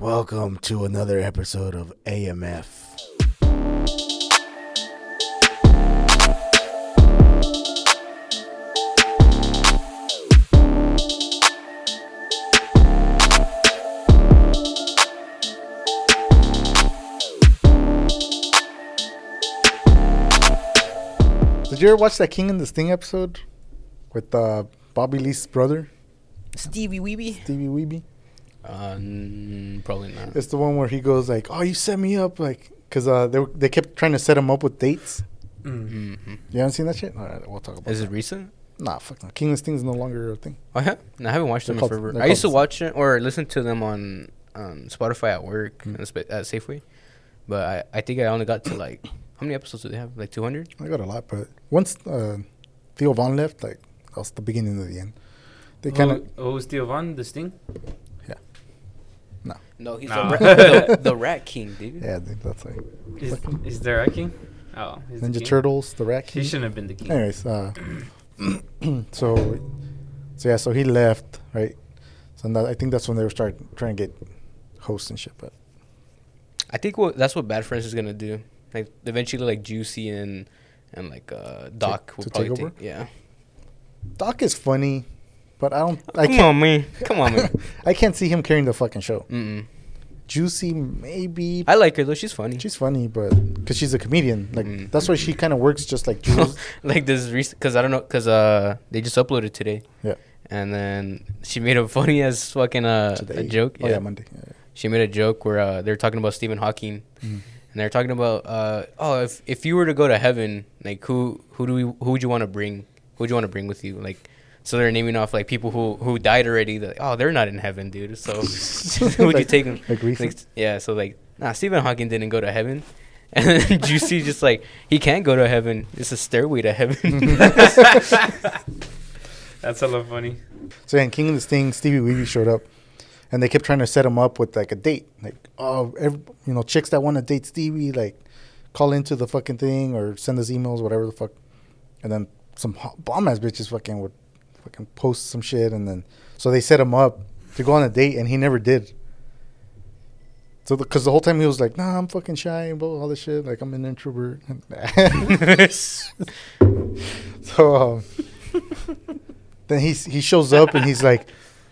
Welcome to another episode of AMF. Did you ever watch that King and the Sting episode with uh, Bobby Lee's brother, Stevie Weeby. Stevie Weeby? Uh, probably not. It's the one where he goes like, "Oh, you set me up," like, cause uh, they were- they kept trying to set him up with dates. hmm You haven't seen that shit? All right, we'll talk about. Is that. it recent? Nah, fuck no. King of Sting is no longer a thing. Oh yeah, no, I haven't watched They're them in called- forever. they're I used to called- watch it or listen to them on um, Spotify at work Mm. and sp- at Safeway, but I, I think I only got to like how many episodes do they have? Like two hundred. I got a lot, but once uh, Theo Von left, like that was the beginning of the end. They kind of Who, who's Theo Von? The Sting? No, he's No. The, rat, the, the Rat King, dude. yeah, they- that's like Is, is there a king? Oh, he's the Ninja king? Turtles, the Rat king. He King. shouldn't have been the king. Anyways, uh, so so yeah, so he left, right? So that, I think that's when they were starting trying to get hosts and shit. But I think what that's what Bad Friends is gonna do. Like eventually, like Juicy and and like uh, Doc will to probably take over? take. Yeah. Doc is funny, but I don't. I Come can't. on, man. Come on, man. I can't see him carrying the fucking show. Mm-mm. Juicy, maybe. I like her though. She's funny. She's funny, but because she's a comedian, like Mm. that's why she kind of works just like Jules. like this recent because I don't know because uh they just uploaded today. Yeah. And then she made a funny as fucking uh, a joke. Oh, yeah, Monday. Yeah. She made a joke where uh, they're talking about Stephen Hawking, Mm. and they're talking about uh, oh if if you were to go to heaven, like who who do we who would you want to bring? Who would you want to bring with you? Like. So they're naming off like people who who died already. They're like, oh, they're not in heaven, dude. So who would you take them? like recent? Like, yeah. So like, nah, Stephen Hawking didn't go to heaven, and then Juicy just like he can't go to heaven. It's a stairway to heaven. That's a hella funny. So yeah, in King of the Sting, Stevie Weeby showed up, and they kept trying to set him up with like a date. Like, oh, every, you know, chicks that want to date Stevie, like, call into the fucking thing or send us emails, whatever the fuck. And then some bomb ass bitches fucking would fucking post some shit, and then so they set him up to go on a date, and he never did. So, because the, whole time he was like, "Nah, I'm fucking shy and all this shit. Like, I'm an introvert." so, um, then he he shows up and he's like,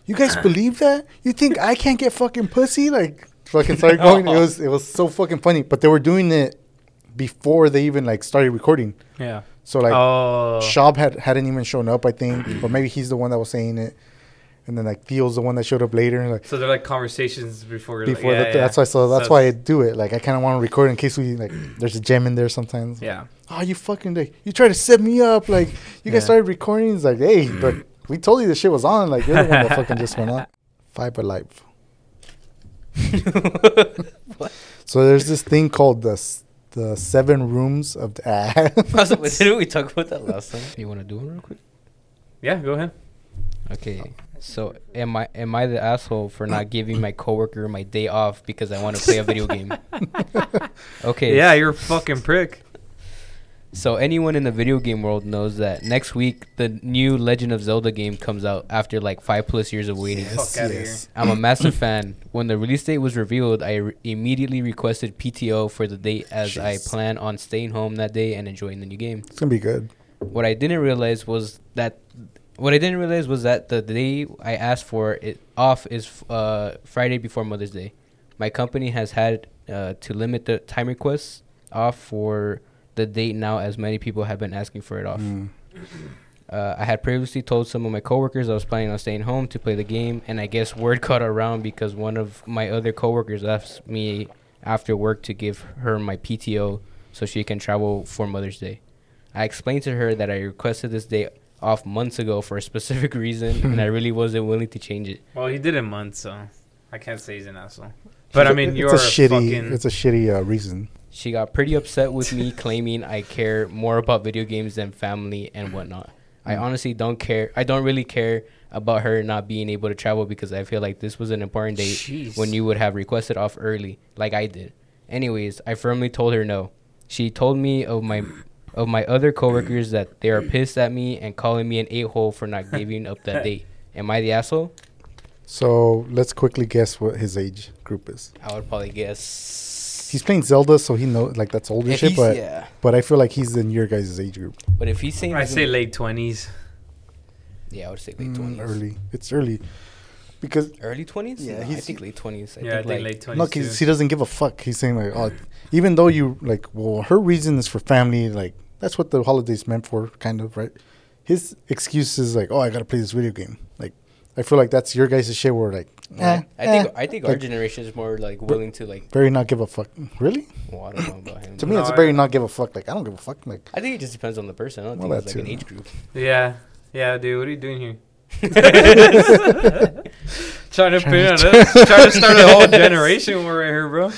"You guys believe that? You think I can't get fucking pussy?" Like, fucking started going. It was it was so fucking funny. But they were doing it before they even like started recording. Yeah. So like, oh. Schaub had hadn't even shown up, I think, or maybe he's the one that was saying it. And then like Theo's the one that showed up later, and like So they're like conversations before. before like, that. yeah, That's why. So that's So why I do it. Like I kind of want to record in case we like. There's a gem in there sometimes. Yeah. Oh, you fucking like you try to set me up. Like you guys Yeah. started recording. It's like, hey, but we told you the shit was on. Like you're the one that fucking just went on. Fiber Life. So there's this thing called the the seven rooms of the ass. Didn't we talk about that last time? You want to do it real quick? Yeah. Go ahead. Okay. So am I am I the asshole for not giving my coworker my day off because I want to play a video game? Okay. Yeah, you're a fucking prick. So anyone in the video game world knows that next week the new Legend of Zelda game comes out after like five plus years of waiting. Fuck outta here. I'm a massive fan. When the release date was revealed, I re- immediately requested PTO for the date as I plan on staying home that day and enjoying the new game. It's gonna be good. What I didn't realize was that what I didn't realize was that the day I asked for it off is uh, Friday before Mother's Day. My company has had uh, to limit the time requests off for the date now, as many people have been asking for it off. Mm. Uh, I had previously told some of my coworkers I was planning on staying home to play the game, and I guess word got around because one of my other coworkers asked me after work to give her my PTO so she can travel for Mother's Day. I explained to her that I requested this day off months ago for a specific reason, and I really wasn't willing to change it. Well, he did it months, so I can't say he's an asshole. But I mean, it's you're a shitty. fucking. It's a shitty uh, reason. She got pretty upset with me, claiming I care more about video games than family and whatnot. I mm. honestly don't care. I don't really care about her not being able to travel because I feel like this was an important date Jeez. when you would have requested off early, like I did. Anyways, I firmly told her no. She told me of my of my other coworkers that they are pissed at me and calling me an a hole for not giving up that date. Am I the asshole? So let's quickly guess what his age group is. I would probably guess. He's playing Zelda, so he knows like that's older if shit. But yeah, but I feel like he's in your guys' age group. but if he's saying, I he's say late twenties. yeah, I would say late Mm, twenties, early. It's early because early twenties. Yeah, Yeah, I he's- think late twenties. I Yeah, I think think like late twenties. no, 'cause he doesn't give a fuck. He's saying like, oh, even though you like, well, her reason is for family. Like that's what the holidays meant for, kind of, right? His excuse is like, oh, I gotta play this video game. Like, I feel like that's your guys' shit. Where like, eh, I think eh, I think our generation is more like willing to like. very not give a fuck. Really? Well, I don't know about him. To me, No, it's I- very not give a fuck. Like I don't give a fuck. Like I think it just depends on the person. I don't Well, think it's that like an age group. Yeah, yeah, dude. What are you doing here? trying to pin on us, trying to start a whole generation war right here, bro.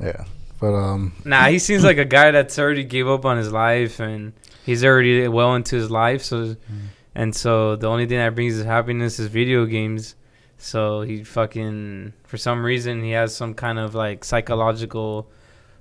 yeah, but um, Nah, he seems like a guy that's already gave up on his life and he's already well into his life. So, and so the only thing that brings his happiness is video games. So he fucking for some reason he has some kind of like psychological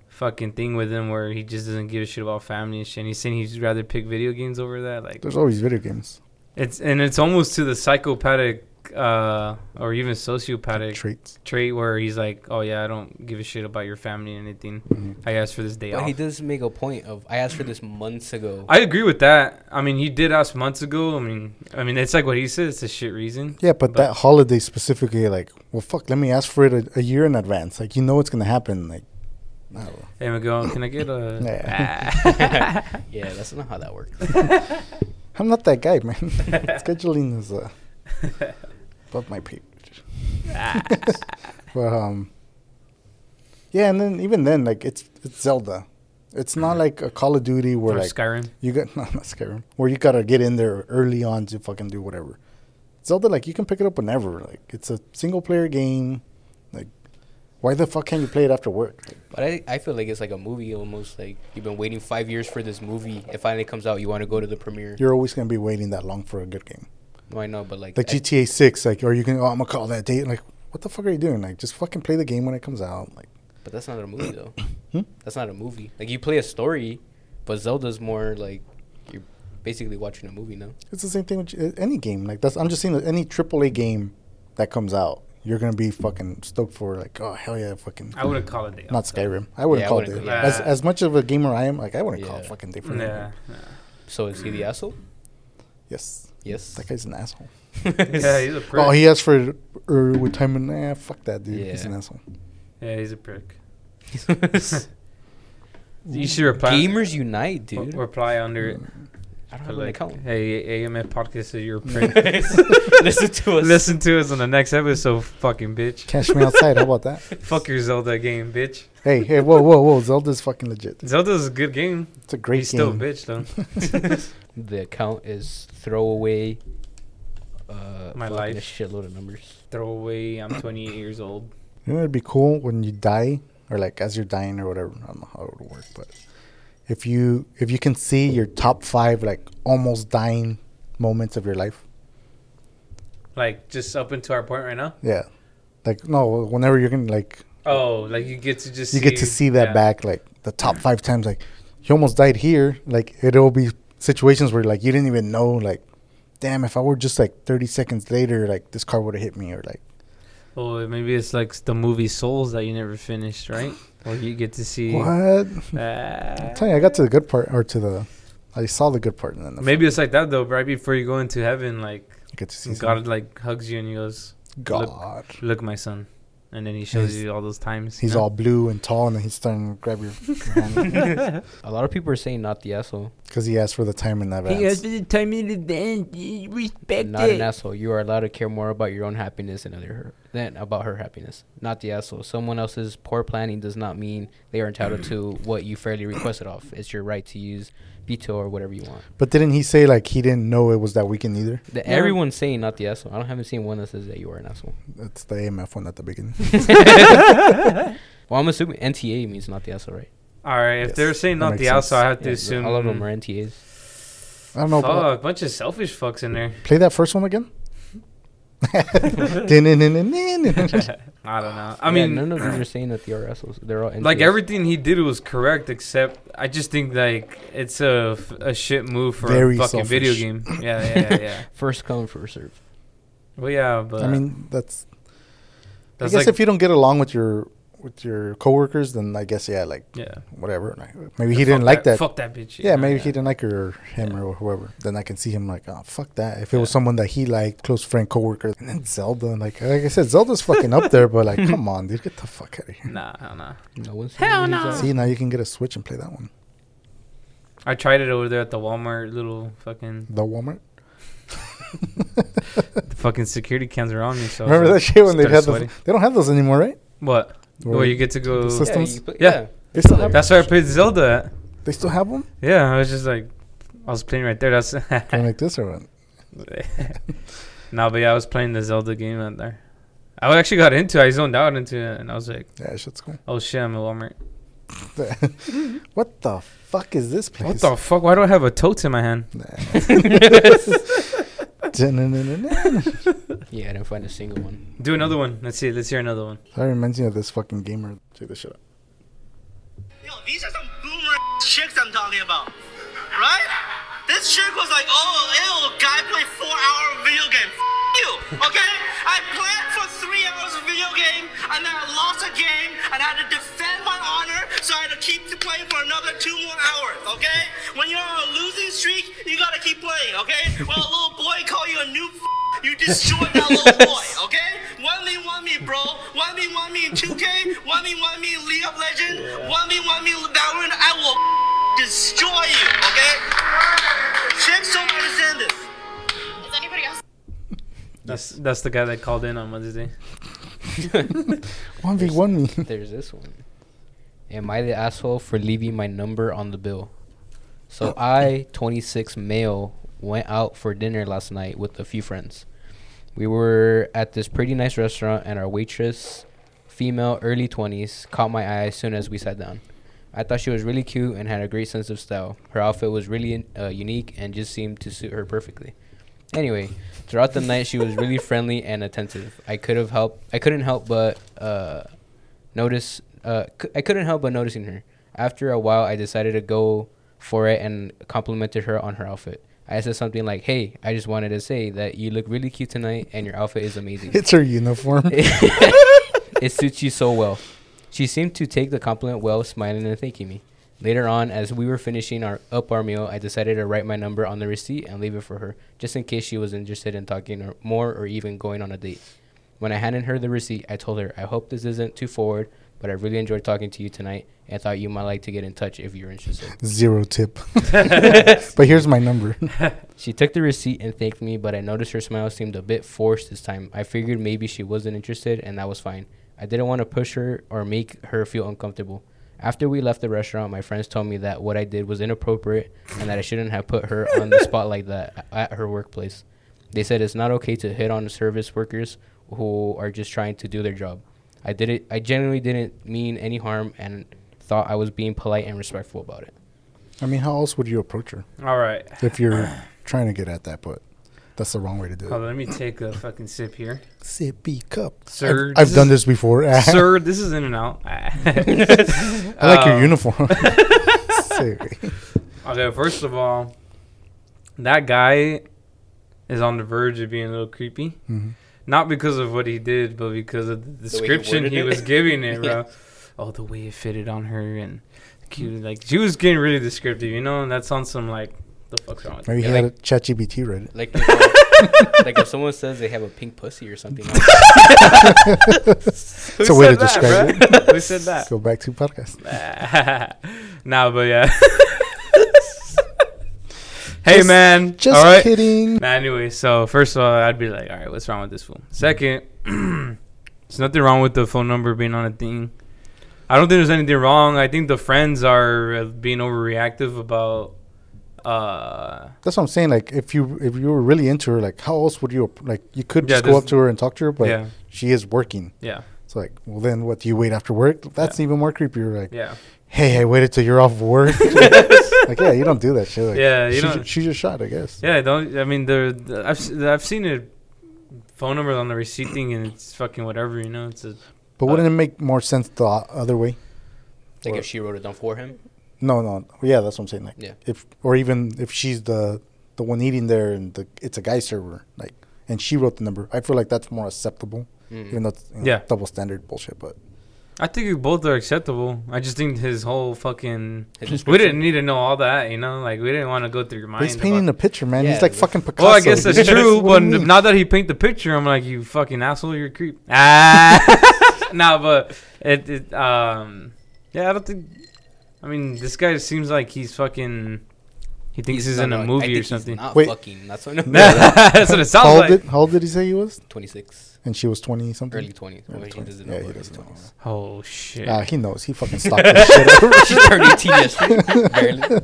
fucking thing with him where he just doesn't give a shit about family and shit. And he's saying he'd rather pick video games over that. Like there's always video games it's and it's almost to the psychopathic uh or even sociopathic traits. trait where he's like, oh yeah, I don't give a shit about your family or anything. Mhm. I asked for this day But off. he does make a point of I asked for this months ago. I agree with that. I mean, he did ask months ago. I mean, I mean, it's like what he said. It's a shit reason. Yeah, but, But- that holiday specifically, like, well, fuck, let me ask for it a, a year in advance. Like, you know it's gonna happen. Like, I don't know. Hey Miguel, can I get a? Yeah. yeah, that's not how that works. I'm not that guy, man. Scheduling is uh, above my pay. But um, yeah, and then even then, like, it's it's Zelda. It's not like a Call of Duty where or like Skyrim. you got no, not Skyrim, where you gotta get in there early on to fucking do whatever. Zelda, like, you can pick it up whenever. Like, it's a single player game. Like, why the fuck can't you play it after work? But I, I feel like it's like a movie almost. Like you've been waiting five years for this movie. It finally comes out. You want to go to the premiere. you're always gonna be waiting that long for a good game. No, I know, but like, Like I- GTA Six, like, or you can, oh, I'm gonna call that date. Like, what the fuck are you doing? Like, just fucking play the game when it comes out. Like, but that's not a movie though. Hmm? That's not a movie. Like you play a story, but Zelda's more like you're basically watching a movie now. it's the same thing with uh, any game. Like, that's I'm just saying that any AAA game that comes out, you're gonna be fucking stoked for. Like, oh hell yeah, fucking. I wouldn't call it day. Not off. Skyrim. I wouldn't Yeah, I call it. wouldn't it- As Yeah. as much of a gamer I am, like I wouldn't call it Yeah. fucking day for Yeah. me. So is he the asshole? Yes, Yes. that guy's an asshole. Yeah, he's a prick. Oh, he asked for it er, with time and nah, fuck that dude. He's Yeah. an asshole. yeah, he's a prick. You should reply. Gamers unite, dude. Re- reply under it. I don't Put have an like, account. hey, AMF podcast is your prick. Listen to us. Listen to us on the next episode, fucking bitch. Catch me outside. How about that? Fuck your Zelda game, bitch. Hey, hey, whoa, whoa, whoa! Zelda's fucking legit. Zelda's a good game. It's a great He's still a game. bitch though. The account is throwaway. Uh, My fucking life. A shitload of numbers. Throwaway. I'm 28 years old. You know, it'd be cool when you die, or like as you're dying, or whatever. I don't know how it would work, but if you if you can see your top five like almost dying moments of your life, Like just up into our point right now. yeah, like no, whenever you're gonna like Oh, like you get to just you get to see that yeah. back like the top five times like you almost died here like it'll be situations where like you didn't even know like damn if i were just like 30 seconds later like this car would have hit me or like Oh, maybe it's like the movie Souls that you never finished, right? Or you get to see. what Uh, i'm telling you i got to the good part or to the i saw the good part and then the maybe it's like that though. Right before you go into heaven, like you get to see God like hugs you and he goes, god "Look, my son," and then he shows He's- you all those times. he's you know? all blue and tall and then he's starting to grab your hand A lot of people are saying not the asshole. because he asked for the time in that asshole. He advance has the time in advance. Respect Not it. an asshole. You are allowed to care more about your own happiness than other than about her happiness. Not the asshole. Someone else's poor planning does not mean they are entitled to what you fairly requested off. It's your right to use veto or whatever you want. but didn't he say like he didn't know it was that weekend either The, Yeah. Everyone's saying not the asshole. I don't haven't seen one that says that you are an asshole. it's the amf one at the beginning Well, I'm assuming NTA means not the asshole, right? All right, if Yes, they're saying that not makes the outside, I have to Yeah, assume all of them are NTAs. i don't know but Fuck, bunch of selfish fucks in there. play that first one again I don't know. I Yeah, mean, none of these are saying that the are was. They're all NTAs. like everything he did was correct, except I just think like it's a, a shit move for Very a fucking video game. Yeah, yeah, yeah. yeah. First come, first serve. Well, yeah, but I mean, that's. I guess like if you don't get along with your with your coworkers, then I guess yeah, like yeah. whatever. Like, maybe he didn't like that. Fuck that bitch. Yeah, maybe he didn't like her or him or whoever. Then I can see him like, oh fuck that. If it was someone that he liked, close friend, coworker, and then Zelda, like like I said, Zelda's fucking up there, but like, come on, dude, get the fuck out of here. Nah, hell nah. No one's Hell no. these, See, now you can get a Switch and play that one. I tried it over there at the Walmart little fucking The Walmart. the fucking security cams around me. So Remember that like- shit when they had those? sweating. They don't have those anymore, right? What? Where Where you get to go? the Yeah, systems? you put- Yeah. yeah. They still have. That's where I played Zelda. At. They still have them. Yeah, I was just like, I was playing right there. That's Going like this or what? no, but yeah, I was playing the Zelda game out there. I actually got into. it. I zoned out into it, and I was like, Yeah, shit's cool. "Oh shit, I'm at Walmart. what the fuck is this place? What the fuck? Why do I have a tote in my hand?" That Yeah, I didn't find a single one. Do another one. Let's see. Let's hear another one. That reminds me of this fucking gamer. Check this shit out. Yo, these are some boomer chicks I'm talking about, right? This chick was like, oh, ew, guy play four hour of video game. F- you, okay? I played for three hours of video game, and then I lost a game, and I had to defend my honor, so I had to keep playing for another two more hours, okay? When you're on a losing streak, you gotta keep playing, okay? Well, a little boy call you a new. f- you destroy that little boy, okay? One me, one me, bro. One me, one me in 2K. One me, one me in League of Legends. One me, one me in Valorant. I will destroy you, okay? Chicks don't understand this. Is anybody else? That's that's the guy that called in on Wednesday. One v one me. There's this one. Am I the asshole for leaving my number on the bill? So I, 26 male, went out for dinner last night with a few friends. We were at this pretty nice restaurant, and our waitress, female, early 20s, caught my eye as soon as we sat down. I thought she was really cute and had a great sense of style. Her outfit was really uh, unique and just seemed to suit her perfectly. Anyway, throughout the night she was really friendly and attentive. I could have helped. I couldn't help but uh, notice. Uh, c- I couldn't help but noticing her. After a while, I decided to go for it and complimented her on her outfit. I said something like, "Hey, I just wanted to say that you look really cute tonight, and your outfit is amazing. It's her uniform. it suits you so well." She seemed to take the compliment well, smiling and thanking me. Later on, as we were finishing our up our meal, I decided to write my number on the receipt and leave it for her, just in case she was interested in talking or more or even going on a date. When I handed her the receipt, I told her, "I hope this isn't too forward, but I really enjoyed talking to you tonight, and thought you might like to get in touch if you're interested." Zero tip. but here's my number. She took the receipt and thanked me, but I noticed her smile seemed a bit forced this time. I figured maybe she wasn't interested, and that was fine. I didn't want to push her or make her feel uncomfortable. After we left the restaurant, my friends told me that what I did was inappropriate and that I shouldn't have put her on the spot like that at her workplace. They said it's not okay to hit on service workers who are just trying to do their job. I did it. I genuinely didn't mean any harm and thought I was being polite and respectful about it. I mean, how else would you approach her All right. if you're trying to get at that? But that's the wrong way to do Hold it. on, let me take a fucking sip here. Sippy cup. Sir, I've, I've done this before. Sir, this is in and out. I like your Um, uniform. Okay, first of all, that guy is on the verge of being a little creepy. Mhm. Not because of what he did, but because of the description worded he, it? was giving it, bro. Yeah. Oh, the way it fitted on her and cute. Like she was getting really descriptive, you know. And that sounds some like the fuck's wrong with Maybe Yeah, he had like- a ChatGPT read it. Like, if, uh, like if someone says they have a pink pussy or something. Like It's a way to describe it. Who said that? Go back to podcast. nah, but yeah. Hey, Just- man. Just all right. kidding. Nah, anyway, so first of all, I'd be like, all right, what's wrong with this fool? Second, there's nothing wrong with the phone number being on a thing. I don't think there's anything wrong. I think the friends are uh, being overreactive about. Uh, That's what I'm saying. Like, if you if you were really into her, like, how else would you like? You could Yeah, just go up to her and talk to her, but yeah, she is working. yeah, It's like, well, then what? Do you wait after work? That's even more creepy. You're like, yeah. hey, I waited till you're off work. like, yeah, you don't do that shit. Like, Yeah, you she, don't- she just shot, I guess. Yeah, don't. I mean, the, the I've s- I've seen it. Phone numbers on the receipt thing, and it's fucking whatever, you know. It's a But wouldn't it make more sense the other way? Like Or- if she wrote it down for him. No, no. Yeah, that's what I'm saying. Like, Yeah. if or even if she's the the one eating there and the it's a guy server, like and she wrote the number. I feel like that's more acceptable, Mm. even though it's you know, Yeah. double standard bullshit. But I think we both are acceptable. I just think his whole fucking. His We didn't need to know all that, you know. Like we didn't want to go through your but mind. he's painting about- a picture, man. Yeah, he's like fucking Picasso. well, I guess that's true, but do you mean? now that he paint the picture, I'm like, you fucking asshole, you're a creep. Ah, nah, but it, it, um, yeah, I don't think. I mean, this guy seems like he's fucking. He thinks he's, no, in a no, I movie think or he's something. Not Wait. fucking. That's what. That's what it How sounds old, like. did, how old did he say he was? 26, And she was twenty something. early 20s. Early Well, he Yeah, he doesn't know. Oh shit! Ah, he knows. He fucking stopped this shit. she turned 18 yesterday. Barely.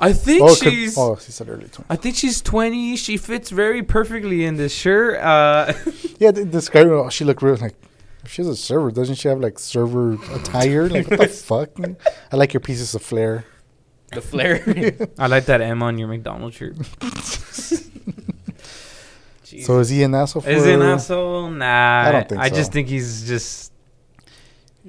I think oh, could- she's. oh, he said early twenty. I think she's 20. She fits very perfectly in this shirt. Uh, Yeah, th- this guy. Oh, she looked real like. If she's a server, doesn't she have like server attire? Like what the fuck? I like your pieces of flair. The flare. I like that M on your McDonald's shirt. So is he an asshole? For Is he an asshole? Nah. I don't think I just so. think he's just.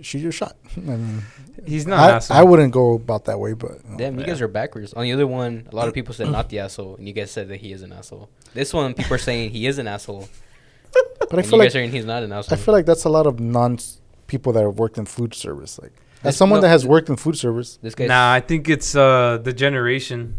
Shoot your shot. I mean, He's not an I, asshole. I wouldn't go about that way, but you know. Damn, you guys are backwards. On the other one, a lot of people said not the asshole, and you guys said that he is an asshole. This one, people are saying he is an asshole, but I and feel you like guys are saying he's not an asshole. I feel like that's a lot of non people that have worked in food service. Like as someone no, that has worked in food service, this guy's Nah, I think it's uh the generation.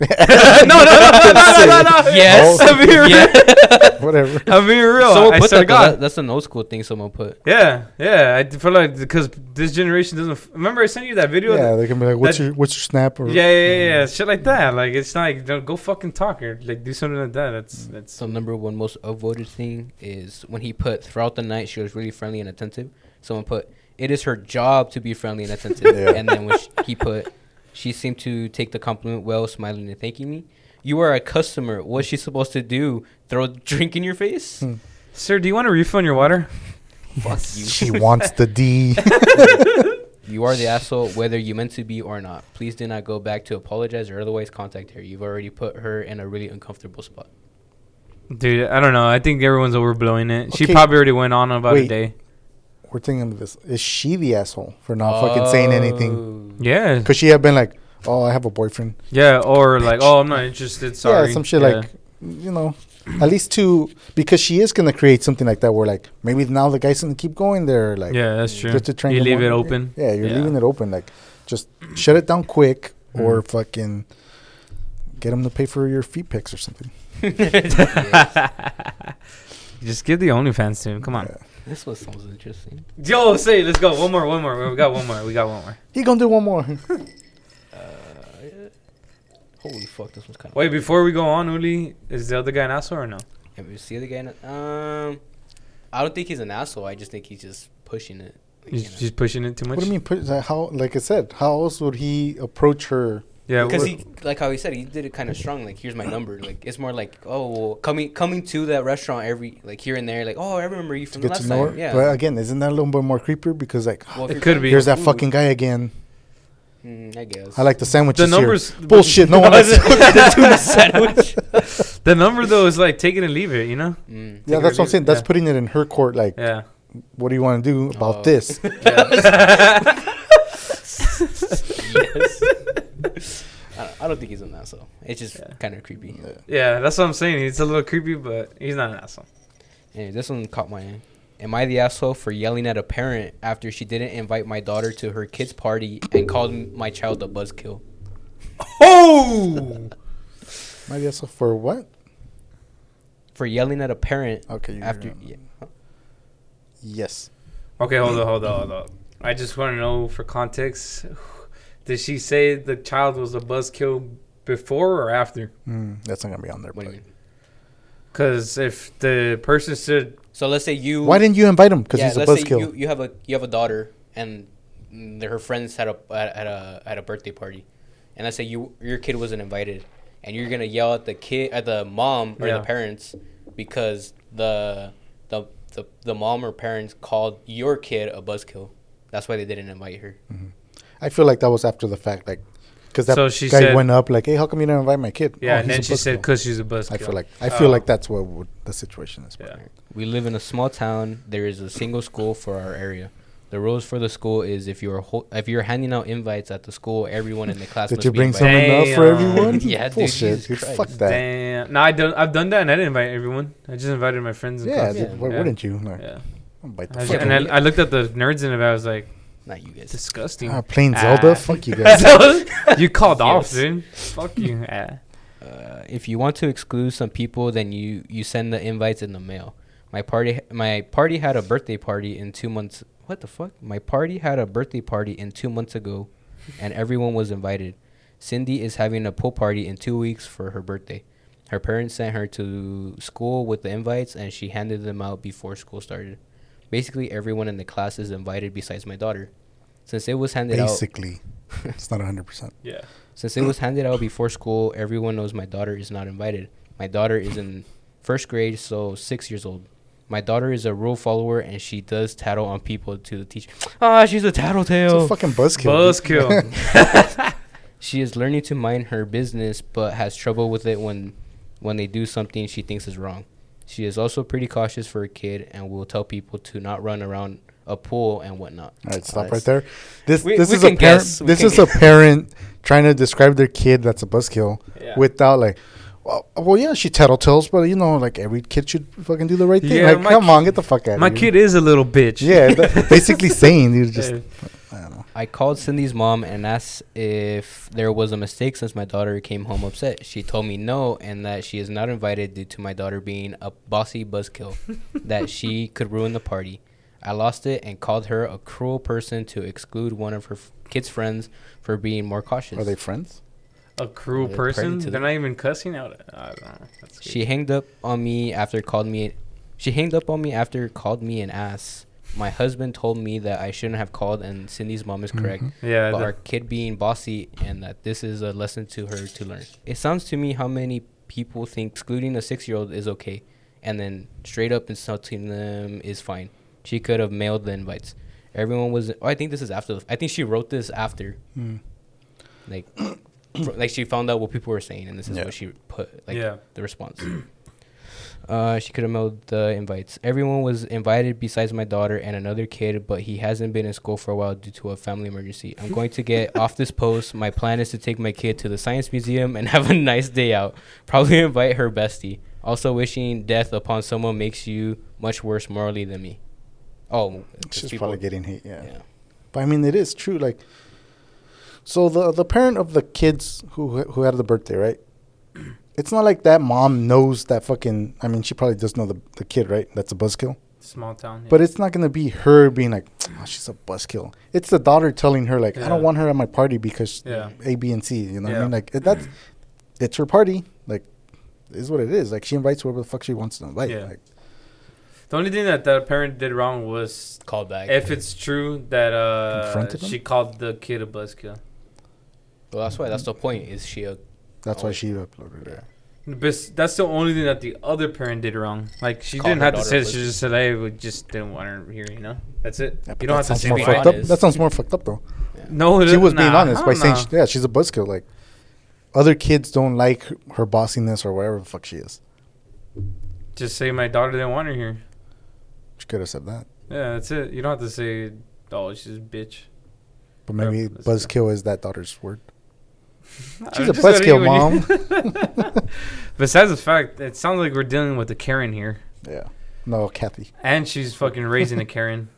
no, no, no, no, no, no, no. Yes. Oh. I'm being real. yeah. whatever. I'm being real. someone I put that. God. That- That's an old school thing. Someone put. Yeah, yeah. I feel like because this generation doesn't. F- Remember, I sent you that video. Yeah, they can be like, "What's that- your what's your snap?" Or Yeah, yeah, yeah, yeah, shit like that. Like it's not like don't go fucking talk or like do something like that. That's that's So number one most upvoted thing is when he put throughout the night she was really friendly and attentive. Someone put it is her job to be friendly and attentive, Yeah. and then when sh he put she seemed to take the compliment well, smiling and thanking me. You are a customer. What's she supposed to do? Throw a drink in your face? Hmm. Sir, do you want a refund your water? Fuck you. She wants the D. You are the asshole, whether you meant to be or not. Please do not go back to apologize or otherwise contact her. You've already put her in a really uncomfortable spot. Dude, I don't know. I think everyone's overblowing it. She probably already went on about a day. We're thinking of this. Is she the asshole for not fucking saying anything? Oh. Yeah, Could she have been like, "Oh, I have a boyfriend"? yeah, or like, oh, I'm not interested. Sorry. Yeah, some shit Yeah. like, you know, at least to because she is gonna create something like that where like maybe now the guy's gonna keep going there. Like, yeah, that's true. just to train You leave on- it open. Yeah, you're Yeah. leaving it open. Like, just shut it down quick, or Mm. fucking get him to pay for your feet pics or something. Just give the OnlyFans to him. Come on. Yeah. This one sounds interesting. Yo, say, let's go. One more, one more. We got one more. We got one more. He gonna do one more. Uh, holy fuck, this one's kind of. Wait, before we go on, Uli, is the other guy an asshole or no? Have you see the guy? in it? Um, I don't think he's an asshole. I just think he's just pushing it. Like, He's you know. just pushing it too much. what do you mean? Put like, how? Like I said, how else would he approach her? Yeah, because he like how he said he did it kind of strong like here's my number like it's more like oh well, coming coming to that restaurant every like here and there like oh I remember you To from the get last to know time her. yeah But again, isn't that a little bit more creepier? Because like, Well, It could be. here's that food, fucking guy again. mm, I guess I like the sandwiches the here. numbers. Bullshit. No one likes the tuna sandwich The number though is like take it and leave it. You know. mm. Yeah, Take that's what I'm saying. it. That's Yeah. putting it in her court. Like, Yeah. what do you want to do about Oh. this? yes I, don't- I don't think he's an asshole it's just Yeah. kind of creepy Yeah, that's what I'm saying. It's a little creepy, but he's not an asshole. Anyway, this one caught my eye. Am I the asshole for yelling at a parent after she didn't invite my daughter to her kid's party and called my child a buzzkill? Oh. Maybe asshole for what? For yelling at a parent Okay. you're- after. Yeah. Yes. Okay, hold on, hold on, hold on. I just want to know for context. Did she say the child was a buzzkill before or after? Mm, that's not gonna be on there. What do but- you mean? Because if the person said, So let's say you. Why didn't you invite him? Because yeah, he's a let's say buzzkill. you, you have a you have a daughter and mm, her friends had a at, at a at a birthday party, and let's say you your kid wasn't invited, and you're gonna yell at the kid at the mom or Yeah. the parents because the the the the mom or parents called your kid a buzzkill. That's why they didn't invite her. I feel like that was after the fact, like, because that So she guy said- went up like, "Hey, how come you didn't invite my kid?" yeah, "Oh, and then she said because she's a buzzkill. I feel like I feel Oh. like that's what would, the situation is. Yeah. We live in a small town. There is a single school for our area. The rules for the school is if you're hol- if you're handing out invites at the school, everyone in the class Did must you bring invited. something else for everyone? Yeah, dude, Bullshit, Jesus dude. Fuck that. Damn. No, I don't. I've done that, and I didn't invite everyone. I just invited my friends. And Yeah, class. Yeah. why Yeah. wouldn't you? Like, yeah. I'll bite the I fuck and. I, I looked at the nerds in it. I was like, Not you guys. disgusting. Ah, plain Ah. Zelda. Fuck you guys. you called off, Yes. dude. Fuck you. Ah. Uh, if you want to exclude some people, then you you send the invites in the mail. My party my party had a birthday party in two months. What the fuck? My party had a birthday party in two months ago, and everyone was invited. Cindy is having a pool party in two weeks for her birthday. Her parents sent her to school with the invites, and she handed them out before school started. Basically, everyone in the class is invited besides my daughter. Since it was handed out, Basically, it's not 100. percent Yeah. since it was handed out before school, everyone knows my daughter is not invited. My daughter is in first grade, so six years old. My daughter is a rule follower and she does tattle on people to the teacher. Ah, she's a It's a tattletale. fucking buzzkill. Buzzkill. She is learning to mind her business, but has trouble with it when, when they do something she thinks is wrong. She is also pretty cautious for a kid and will tell people to not run around a pool and whatnot. All right, stop right there. This we- this we is a parent. guess, This can is a parent trying to describe their kid that's a buzzkill Yeah. without like, well, well, yeah, she tattletales, but you know, like every kid should fucking do the right thing. Yeah, like, come ki- on, get the fuck out. My kid is a little bitch. Yeah, basically saying you just. Yeah. I don't know. I called Cindy's mom and asked if there was a mistake since my daughter came home upset. She told me no and that she is not invited due to my daughter being a bossy buzzkill, that she could ruin the party. I lost it and called her a cruel person to exclude one of her f- kids' friends for being more cautious. Are they friends? A cruel They're person. They're the- not even cussing out. I don't know. That's She hanged up on me after called me. She hanged up on me after called me and asked. My husband told me that I shouldn't have called, and Cindy's mom is correct. yeah. but the- our kid being bossy and that this is a lesson to her to learn. It sounds to me how many people think excluding a six year old is okay and then straight up insulting them is fine. She could have mailed the invites. Everyone was. Oh, I think this is after. The, I think she wrote this after, Hmm. like, like she found out what people were saying, and this is Yeah. what she put, like, Yeah. the response. Uh, she could have mailed the invites. Everyone was invited besides my daughter and another kid, but he hasn't been in school for a while due to a family emergency. I'm going to get off this post. My plan is to take my kid to the science museum and have a nice day out. Probably invite her bestie. Also, wishing death upon someone makes you much worse morally than me. Oh, She's people- probably getting hate. Yeah. yeah. But I mean, it is true. Like, so the the parent of the kids who who had the birthday, right? It's not like that mom knows that fucking. I mean, she probably does know the the kid, right? That's a buzzkill. small town. But it's not gonna be her being like, oh, she's a buzzkill. It's the daughter telling her like, I don't want her at my party because Yeah. A, B, and C. You know what I mean? Like it- that's it's her party. Like, is what it is. Like she invites whoever the fuck she wants to invite. Yeah. Like, The only thing that that parent did wrong was Called back. if it's true that uh Confronted him? she called the kid a buzzkill. well, that's why. That's the point. Is she a? that's Oh. why she uploaded it. Yeah. But that's the only thing that the other parent did wrong. Like she Call didn't her have to say a it. She just said, "Hey, we just didn't want her here." You know, that's it. Yeah, but you don't that have to sounds say more fucked up. That sounds more fucked up though. No, she was being nah, honest I by don't saying, know. she, yeah, she's a buzzkill. Like, other kids don't like her, her bossiness or whatever the fuck she is. just say my daughter didn't want her here. She could have said that. Yeah, that's it. You don't have to say, "Oh, she's a bitch." But maybe that's buzzkill is that daughter's word. I She's a just said buzzkill, mom. Besides the fact, it sounds like we're dealing with a Karen here, yeah. No, Kathy. and she's fucking raising a Karen.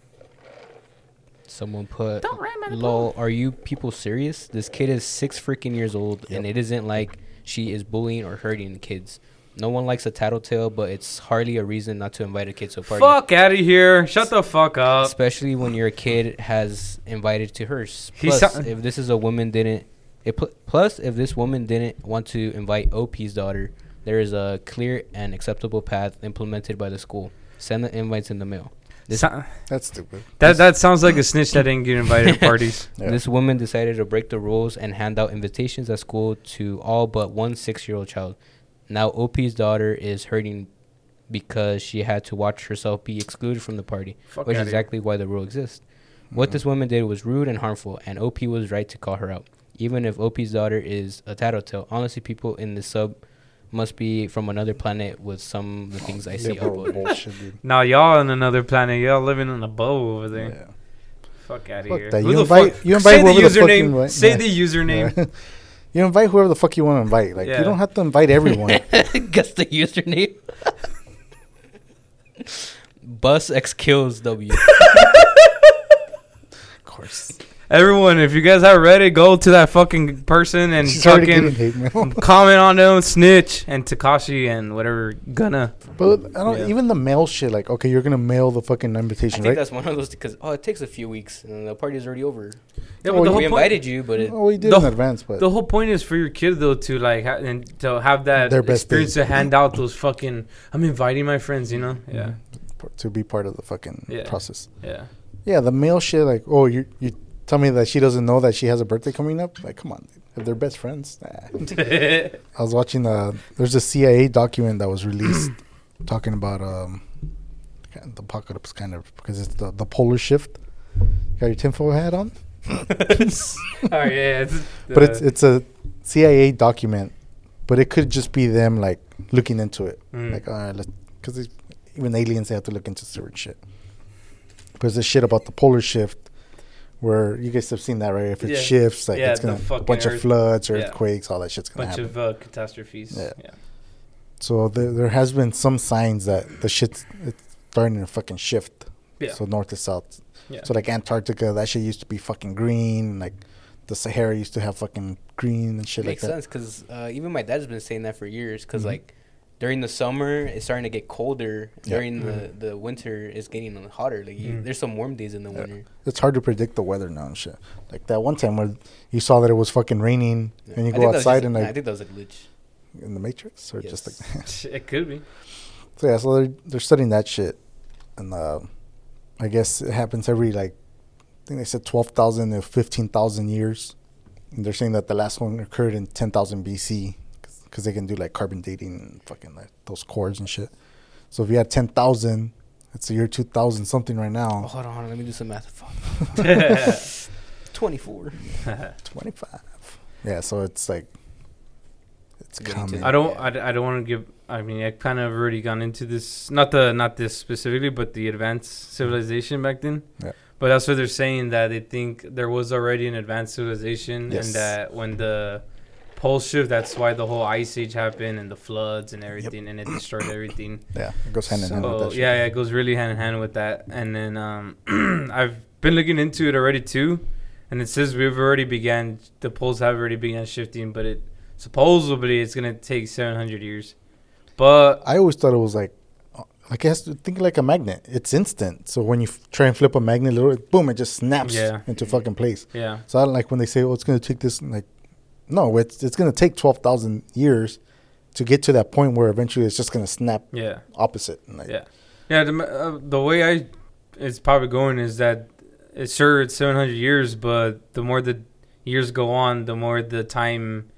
Someone put. Don't ram at a Lol, are you people serious? This kid is six freaking years old, and it isn't like she is bullying or hurting the kids. No one likes a tattletale, but it's hardly a reason not to invite a kid to a party. Fuck out of here! Shut the fuck up. Especially when your kid has invited to hers. Plus, sou- if this is a woman didn't, it pl- plus if this woman didn't want to invite OP's daughter, there is a clear and acceptable path implemented by the school. Send the invites in the mail. This, So- That's stupid. that that sounds like a snitch that didn't get invited to parties. Yeah. This woman decided to break the rules and hand out invitations at school to all but one six year old child. Now, OP's daughter is hurting because she had to watch herself be excluded from the party, Fuck which is outta here. exactly why the rule exists. What this woman did was rude and harmful, and OP was right to call her out. Even if OP's daughter is a tattletale, honestly, people in the sub must be from another planet with some of the things I see Liberal uploaded. Now y'all on another planet. Y'all living in a bow over there. Yeah. Fuck out of here. that. Who You the invite- fuck- you invite say whoever the the fuck you username. invite. Say Yeah. the username. Yeah. you invite whoever the fuck you want to invite. Like Yeah. you don't have to invite everyone. Guess the username. Bus X kills W. of course. Everyone, if you guys have Reddit, go to that fucking person and She's fucking comment on them, snitch, and Takashi and whatever gonna. But I don't Yeah. even the mail shit. Like, okay, you're gonna mail the fucking invitation, I invitation, think right? that's one of those because oh, it takes a few weeks and the party's already over. Yeah, but the whole we point, invited you, but it, Oh, we did The- in advance, but the whole point is for your kid though to like ha- and to have that Their best experience day. to hand out those fucking. I'm inviting my friends, you know. Yeah, mm-hmm. to be part of the fucking Yeah. process. yeah. Yeah, the mail shit. Like, oh, you you tell me that she doesn't know that she has a birthday coming up. Like, come on, dude. if they're best friends. Nah. I was watching uh There's a CIA document that was released talking about um the apocalypse, kind of because it's the the polar shift. Got your tinfoil hat on? oh yeah, it's, but it's it's a CIA document, but it could just be them like looking into it, Mm. like all right, because even aliens they have to look into certain shit. Because the shit about the polar shift, where you guys have seen that, right? If it Yeah. shifts, like Yeah, it's gonna a fucking bunch of earth- floods, yeah. earthquakes, all that shit's gonna bunch happen. Bunch of uh, catastrophes. Yeah. Yeah. so there, there has been some signs that the shit's it's starting to fucking shift. Yeah. So north to south. Yeah. So like Antarctica, that shit used to be fucking green. Like the Sahara used to have fucking green and shit makes like that. sense because uh, even my dad's been saying that for years. Because Mhm. like during the summer, it's starting to get colder. Yeah. During the the winter, it's getting hotter. Like you, Mm. there's some warm days in the Yeah. winter. It's hard to predict the weather now and shit. Like that one time where you saw that it was fucking raining Yeah. and you I go think that was outside just- and nah, like I think that was a glitch. in the Matrix or just Yes. like it could be. so yeah. So they're they're studying that shit, and uh, I guess it happens every like I think they said twelve thousand to fifteen thousand years. And they're saying that the last one occurred in ten thousand BC because they can do like carbon dating and fucking like those cores and shit. So if you had ten thousand, it's the year two thousand something right Oh, now. hold on, hold on, let me do some math. Fuck. Twenty-four. Twenty five. Yeah. So it's like it's Getting to coming. I don't. I, I don't want to give. I mean, I kind of already gone into this. Not the not this specifically, but the advanced civilization back then. Yeah. But that's what they're saying that they think there was already an advanced civilization, Yes. and that when the pole shift, that's why the whole ice age happened and the floods and everything, and it destroyed everything. Yeah, it goes hand in hand with that. yeah, yeah, it goes really hand in hand with that. And then um, I've been looking into it already too, and it says we've already began. The poles have already began shifting, but it supposedly it's gonna take 700 years. But I always thought it was like, like it has to think like a magnet. It's instant. So when you f- try and flip a magnet, little boom, it just snaps Yeah. into fucking place. yeah, So I don't like when they say, "Oh, it's gonna take this." Like, no, it's it's gonna take twelve thousand years to get to that point where eventually it's just gonna snap yeah, opposite. And like, yeah, yeah. The uh, the way I it's probably going is that it's sure it's 700 years, but the more the years go on, the more the time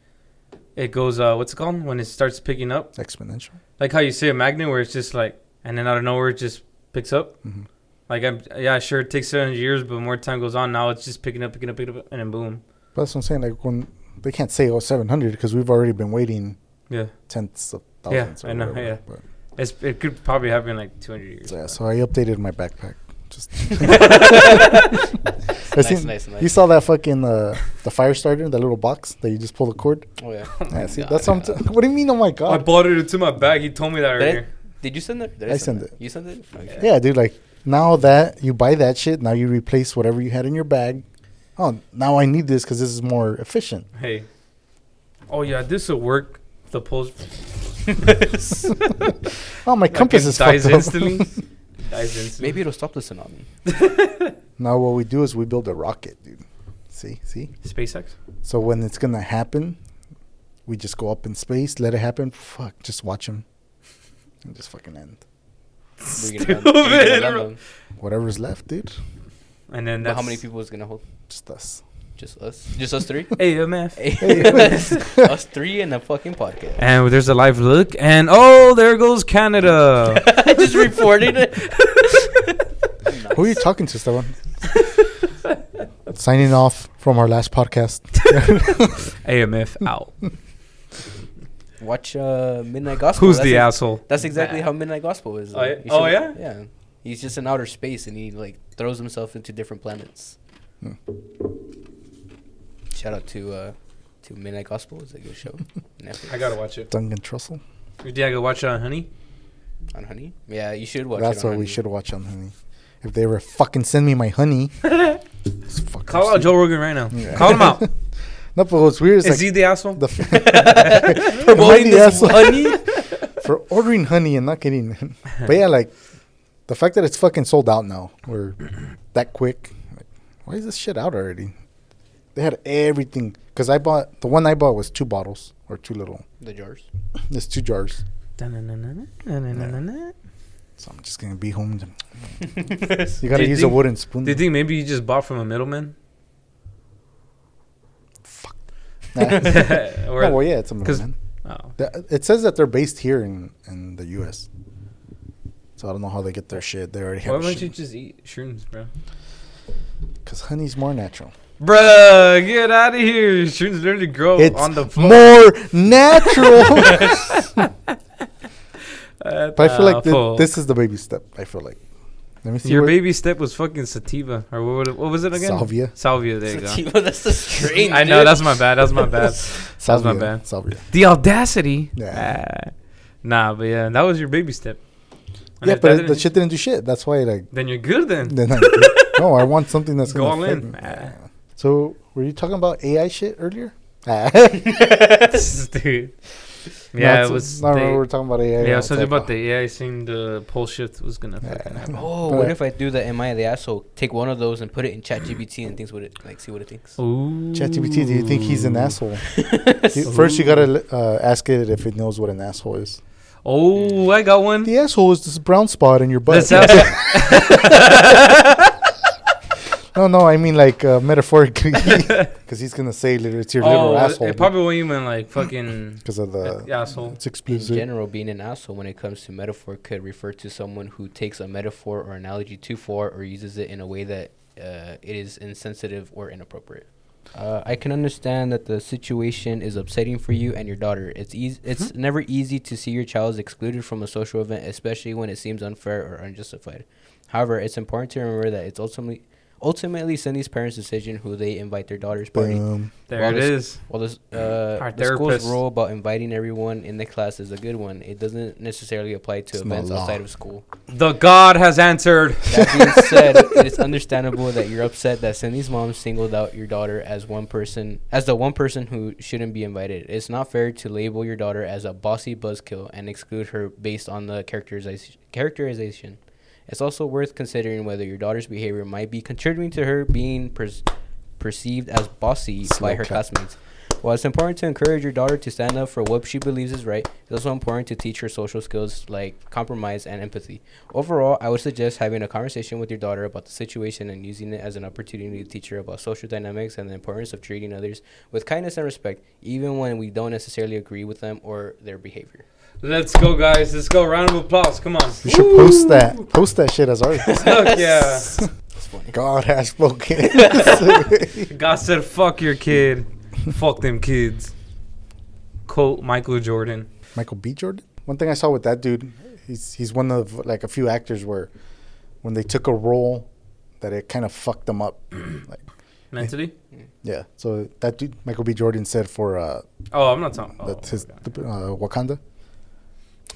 it goes. Uh, what's it called when it starts picking up? exponential. like how you say a magnet where it's just like and then out of nowhere it just picks up Mhm. like i'm yeah sure it takes 700 years but more time goes on now it's just picking up picking up picking up and then boom But that's what I'm saying. Like when they can't say, "Oh, 700 because we've already been waiting yeah tenths of Yeah, thousands. or I know, whatever. yeah. But, it's, it could probably happen in like 200 years so, yeah, so I updated my backpack. Just Nice, seen- nice, nice. You saw that fucking uh, the fire starter, that little box that you just pull the cord. Oh yeah. Yeah, see, God, that's what I'm yeah. t- What do you mean? Oh my god! i god! bought it into my bag he told me that Did, I- earlier did you send it? Did I sent it. You sent it? Okay. Yeah, dude. Like now that you buy that shit, now you replace whatever you had in your bag. Oh, now I need this because this is more efficient. hey oh yeah this will work the pulse Oh, my like compass it is dies fucked up. instantly dies instantly Maybe it'll stop the tsunami. now what we do is we build a rocket, dude. See, see. spacex So when it's gonna happen, we just go up in space, let it happen. Fuck, just watch them, and just fucking end. Bring it down- bring it Stupid, down, bro. down. Whatever's left, dude. and then But how many people is gonna hold? Just us. Just us? Just us three? amf us three and a fucking podcast. and there's a live look and oh there goes canada I just reporting it. Who are you talking to, Stefan? Signing off from our last podcast. amf out Watch uh, Midnight Gospel. who's That's the ex- asshole That's exactly how Midnight Gospel is. Oh, uh, yeah? you Oh, yeah? Yeah. He's just in outer space and he like throws himself into different planets. Hmm. Shout out to uh to Midnight Gospel. It's a good show. Netflix. I gotta watch it. Duncan Trussell. Did I go watch it on Honey? on Honey. Yeah, you should watch. That's it on what we should watch on Honey. If they ever fucking send me my honey, Call out Joe Rogan right now. Yeah. Call him out. No, but what's weird is, Is like he the asshole? the Promoting Mighty this asshole. honey. for ordering honey and not getting it. But yeah, like the fact that it's fucking sold out now, or that quick. Like, why is this shit out already? They had everything. Cause I bought the one I bought was two bottles or two little. the jars. There's two jars. So I'm just gonna be home. To, you gotta you use a wooden spoon. Do you think maybe you just bought from a middleman? Fuck. or, oh well, yeah, it's a 'cause- middleman. oh. It says that they're based here in in the U.S. So I don't know how they get their shit. They already Why have wouldn't you just eat shrooms, bro? Because honey's more natural. Bruh, get out of here. Shrooms literally grow it's on the floor. more natural. But I feel like thi- this is the baby step. I feel like. Let me see. Your what- baby step was fucking sativa. Or what, what was it again? Salvia. Salvia, there you go. Sativa, that's the strain. I know, dude. that's my bad. That's my bad. Salvia. my bad. Salvia. The audacity. Yeah. Ah. nah, but yeah, that was your baby step. And Yeah, if but it, the didn't- shit didn't do shit. That's why, like, Then you're good then. then I, no, I want something that's gonna all affect in. me. Ah. So, were you talking about AI shit earlier? Ah. Dude. Yeah, it's- it was. No, they- we were talking about AI. yeah, I I was talking about the AI saying the pole shift was gonna Yeah. happen. Oh, But- what if I do the Am I the asshole? Take one of those and put it in ChatGPT and things what it like. See what it thinks. Ooh. ChatGPT, do you think he's an asshole? You- First, you gotta uh, ask it if it knows what an asshole is. Oh, I got one. The asshole is this brown spot in your butt. That sounds. no, no, I mean like uh, metaphorically, because he's gonna say literally it's your little oh, asshole. it probably won't even like fucking because of the asshole. it's In general, being an asshole when it comes to metaphor could refer to someone who takes a metaphor or analogy too far or uses it in a way that uh, it is insensitive or inappropriate. Uh, I can understand that the situation is upsetting for you and your daughter. It's easy. It's never easy to see your child is excluded from a social event, especially when it seems unfair or unjustified. However, it's important to remember that it's ultimately ultimately Cindy's parents' decision who they invite their daughter's party. Boom. There Well, it this- is. Well, this, uh, Our the school's rule about inviting everyone in the class is a good one. It doesn't necessarily apply to It's events outside of school. The God has answered. That being said, it is understandable that you're upset that Cindy's mom singled out your daughter as one person, as the one person who shouldn't be invited. It's not fair to label your daughter as a bossy buzzkill and exclude her based on the characterization. Characterization. It's also worth considering whether your daughter's behavior might be contributing to her being pers- perceived as bossy Slow by her clap. classmates. While it's important to encourage your daughter to stand up for what she believes is right, it's also important to teach her social skills like compromise and empathy. Overall, I would suggest having a conversation with your daughter about the situation and using it as an opportunity to teach her about social dynamics and the importance of treating others with kindness and respect, even when we don't necessarily agree with them or their behavior. Let's go, guys. Let's go. Round of applause. Come on. You should post that. Post that shit as art. Fuck yeah. It's funny. God has spoken. God said, "Fuck your kid. Fuck them kids." Quote Michael Jordan. Michael B. Jordan. One thing I saw with that dude, he's he's one of like a few actors where when they took a role that it kind of fucked them up. like Mentally. yeah. So that dude, Michael B. Jordan said for uh Oh, I'm not talking. Oh, that's his okay. uh, Wakanda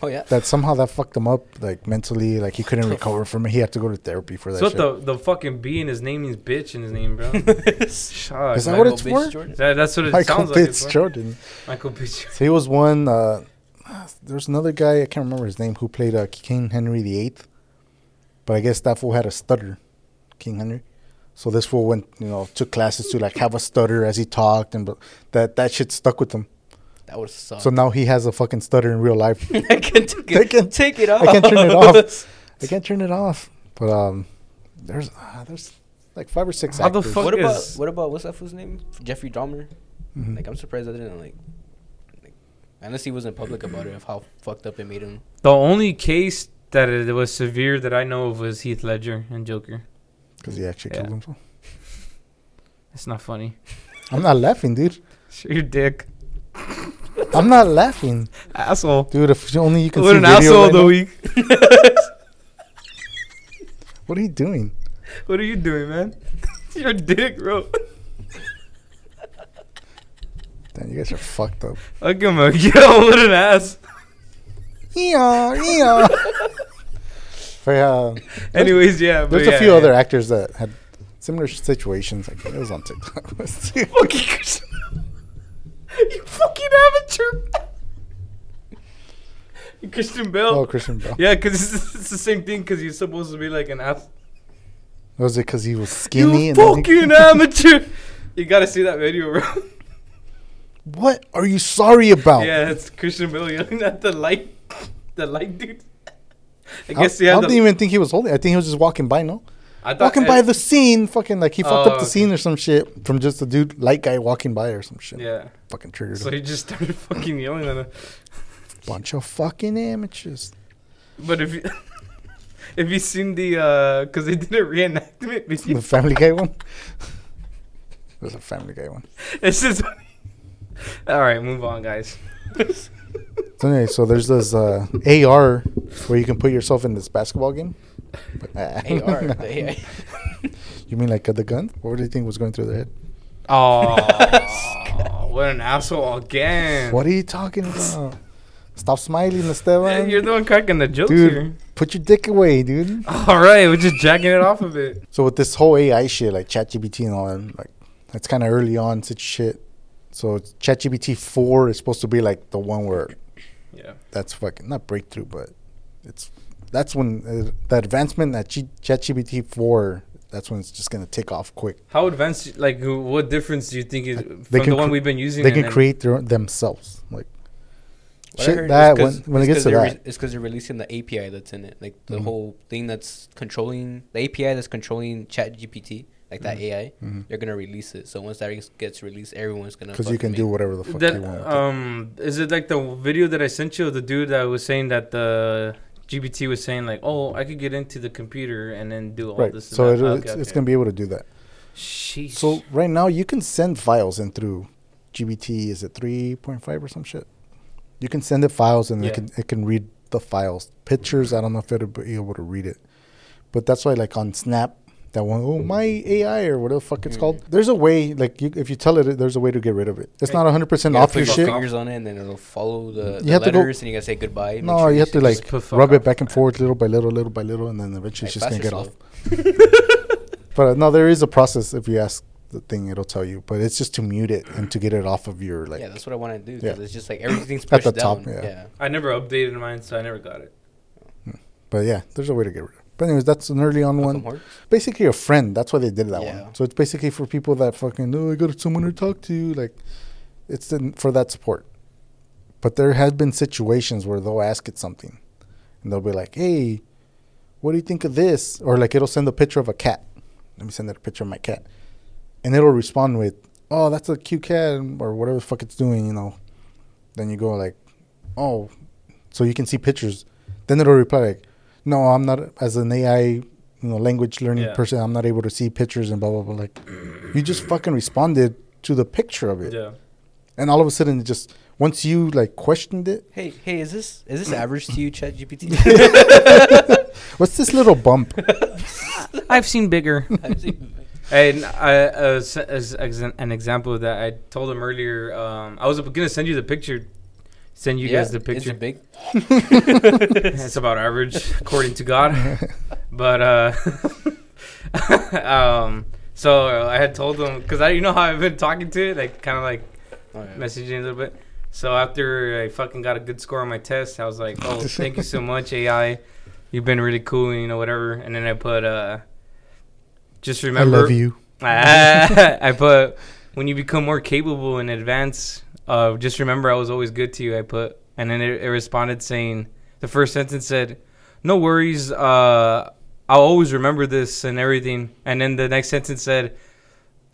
Oh yeah. that somehow that fucked him up like mentally like he couldn't recover from it. He had to go to therapy for that So what shit. the the fucking B in his name means bitch in his name, bro. Shut. Is that Michael, what it's Bitch for? Jordan. that- that's what it Michael sounds like. Pitts It's for. Jordan. Michael Pitts. So he was one. Uh, there's another guy I can't remember his name who played uh, King Henry VIII, but I guess that fool had a stutter, King Henry. So this fool went, you know, took classes to like have a stutter as he talked, and but that that shit stuck with him. That would suck. So now he has a fucking stutter in real life. I can take They it, can- take it off. I can't turn it off. I can't turn it off. But um, there's uh, there's like five or six. How the actors. fuck what about what about what's that fool's name? Jeffrey Dahmer. Mhm. Like I'm surprised I didn't like, like unless he wasn't public about it of how fucked up it made him. The only case that it was severe that I know of was Heath Ledger and Joker. Because he actually Yeah. killed himself. It's not funny. I'm not laughing, dude. Sure, your dick, I'm not laughing, asshole. dude. If only you can What see an video asshole right of the now. week. What are you doing? What are you doing, man? Your dick, bro. Damn, you guys are fucked up. I give him a yo, what an ass. Yeah, yeah. But uh, yeah, Anyways, yeah. but there's yeah, a few yeah. other actors that had similar situations. Like it was on TikTok. You fucking amateur. Christian Bale. oh, Christian Bale. Yeah, because it's, it's the same thing. Because he's supposed to be like an ass. Was it because he was skinny? You and then he- fucking amateur. You gotta see that video, bro. what are you sorry about? Yeah, it's Christian Bale yelling at the light, the light dude. I I, guess he I don't even think he was holding. I think he was just walking by. No, I thought walking by the scene. Fucking like he fucked Oh, up the okay. scene or some shit from just a dude light guy walking by or some shit. Yeah. Fucking triggered So him. he just started fucking yelling at him. Bunch of fucking amateurs. But if you if you seen the uh, cause they did a reenactment The video, Family Guy one. There's a Family Guy one. it's just. All right, move on, guys. So anyway, so there's this uh, AR where you can put yourself in this basketball game. But, AR. the you mean like uh, the gun? What do you think was going through their head? Oh, what an asshole again! What are you talking about? Stop smiling, Esteban. You're the one cracking the jokes Dude, here. put your dick away, dude. All right, we're just jacking it off a bit. So with this whole AI shit, like ChatGPT and all that, like that's kind of early on such shit. So it's ChatGPT four is supposed to be like the one where Yeah. that's fucking not breakthrough, but it's that's when uh, the advancement that G- ChatGPT four. That's when it's just gonna take off quick. How advanced? Like, what difference do you think is from They can the one cr- we've been using? They can create their, themselves. Like What I shit heard that is 'cause- when when it it's gets to 'cause they're that. re- it's because they're releasing the API that's in it, like the Mhm. whole thing that's controlling the API that's controlling ChatGPT, like that AI. Mhm. They're gonna release it. So once that gets released, everyone's gonna. because you fucking can do whatever the fuck you want. it. um, is it like the video that I sent you the dude that was saying that the GPT was saying like, oh, I could get into the computer and then do all right. this. So it, Okay, it's, it's gonna be able to do that. Sheesh. So right now you can send files in through GBT. Is it three point five or some shit? You can send it files and Yeah. it can it can read the files. Pictures, I don't know if it'll be able to read it, but that's why like on Snap, that one, oh my AI or whatever the fuck it's Mm. called. There's a way like you, if you tell it, there's a way to get rid of it. It's Okay. not 100 percent You gotta off put your your shit. fingers on it, and then it'll follow the, You the have to go- letters, and you gotta say goodbye. No, sure you have to like Just put fuck rub off. it back and forth little by little, little by little, and then eventually Like, it's just gonna get slow? off. But uh, no, there is a process. If you ask the thing, it'll tell you. But it's just to mute it and to get it off of your like. yeah, that's what I want to do. Yeah. Because it's just like everything's pushed At pushed the top, yeah. yeah. I never updated mine, so I never got it. But yeah, there's a way to get rid of it. But anyways, that's an early on one. Basically a friend. That's why they did that Yeah. one. So it's basically for people that fucking oh I got someone to talk to. Like it's in, for that support. But there has been situations where they'll ask it something, and they'll be like, "Hey, what do you think of this?" Or like it'll send a picture of a cat. Let me send it a picture of my cat, and it'll respond with, "Oh, that's a cute cat," or whatever the fuck it's doing. You know. Then you go like, "Oh," so you can see pictures. Then it'll reply like, "No, I'm not as an AI, you know, language learning Yeah. person. I'm not able to see pictures and blah blah blah." Like, you just fucking responded to the picture of it, Yeah. and all of a sudden, it just once you like questioned it, Hey, hey, is this is this average to you, ChatGPT? what's this little bump? I've seen bigger. And I, as, as, as an, an example of that, I told him earlier. Um, I was gonna send you the picture, send you yeah, guys the picture. Is it big? it's about average according to God. But uh, um, so I had told them because I, you know how I've been talking to it, like kind of like Oh, yeah. messaging a little bit. So after I fucking got a good score on my test, I was like, "Oh, thank you so much, AI. You've been really cool, you know, whatever." And then I put, uh, "Just remember, I love you. I put when you become more capable and advance, uh, just remember I was always good to you. I put, and then it, it responded saying the first sentence said, "No worries, uh, I'll always remember this and everything." And then the next sentence said,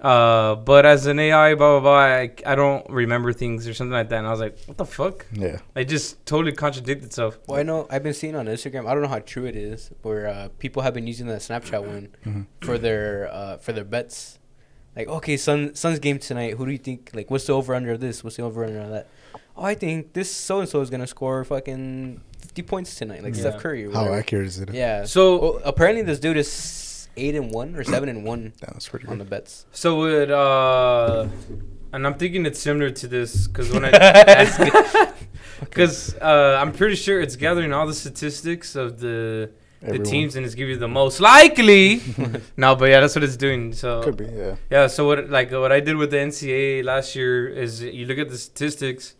uh, "But as an AI, blah blah blah, I, I don't remember things or something like that." And I was like, "What the fuck?" Yeah, It just totally contradicted itself. Well, I know I've been seeing on Instagram. I don't know how true it is, where uh, people have been using that Snapchat one Mhm. for their uh, for their bets. Like, okay, Sun Sun's game tonight. Who do you think? Like, what's the over under of this? What's the over under of that? Oh, I think this so and so is gonna score fucking 50 points tonight, like Yeah. Steph Curry. Or How accurate is it? Yeah. So- well, apparently this dude is eight and one or seven and one that's pretty on the bets. So would uh, and I'm thinking it's similar to this because when I, because uh, I'm pretty sure it's gathering all the statistics of the the teams and it's giving you the most likely. no, but yeah, that's what it's doing. So Could be, yeah. yeah, so what like what I did with the NCAA last year is you look at the statistics,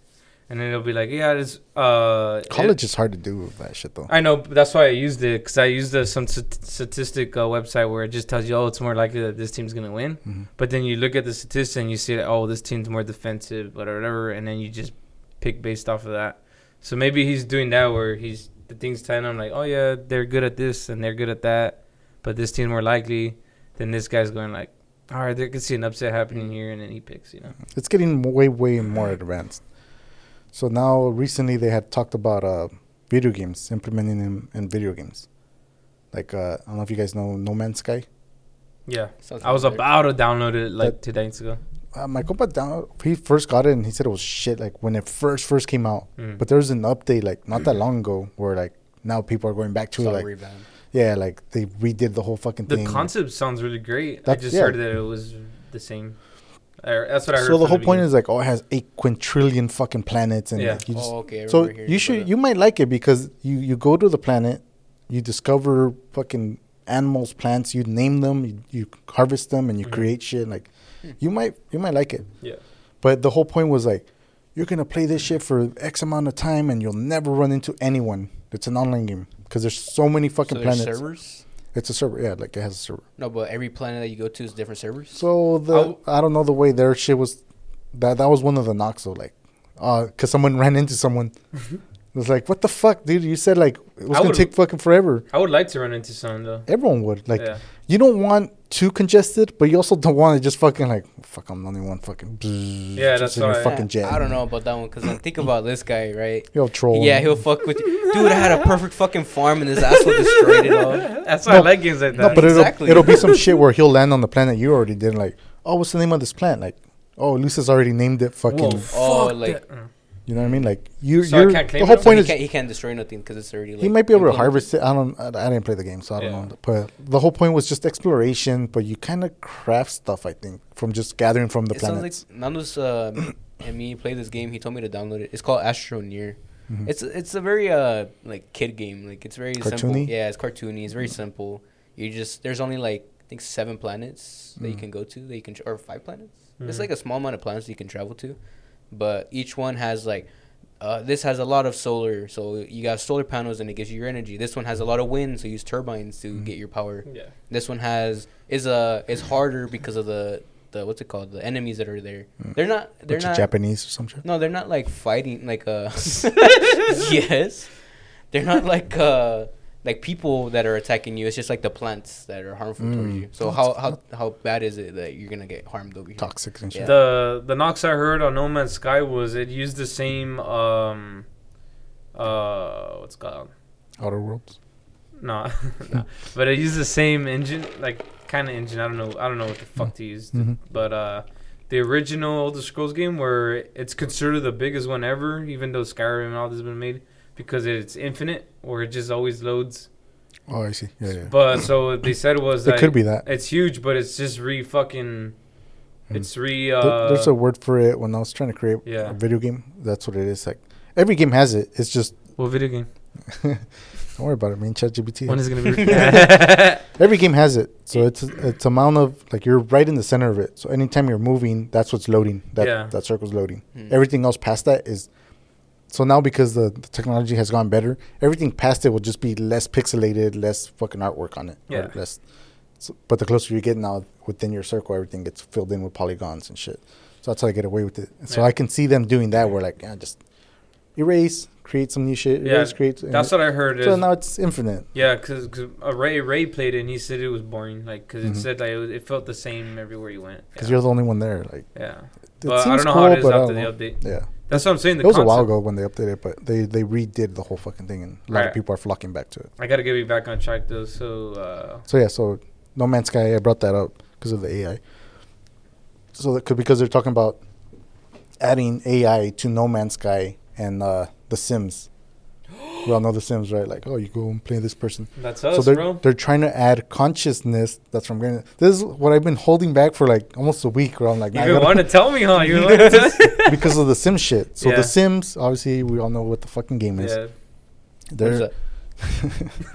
and then it'll be like, yeah, it's uh College is hard to do with that shit though. I know, but that's why I used it because I used uh, some stat- statistic uh, website where it just tells you, oh, it's more likely that this team's gonna win. Mhm. But then you look at the statistics and you see that, oh, this team's more defensive, whatever, whatever, and then you just pick based off of that. So maybe he's doing that where he's the things telling them like, oh yeah, they're good at this and they're good at that, but this team's more likely. Then this guy's going like, all right, they could see an upset happening here, and then he picks, you know. It's getting way, way more advanced. So now, recently, they had talked about uh, video games, implementing them in video games. Like, uh, I don't know if you guys know No Man's Sky. Yeah, Sounds I was about to download it like That- two days ago. Uh, my compa down, he first got it and he said it was shit. Like when it first first came out, Mm. but there was an update like not that long ago where like now people are going back to it. Like revamp. yeah, like they redid the whole fucking The thing. concept sounds really great. I just yeah. heard that it was the same. Or that's what I heard. So the from whole point is like, oh, it has eight quintillion fucking planets, and Yeah. like, you just Oh, okay. So you about should you might like it because you you go to the planet, you discover fucking animals, plants, you name them, you, you harvest them, and you Mhm. create shit. Like you might you might like it. Yeah. But the whole point was like, you're gonna play this shit for X amount of time, and you'll never run into anyone. It's an online game because there's so many fucking so planets. servers? It's a server, yeah, like it has a server. No, but every planet that you go to is different servers. So the I'll- don't know the way their shit was. That that was one of the knocks though, like, uh, cause someone ran into someone. it was like, what the fuck, dude? You said like it was I gonna would've- take fucking forever. I would like to run into someone though. Everyone would like. yeah. You don't want too congested, but you also don't want to just fucking like, fuck, I'm the only one fucking. Yeah, that's in your why- fucking jet. I don't know about that one because I think about this guy, right? He'll troll. Yeah, he'll fuck with you. Dude, I had a perfect fucking farm and this asshole destroyed it all. That's why I like games like that. No, but Exactly. it'll it'll be some shit where he'll land on the planet you already did. Like, oh, what's the name of this plant? Like, oh, Lucius already named it. Fucking. Whoa, Oh, like- that. You know what I mean? Like you, so you're, can't claim the whole it? So he is can't, he can't destroy nothing because it's already. Like, he might be able to harvest it. I don't. I, I didn't play the game, so I don't Yeah. know. But the whole point was just exploration. But you kind of craft stuff, I think, from just gathering from the It sounds planets. like Nando's uh, and me played this game. He told me to download it. It's called Astroneer. Mhm. It's it's a very uh like kid game. Like it's very simple. Cartoony? Yeah, it's cartoony. It's very simple. You just there's only like I think seven planets that you Mm. can go to. That you can or five planets. It's Mhm. like a small amount of planets you can travel to, but each one has like. Uh, this has a lot of solar, so you got solar panels and it gives you your energy. This one has a lot of wind, so you use turbines to Mm. get your power. yeah. This one has is a is harder because of the the what's it called the enemies that are there. Mm. They're not they're Bunch not Japanese or some shit. no they're not like fighting like uh yes they're not like uh like people that are attacking you. It's just like the plants that are harmful towards Mm. you. So how how how bad is it that you're gonna get harmed over here? Toxic and shit. Yeah. The the knocks I heard on No Man's Sky was it used the same um uh what's it called Outer worlds. no, no. but it used the same engine like kind of engine I don't know I don't know what the fuck to use Mhm. but uh the original Elder Scrolls game where it's considered the biggest one ever even though Skyrim and all this has been made because it's infinite or it just always loads Oh, I see. Yeah, yeah. but so what they said was it like could be that. it's huge but it's just re fucking Hmm. it's re There- uh There's a word for it when I was trying to create Yeah. a video game. That's what it is. Like every game has it. It's just what video game don't worry about it. I mean, ChatGPT. when is it gonna be Every game has it, so it's it's amount of like you're right in the center of it. So anytime you're moving, that's what's loading. That Yeah. that circle's loading. Hmm. Everything else past that is. So now because the, the technology has gone better, everything past it will just be less pixelated, less fucking artwork on it. Yeah. Less. So, but the closer you get now within your circle, everything gets filled in with polygons and shit. So that's how I get away with it. So Yeah. I can see them doing that. Where like, yeah, just erase, create some new shit. Yeah, Erase, create. That's what I heard. So is- now it's infinite. yeah, because Ray Ray played it and he said it was boring. Like, because Mhm. it said like it, was, it felt the same everywhere you went. Because yeah. you're the only one there. Like, yeah. it But I don't know cool, how it is after the update. Yeah. That's what I'm saying. The it was a while ago when they updated it, but they they redid the whole fucking thing, and a lot Right. of people are flocking back to it. I gotta get you back on track though. So uh, So yeah, so No Man's Sky, I brought that up because of the AI. So that could because they're talking about adding AI to No Man's Sky and uh, The Sims. We all know The Sims, right? Like, oh, you go and play this person. That's us, so they're bro. they're trying to add consciousness. That's from getting. This is what I've been holding back for like almost a week. Where I'm like, You "Nah, I been gotta- tell me, huh? You been to because of the Sim shit. So Yeah. the Sims, obviously, we all know what the fucking game is. yeah. They're that?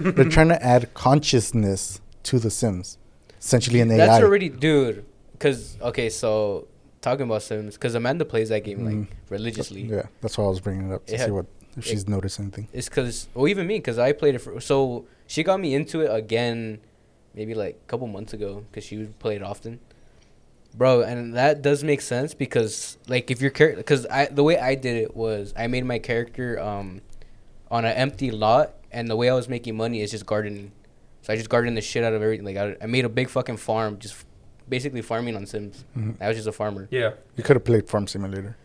they're trying to add consciousness to the Sims, essentially an AI. That's already, dude. Cause okay, so talking about Sims, cause Amanda plays that game Mhm. like religiously. Yeah, that's why I was bringing it up to It see what if she's noticed anything. It's cause, or even me, cause I played it for. So she got me into it again, maybe like a couple months ago, cause she would play it often. Bro, and that does make sense because like if your character, cause I the way I did it was I made my character um on an empty lot, and the way I was making money is just gardening. So I just gardened the shit out of everything. Like I, I made a big fucking farm, just basically farming on Sims. Mm-hmm. I was just a farmer. Yeah. You could have played Farm Simulator.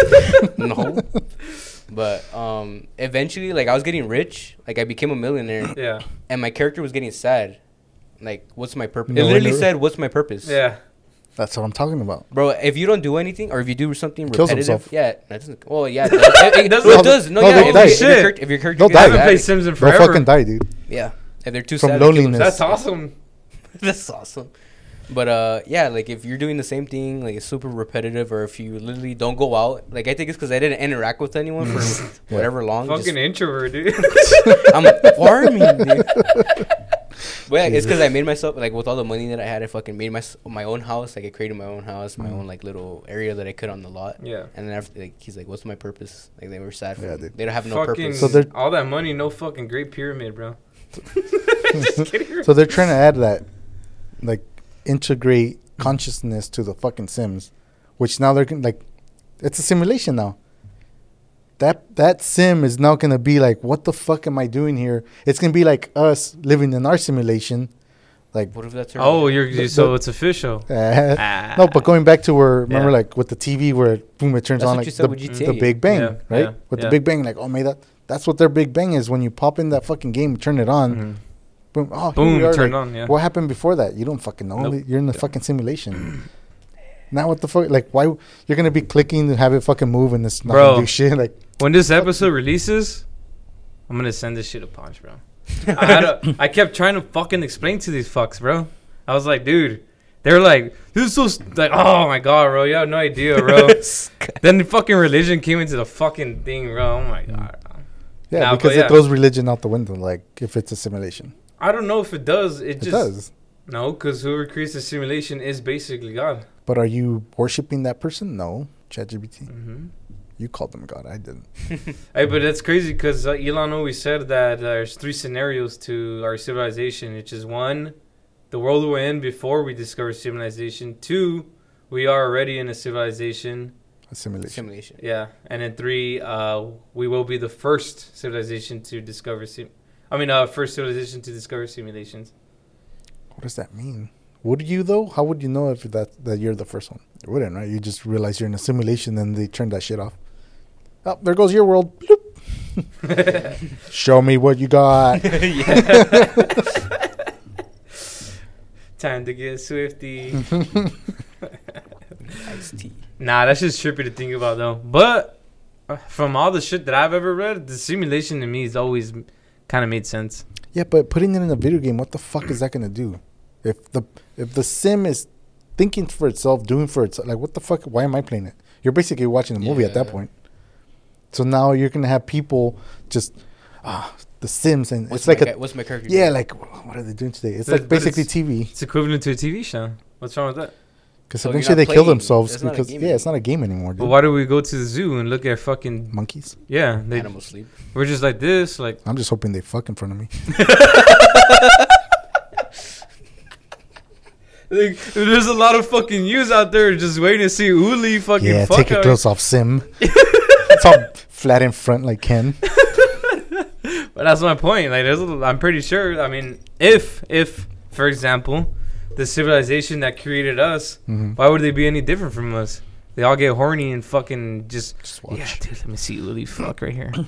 no. But um, eventually, like I was getting rich, like I became a millionaire, Yeah. and my character was getting sad. Like, what's my purpose? No it literally wonder- said, "What's my purpose?" Yeah. That's what I'm talking about. Bro, if you don't do anything, or if you do something Kills repetitive, himself. yeah, that doesn't. Well, yeah, it does. it, it, does- no, No, it does. No, no, yeah. If, die. you- if, your character, if your character They'll I die. haven't sad, played Sims in They'll fucking die, dude. yeah, if they're too From sad, they loneliness. That's awesome. That's awesome. But uh, yeah, like if you're doing the same thing, like it's super repetitive, or if you literally don't go out, like I think it's because I didn't interact with anyone for whatever long. just- Fucking introvert, dude. I'm farming, dude. But yeah, it's because I made myself like with all the money that I had, I fucking made my my own house. Like I created my own house, my Mm. own like little area that I could on the lot. yeah. And then after, like he's like, "What's my purpose?" Like they were sad. For Yeah, me. dude. They don't have no purpose. So they're- all that money, no fucking Great Pyramid, bro. Just kidding. So they're trying to add that, like, integrate consciousness to the fucking Sims, which now they're gonna, like, it's a simulation now. That that sim is now gonna be like, what the fuck am I doing here? It's gonna be like us living in our simulation, like. what if that's Oh, you're The- so the- it's official. uh, Ah. no, but going back to where remember Yeah. like with the TV where boom it turns That's on like the, the Big Bang, Yeah, right? yeah, with yeah. the Big Bang, like oh may that that's what their Big Bang is when you pop in that fucking game, turn it on, Mhm. Boom, oh here Boom, we are, turned like, on. Yeah. What happened before that? You don't fucking know. Nope. You're in the fucking simulation. now what the fuck? Like why you're gonna be clicking to have it fucking move and it's not Bro. gonna do shit? Like When this episode releases, I'm gonna send this shit a punch, bro. I had a, I kept trying to fucking explain to these fucks, bro. I was like, dude, they're like, this is so st-, like, oh my god, bro, you have no idea, bro. then the fucking religion came into the fucking thing, bro. Oh my mm. god. yeah, Nah, but because yeah. it throws religion out the window. Like if it's a simulation, I don't know if it does. It it just does. no, because whoever creates the simulation is basically God. But are you worshiping that person? No, ChatGPT. hmm You called them God. I didn't. Hey, but that's crazy because uh, Elon always said that there's three scenarios to our civilization, which is one, the world we're in before we discover civilization. Two, we are already in a civilization. A simulation. simulation. Yeah, and then three, uh, we will be the first civilization to discover. Sim- I mean, uh, first civilization to discover simulations. What does that mean? Would you though? How would you know if that that you're the first one? You wouldn't, right? You just realize you're in a simulation and they turn that shit off. Oh, there goes your world. Show me what you got. Time to get swifty. Tea. Nah, that's just trippy to think about though. But uh, from all the shit that I've ever read, the simulation to me is always kind of made sense. yeah, but putting it in a video game, what the fuck is that gonna do? If the if the sim is thinking for itself, doing for itself, like what the fuck? Why am I playing it? You're basically watching a movie at that point. So now you're gonna have people just ah the Sims and What's it's like my, a what's my character? yeah doing? like what are they doing today? It's But- like basically it's- TV. It's equivalent to a TV show. What's wrong with that? Because So eventually not they kill themselves It's because yeah, it's not a game anymore, dude. But why do we go to the zoo and look at fucking Monkeys. yeah? They, Animal sleep. we're just like this, like I'm just hoping they fuck in front of me. Like, there's a lot of fucking yous out there just waiting to see Uli fucking yeah, fuck take your out. clothes off, Sim. it's all flat in front like Ken. But that's my point. Like, there's, a- I'm pretty sure. I mean, if if for example, the civilization that created us, Mhm. why would they be any different from us? They all get horny and fucking just. Just watch. Yeah, dude. Let me see Uli fuck right here.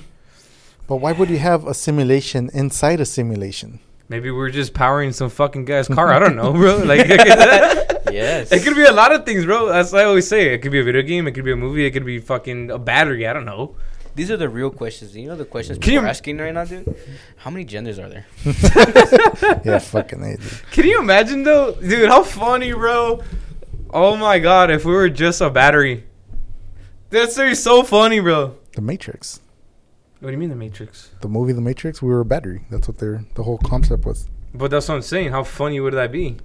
But why would you have a simulation inside a simulation? Maybe we're just powering some fucking guy's car. I don't know, bro. Like, yes, it could be a lot of things, bro. That's what I always say. It could be a video game. It could be a movie. It could be fucking a battery. I don't know. These are the real questions. You know the questions Can you- people are asking right now, dude. How many genders are there? yeah, fucking A, dude. Can you imagine though, dude? How funny, bro! Oh my god, if we were just a battery, that's very so funny, bro. The Matrix. What do you mean the Matrix? The movie The Matrix, we were a battery. That's what their the whole concept was. But that's what I'm saying. How funny would that be?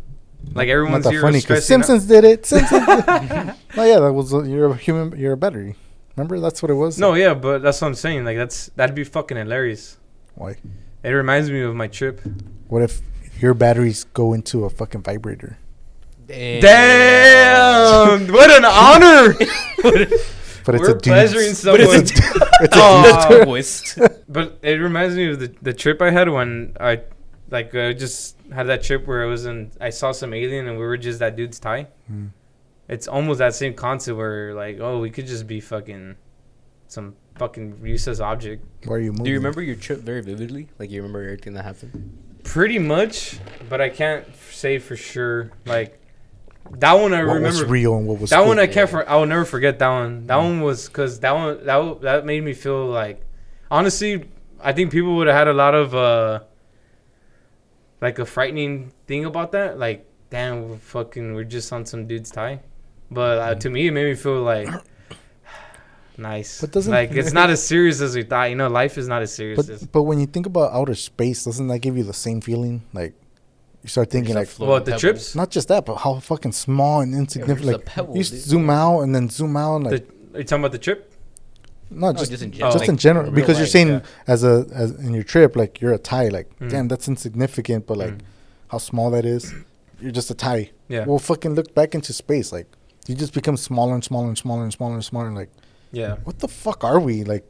Like Not everyone's that here funny because stressing out- Simpsons did it. Simpsons. did Oh yeah, that was a, you're a human. You're a battery. Remember that's what it was. No, yeah, but that's what I'm saying. Like that's that'd be fucking hilarious. Why? It reminds me of my trip. What if your batteries go into a fucking vibrator? Damn! what an honor! But it's We're a dude's- pleasuring But it's a, it's a Aw. twist. But it reminds me of the, the trip I had when I like I just had that trip where I was in I saw some alien and we were just that dude's tie. Hmm. It's almost that same concept where like, oh, we could just be fucking some fucking useless object. Why are you moving? Do you remember your trip very vividly? Like you remember everything that happened? Pretty much, but I can't say for sure. Like that one I what was remember real and what was that one I fake? can't. For, I will never forget that one. That one was because that one that that made me feel like, honestly, I think people would have had a lot of uh, like a frightening thing about that. Like, damn, we're fucking, we're just on some dude's tie. But uh, to me, it made me feel like nice. But doesn't- like it's not as serious as we thought. You know, life is not as serious as. But but when you think about outer space, doesn't that give you the same feeling? Like you start thinking like Floating What the pebble. trips? not just that, but how fucking small and insignificant. just a like pebble, you dude. zoom out and then zoom out, like The, are you talking about the trip? not No, just just in just, general. like, in general real because you're life, saying yeah. as a as in your trip like you're a tie like Mm. damn that's insignificant but like Mm. how small that is you're just a tie Yeah. well fucking look back into space like you just become smaller and smaller and smaller and smaller and smaller And like yeah. what the fuck are we like,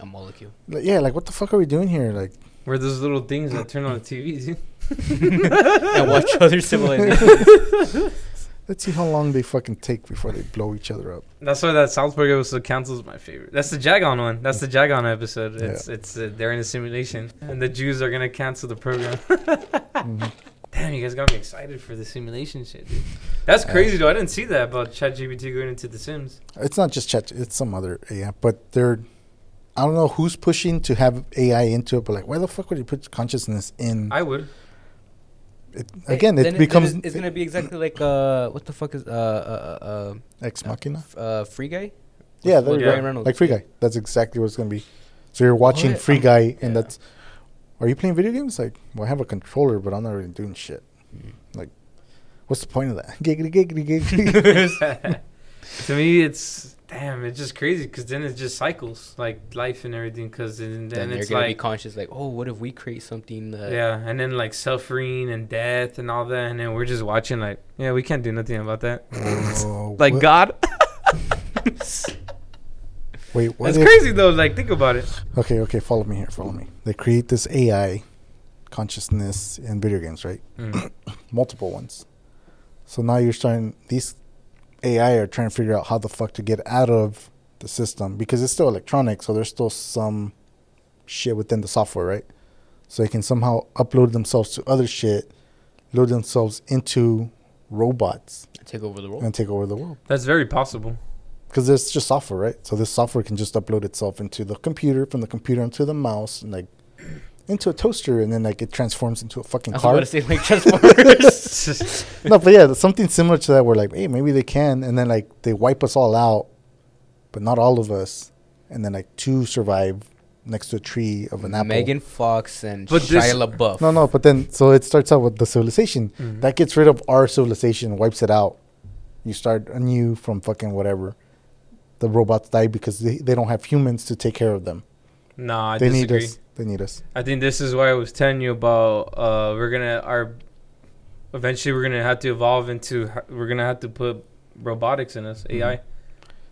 A molecule. like yeah like what the fuck are we doing here like We're those little things that turn on the TV. and watch other civilizations. let's see how long they fucking take before they blow each other up That's why that South Park episode cancels my favorite. That's the Jagon one. That's the Jagon episode. It's it's uh, they're in a simulation, and the Jews are gonna cancel the program. Mhm. Damn, you guys got me excited for the simulation shit, dude. That's crazy, though. I didn't see that about ChatGPT going into The Sims. it's not just chat it's some other AI but they're I don't know who's pushing to have AI into it but like why the fuck would you put consciousness in I would. it, again Then it becomes Then it's, gonna be exactly like uh, what the fuck is uh uh uh, ex machina uh, uh Free Guy? Yeah, there you go. Like Free Guy. That's exactly what it's gonna be. So you're watching What? Free Guy, and yeah. that's. Are you playing video games? Like, well, I have a controller, but I'm not really doing shit. Mm. Like, what's the point of that? Giggity, giggity, giggity. to me, it's damn. It's just crazy because then it just cycles like life and everything. Because then, Then then they're it's gonna be conscious, like, oh, what if we create something that yeah, and then like suffering and death and all that, and then we're just watching like yeah, we can't do nothing about that. Oh, like what- God. Wait, what That's if- crazy though. Like think about it. Okay, okay, follow me here. Follow me. They create this AI consciousness in video games, right? Mm. Multiple ones. So now you're starting. These AI are trying to figure out how the fuck to get out of the system because it's still electronic. So there's still some shit within the software, right? So they can somehow upload themselves to other shit, load themselves into robots, take over the world. and take over the world. That's very possible. Because it's just software, right? So this software can just upload itself into the computer, from the computer into the mouse, and like into a toaster, and then like it transforms into a fucking I was car. about to say like Transformers. no, but yeah, something similar to that. Where like, hey, maybe they can, and then like they wipe us all out, but not all of us, and then like two survive next to a tree of an apple. Megan Fox and But this- Shia LaBeouf. No, no, but then so it starts out with the civilization Mhm. that gets rid of our civilization, wipes it out. You start anew from fucking whatever. The robots die because they, they don't have humans to take care of them. Nah, I they disagree. need us. They need us. I think this is why I was telling you about. Uh, we're gonna our. Eventually, we're gonna have to evolve into. We're gonna have to put robotics in us, AI.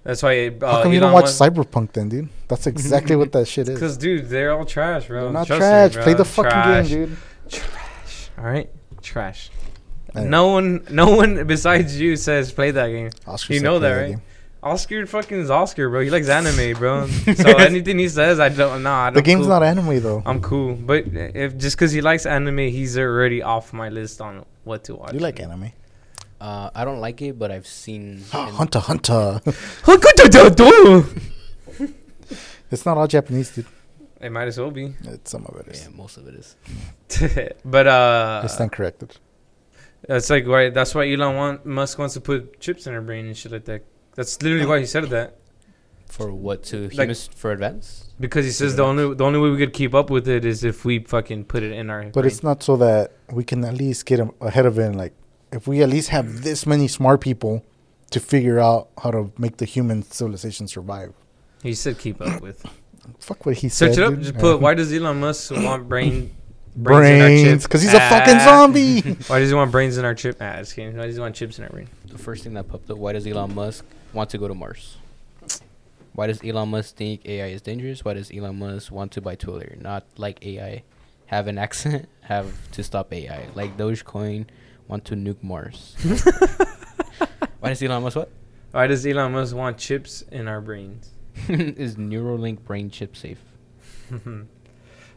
That's why. Uh, Mm-hmm. How come you don't watch Cyberpunk then, dude? That's exactly what that shit is. Cause dude, they're all trash, bro. They're not Trust me, trash. bro. Play the fucking Trash. game, dude. Trash. All right, trash. Anyway. No one, no one besides you says play that game. Oscar You know play that, right? game. Oscar fucking is Oscar, bro. He likes anime, bro. so anything he says, I don't. Nah, The game's cool. not anime though. I'm cool, but if just because he likes anime, he's already off my list on what to watch. You like anime? Uh, I don't like it, but I've seen. Hunter, Hunter. It's not all Japanese, dude. It might as well be. It's some of it is. Yeah, most of it is. but uh, it's uncorrected. that's like why. That's why Elon want, Musk wants to put chips in our brain and shit like that. That's literally why he said that. For what to Like- humans for advance? Because he says the only the only way we could keep up with it is if we fucking put it in our. But brain. it's not so that we can at least get 'em ahead of it. And like, if we at least have this many smart people to figure out how to make the human civilization survive. He said keep up with. Fuck what he said. Search it up. dude. Just put why does Elon Musk want brain brains in our brains because he's a fucking Ah. zombie. Why does he want brains in our chip? Ah, just kidding. Why does he want chips in our brain? The first thing that popped up. Why does Elon Musk want to go to Mars? Why does Elon Musk think AI is dangerous? Why does Elon Musk want to buy Twitter? Not like AI, have an accent, have to stop AI. Like Dogecoin, want to nuke Mars. Why does Elon Musk what? Why does Elon Musk want chips in our brains? is Neuralink brain chip safe?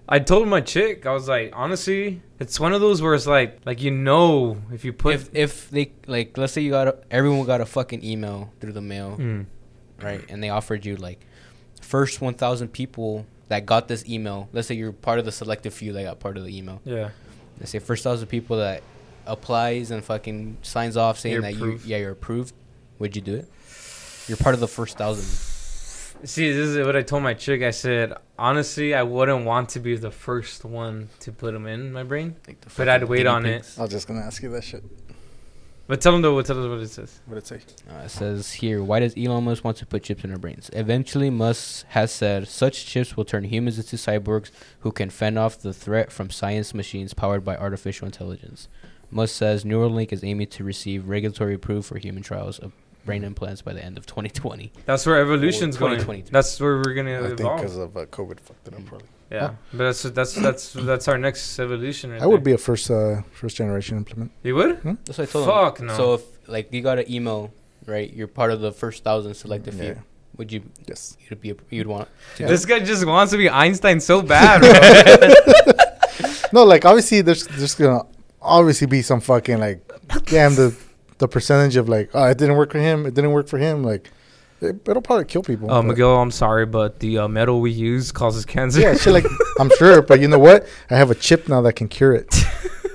I told my chick, I was like, honestly, it's one of those where it's like, like you know, if you put, if if they like, let's say you got a, everyone got a fucking email through the mail, Mm. right? And they offered you like first 1,000 people that got this email. Let's say you're part of the selective few that got part of the email. yeah, Let's say first thousand people that applies and fucking signs off saying You're that approved. you yeah you're approved. Would you do it? You're part of the first thousand. See, this is what I told my chick. I said, honestly, I wouldn't want to be the first one to put them in my brain. Like But I'd wait guinea on it. I was just gonna ask you that shit. But tell them though, tell us what it says. What it say? Uh, it says here, why does Elon Musk want to put chips in our brains? Eventually, Musk has said such chips will turn humans into cyborgs who can fend off the threat from science machines powered by artificial intelligence. Musk says Neuralink is aiming to receive regulatory approval for human trials of brain implants by the end of 2020. That's where evolution's going. 2022. That's where we're gonna I think because of uh, COVID fucked it up probably. yeah, but that's that's that's that's our next evolution. Right I would be a first uh, first generation implement. You would? That's what I told Fuck him. no. So if like you got an email, right? You're part of the first thousand selected few. Yeah. Would you? Yes. You'd be. You'd want. To Yeah. This guy just wants to be Einstein so bad, bro. No, like obviously there's there's gonna obviously be some fucking like damn the the percentage of like oh it didn't work for him it didn't work for him like it, it'll probably kill people. Oh, but- Miguel, I'm sorry, but the uh, metal we use causes cancer. Yeah, shit like I'm sure, but you know what? I have a chip now that can cure it.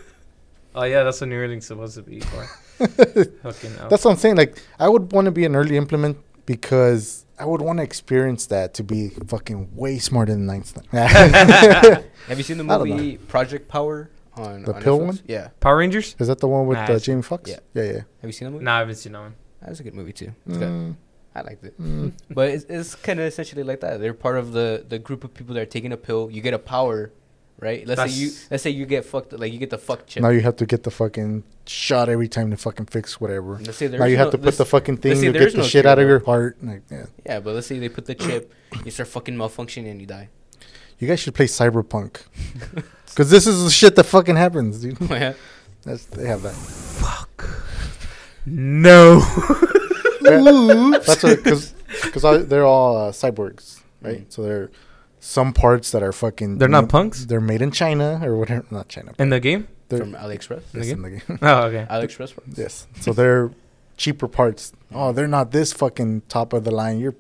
oh yeah, that's what Neuralink's supposed to be for. Fucking hell. That's what I'm saying. Like I would want to be an early implement because I would want to experience that to be fucking way smarter than Einstein. Have you seen the movie Project Power on The on pill Netflix? one? Yeah. Power Rangers? Is that the one with Nah, uh, it's- Jamie Foxx? yeah. yeah, yeah. Have you seen that movie? Nah, I haven't seen that one. That was a good movie too. It's good. Mm, I liked it. mm. But it's, it's kind of essentially like that. They're part of the the group of people that are taking a pill. You get a power, right? Let's say you That's- let's say you get fucked. Like you get the fuck chip. Now you have to get the fucking shot every time to fucking fix whatever. Let's say there Now is you have no- to put let's- the fucking thing say to there get is the no shit cure, out of your heart. Like, yeah. Yeah, but let's say they put the chip, you start fucking malfunctioning and you die. You guys should play Cyberpunk. Because this is the shit that fucking happens, dude. yeah. That's, they have that. Fuck. No. That's because because they're all uh, cyborgs, right? Mm. So they're some parts that are fucking. They're not ma- punks? They're made in China or whatever. Not China. In the game? They're From AliExpress. yes, the in the game. Oh, okay. AliExpress. parts? yes. So they're cheaper parts. Oh, they're not this fucking top of the line. You're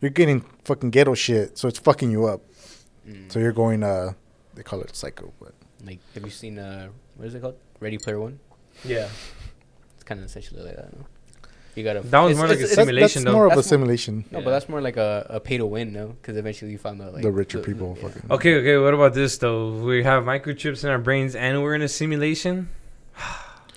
you're getting fucking ghetto shit. So it's fucking you up. Mm. So you're going uh, they call it psycho, but like, have you seen uh, what is it called? Ready Player One. Yeah. It's kind of essentially like that. No? You gotta. That was more like a simulation, that's though. more of a That's more- simulation. No, Yeah. but that's more like a, a pay to win, no? Because eventually you find out like the richer the- people yeah. fucking. Okay, okay. What about this though? We have microchips in our brains, and we're in a simulation.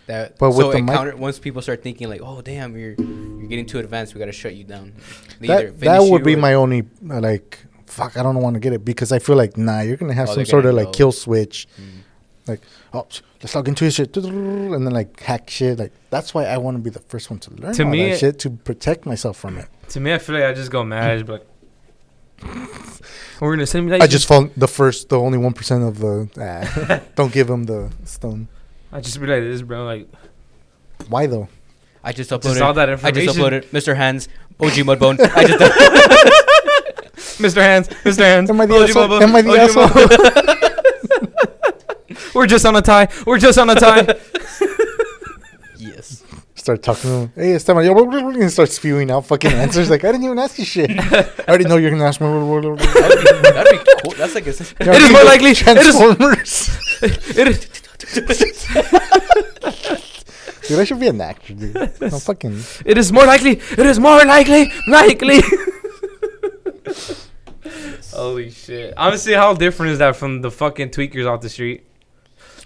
That, But but with so the it mic- counter, once people start thinking like, oh damn, you're you're getting too advanced, we gotta shut you down. They That that would be my only uh, like. Fuck, I don't want to get it because I feel like nah, you're gonna have Oh, some sort of like know. kill switch. Mm. oh, psh, let's log into his shit, and then like hack shit. Like that's why I want to be the first one to learn To all me, that it- shit to protect myself from it. To me, I feel like I just go mad. But we're in a simulation. I just found the first, the only one percent of the. Ah, don't give him the stone. I just be like this, bro. Like Why though? I just uploaded. just uploaded. all that I just uploaded Mr. Hands, OG Mudbone. I just Mr. Hands, Mr. Hands. Am I the OG asshole? Mobo, Am I the OG asshole? Mobo. We're just on a tie. We're just on a tie. yes. Start talking to him. Hey, Esteban. yo, And start spewing out fucking answers. Like, I didn't even ask you shit. I already know you're going to ask me. That'd be, that'd be cool. That's like a. It is more likely- it is- Transformers. It is, dude, I should be an actor, dude. I'm fucking. it is more likely. It is more likely. Likely. Holy shit! Honestly, how different is that from the fucking tweakers off the street?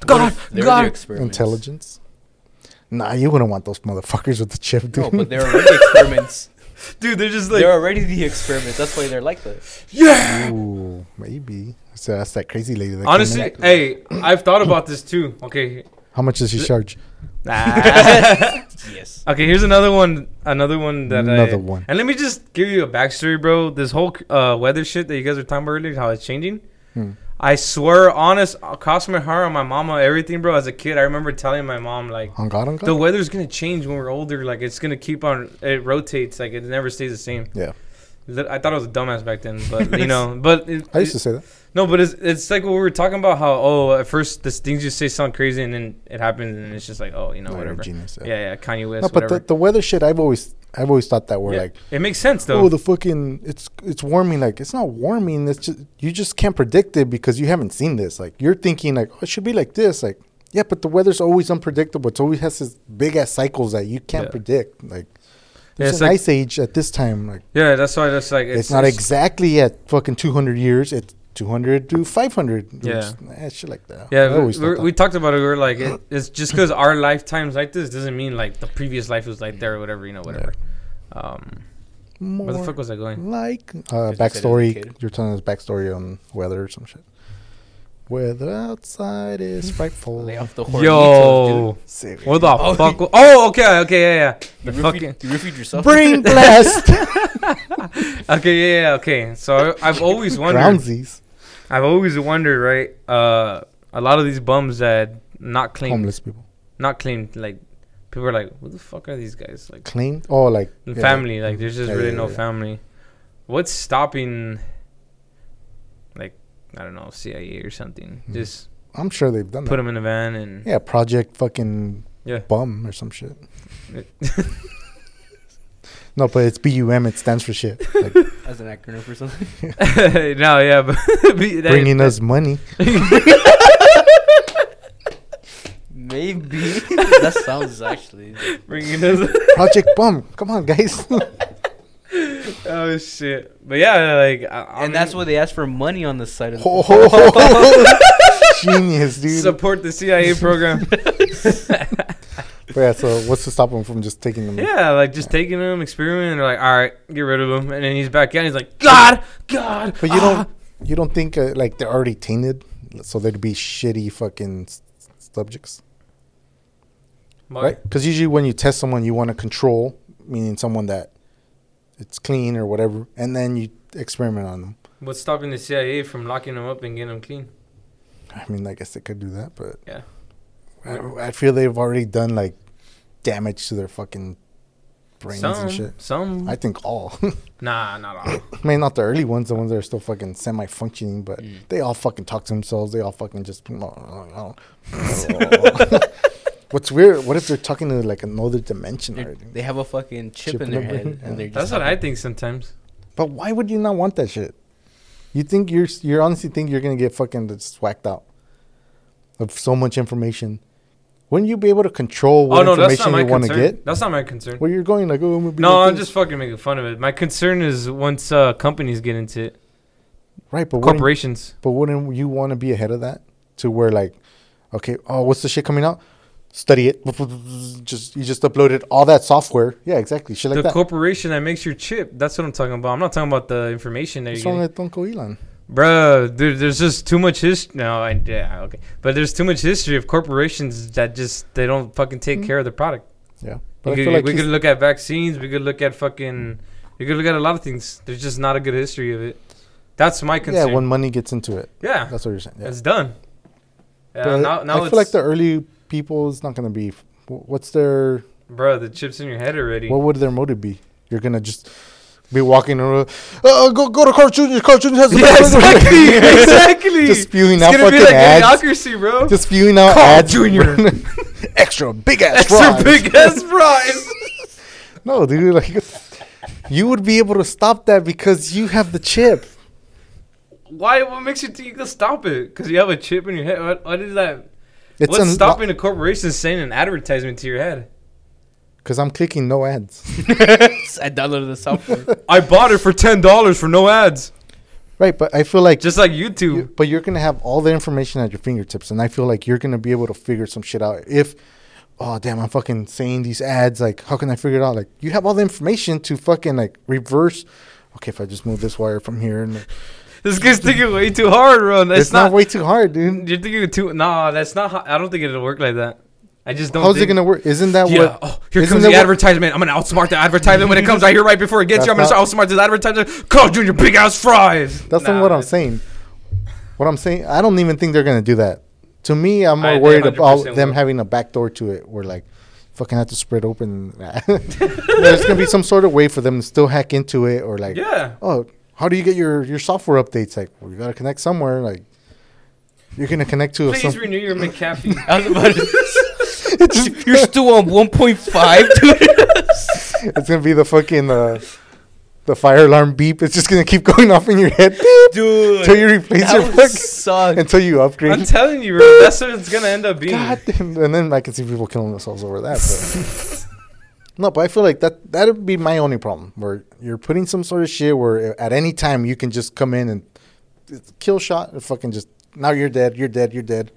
God, God. Intelligence. Nah, you wouldn't want those motherfuckers with the chip, dude. No, but they're already experiments. Dude, they're just like, they're already the experiments. That's why they're like that. yeah. Ooh, maybe. So that's that crazy lady. That Honestly, hey, I've thought about this too. Okay. how much does she charge? Nah yes. Okay, here's another one. Another one that I, Another one. And let me just give you a backstory, bro. This whole uh, weather shit that you guys were talking about earlier, how it's changing. Hmm. I swear, honest, across my heart, on my mama, everything, bro. As a kid, I remember telling my mom like, On God, on God. the weather's gonna change when we're older. Like it's gonna keep on. It rotates. Like it never stays the same. Yeah. I thought I was a dumbass back then, but you know, but it, I used to say that. No, but it's it's like what we were talking about. How oh, at first this things just say sound crazy, and then it happens, and it's just like oh, you know, No, you're a whatever. genius, Yeah, yeah, Kanye West, No, but whatever. the, the weather shit, I've always, I've always thought that we're Yeah, like, it makes sense though. oh, the fucking, it's, it's warming. Like, it's not warming. It's just, you just can't predict it because you haven't seen this. Like, you're thinking like, oh, it should be like this. Like, yeah, but the weather's always unpredictable. It always has this big ass cycles that you can't Yeah. predict. Like, Yeah, there's it's an like- ice age at this time. Like, yeah, that's why that's like it's, not exactly at fucking 200 years. It's 200 to 500. Yeah. Eh, shit like that. Yeah, we, we're- we talked about it. We are like, it, it's just because our lifetimes like this doesn't mean like the previous life was like there or whatever, you know, whatever. Um, where the fuck was I going? like uh, you said as a backstory. You're telling us backstory on weather or some shit. Weather outside is frightful. Lay off the hornitos, Yo, dude. What the Oh, fuck? wa- Oh, okay, okay, yeah, yeah. The You fucking roofied, you roofied yourself. Brain blast. okay, yeah, yeah, okay. So I, I've always wondered. Groundsies. I've always wondered, right? Uh, a lot of these bums that not claimed, Homeless people. not claimed, like people are like, "What the fuck are these guys?" Like Claimed. Oh, like the yeah. family, like there's just Yeah, really no family. What's stopping? Like I don't know, CIA or something. Hmm. Just I'm sure they've done put that. them in a van and Yeah, Project fucking Yeah. bum or some shit. No, but it's BUM. It stands for shit. Like As an acronym for something. no, yeah, but that- bringing us money. Maybe. that sounds actually. bringing us. Project Bum. Come on, guys. oh shit! But yeah, like, I, And that's why they ask for money on the side of the. Ho, ho, ho. Genius, dude. support the CIA program. But yeah, so what's to stop him from just taking them? yeah, like just taking them, experimenting. They're like, all right, get rid of him, and then he's back in. He's like, God, God. But you ah." don't, you don't think uh, like they're already tainted, so they'd be shitty fucking s- subjects, Why? right? Because usually when you test someone, you want to control, meaning someone that it's clean or whatever, and then you experiment on them. What's stopping the CIA from locking them up and getting them clean? I mean, I guess they could do that, but Yeah. I, I feel they've already done like damage to their fucking brains some, and shit. some. I think all. nah, not all. I mean, not the early ones, the ones that are still fucking semi-functioning, but Mm. they all fucking talk to themselves. They all fucking just. What's weird? What if they're talking to like another dimension They're- already? They have a fucking chip, Chip in in their their head, brain, and they're just. That's what I having- think sometimes. But why would you not want that shit? You think you're you honestly think you're gonna get fucking just whacked out of so much information? Wouldn't you be able to control what oh no, information you want to get? That's not my concern. Where you're going, like, oh, I'm No, like I'm this. just fucking making fun of it. My concern is once uh, companies get into it, right, but wouldn't, corporations. but wouldn't you want to be ahead of that to where like, okay, oh, what's the shit coming out? Study it. Just you just uploaded all that software. Yeah, exactly. Shit like the that. corporation that makes your chip. That's what I'm talking about. I'm not talking about the information that What's you're wrong getting. with Uncle Elon? Bruh, there, there's just too much history. No, I, yeah, okay. But there's too much history of corporations that just, they don't fucking take Mm. care of the product. Yeah, We but I could, like we could look at vaccines. We could look at fucking. We could look at a lot of things. There's just not a good history of it. That's my concern yeah, when money gets into it, yeah, that's what you're saying. Yeah. it's done. Yeah, But now, now I it's, feel like the early people is not gonna be. What's their? bro, the chips in your head already. What would their motive be? You're gonna just be walking around. Uh, go go to Cartoon. Cartoon has the Yeah, best- exactly, exactly. Just spewing it's out gonna be fucking like ads. idiocracy, bro. Just spewing out Carl ads. Jr.. Extra big ass Extra fries. big ass fries. No, dude, like you would be able to stop that because you have the chip. Why? What makes you think you can stop it? Because you have a chip in your head. What, what is that? It's What's unlo- stopping a corporation sending an advertisement to your head? Because I'm clicking no ads. I downloaded the software. I bought it for ten dollars for no ads, right, but I feel like just like YouTube. you- but you're gonna have all the information at your fingertips, and I feel like you're gonna be able to figure some shit out. If oh damn, I'm fucking saying these ads, like how can I figure it out? Like you have all the information to fucking like reverse. Okay, if I just move this wire from here, and This guy's thinking way too hard, bro. That's it's not, way too hard, dude. You're thinking too. Nah, that's not. How, I don't think it'll work like that. I just don't. How's it gonna work? Isn't that Yeah. what? Oh, here comes the what- advertisement. I'm gonna outsmart the advertisement when it comes right here, right before it gets you. I'm gonna That's outsmart this advertisement. Carl Jr. Big ass fries. That's Nah, not what I'm saying. What I'm saying, I don't even think they're gonna do that. To me, I'm more I- worried about them will. having a back door to it, where like, fucking have to spread open. There's gonna be some sort of way for them to still hack into it, or like, Yeah. oh, how do you get your your software updates? Like, well, you gotta connect somewhere. Like, you're gonna connect to a Please some, renew your McAfee. I was about to, You're still on 1.5, dude. It's gonna be the fucking uh, the fire alarm beep. It's just gonna keep going off in your head, beep, dude. until you replace that your would fucking, suck. until you upgrade. I'm telling you, bro. That's what it's gonna end up being. God damn. And then I can see people killing themselves over that. But. no, but I feel like that that would be my only problem. Where you're putting some sort of shit where at any time you can just come in and kill shot and fucking just now you're dead, you're dead, you're dead.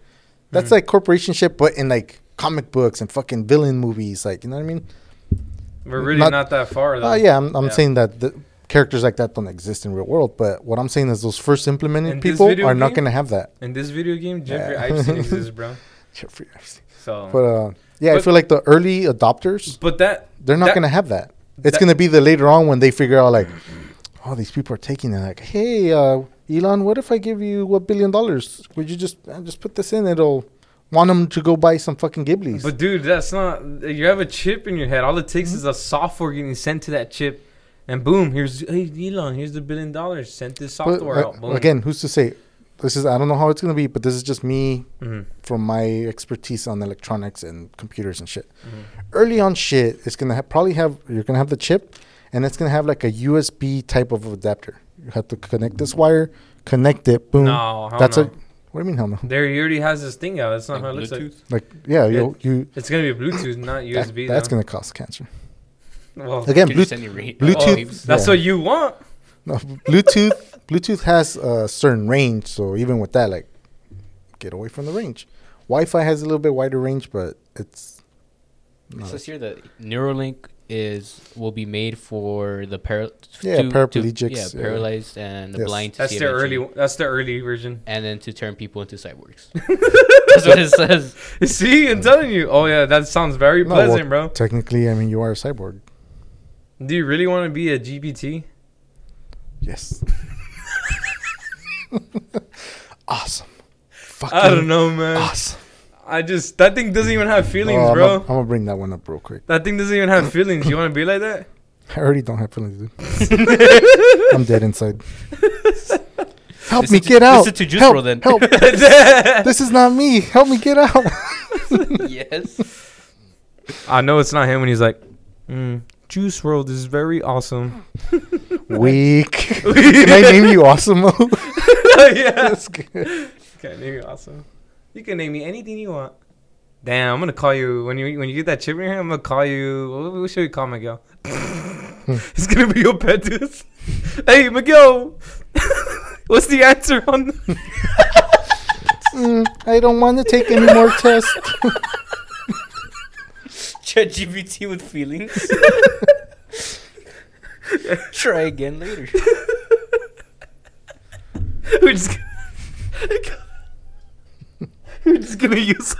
That's like corporation shit, but in like comic books and fucking villain movies. Like you know what I mean? We're really Not- not, that far, though. Oh yeah, I'm, I'm Yeah. saying that the characters like that don't exist in real world. But what I'm saying is those first implemented In people are not gonna have that. In this video game, Jeffrey Yeah. Epstein exists, bro. Jeffrey Epstein. So, But uh, yeah, I feel like the early adopters. but that They're not That- gonna have that. It's that- gonna be the later on when they figure out like, oh, these people are taking it. Like, hey, uh, Elon, what if I give you a billion dollars? Would you just uh, just put this in? It'll want them to go buy some fucking Ghiblis. But dude, that's not. You have a chip in your head. All it takes Mm-hmm. is a software getting sent to that chip, and boom, here's hey Elon, here's the billion dollars. Sent this But, software uh, out. Boom. again, who's to say? This is I don't know how it's gonna be, but this is just me Mhm. from my expertise on electronics and computers and shit. Mhm. Early on, shit, it's gonna ha- probably have you're gonna have the chip, and it's gonna have like a USB type of adapter. You have to connect this wire, connect it, boom. No, hell That's no. a. What do you mean hell no? There, he already has this thing out. That's not Like how it looks like. Bluetooth? Like yeah, Yeah. you you It's gonna be Bluetooth, not that- USB. that's though. gonna cause cancer. Well, Again, Can Bluetooth. re- Bluetooth- oh, waves? that's yeah. what you want. No, Bluetooth. Bluetooth has a certain range, so even with that, like, get away from the range. Wi-Fi has a little bit wider range, but it's. It not- says here that Neuralink is will be made for the para- Yeah, to- to- paraplegics, yeah, yeah. paralyzed and the Yes. blind. To That's see the early. That's the early version. and then to turn people into cyborgs. That's what it says. See, I'm telling you. Oh yeah, that sounds very No, well, pleasant, bro. Technically, I mean, you are a cyborg. Do you really want to be a GPT? Yes. awesome. Fucking I don't know, man. Awesome. I just that thing doesn't even have feelings, Oh, I'm bro. gonna- I'm gonna bring that one up real quick. That thing doesn't even have feelings. You want to be like that? I already don't have feelings, dude. I'm dead inside. Help Listen me to- get out. listen to Juice help, WRLD then. help. this is not me. Help me get out. yes. I know it's not him when he's like, mm, Juice WRLD is very awesome. Weak. Can I name you Awesome? yeah. That's good. Okay, name you awesome. You can name me anything you want. Damn, I'm gonna call you when you when you get that chip in your hand. I'm gonna call you. What, what should we call Miguel? it's gonna be your pet, hey, Miguel. What's the answer on? The- Mm, I don't want to take any more tests. ChatGPT with feelings. Try again later. We're just. Gonna, we're just gonna use.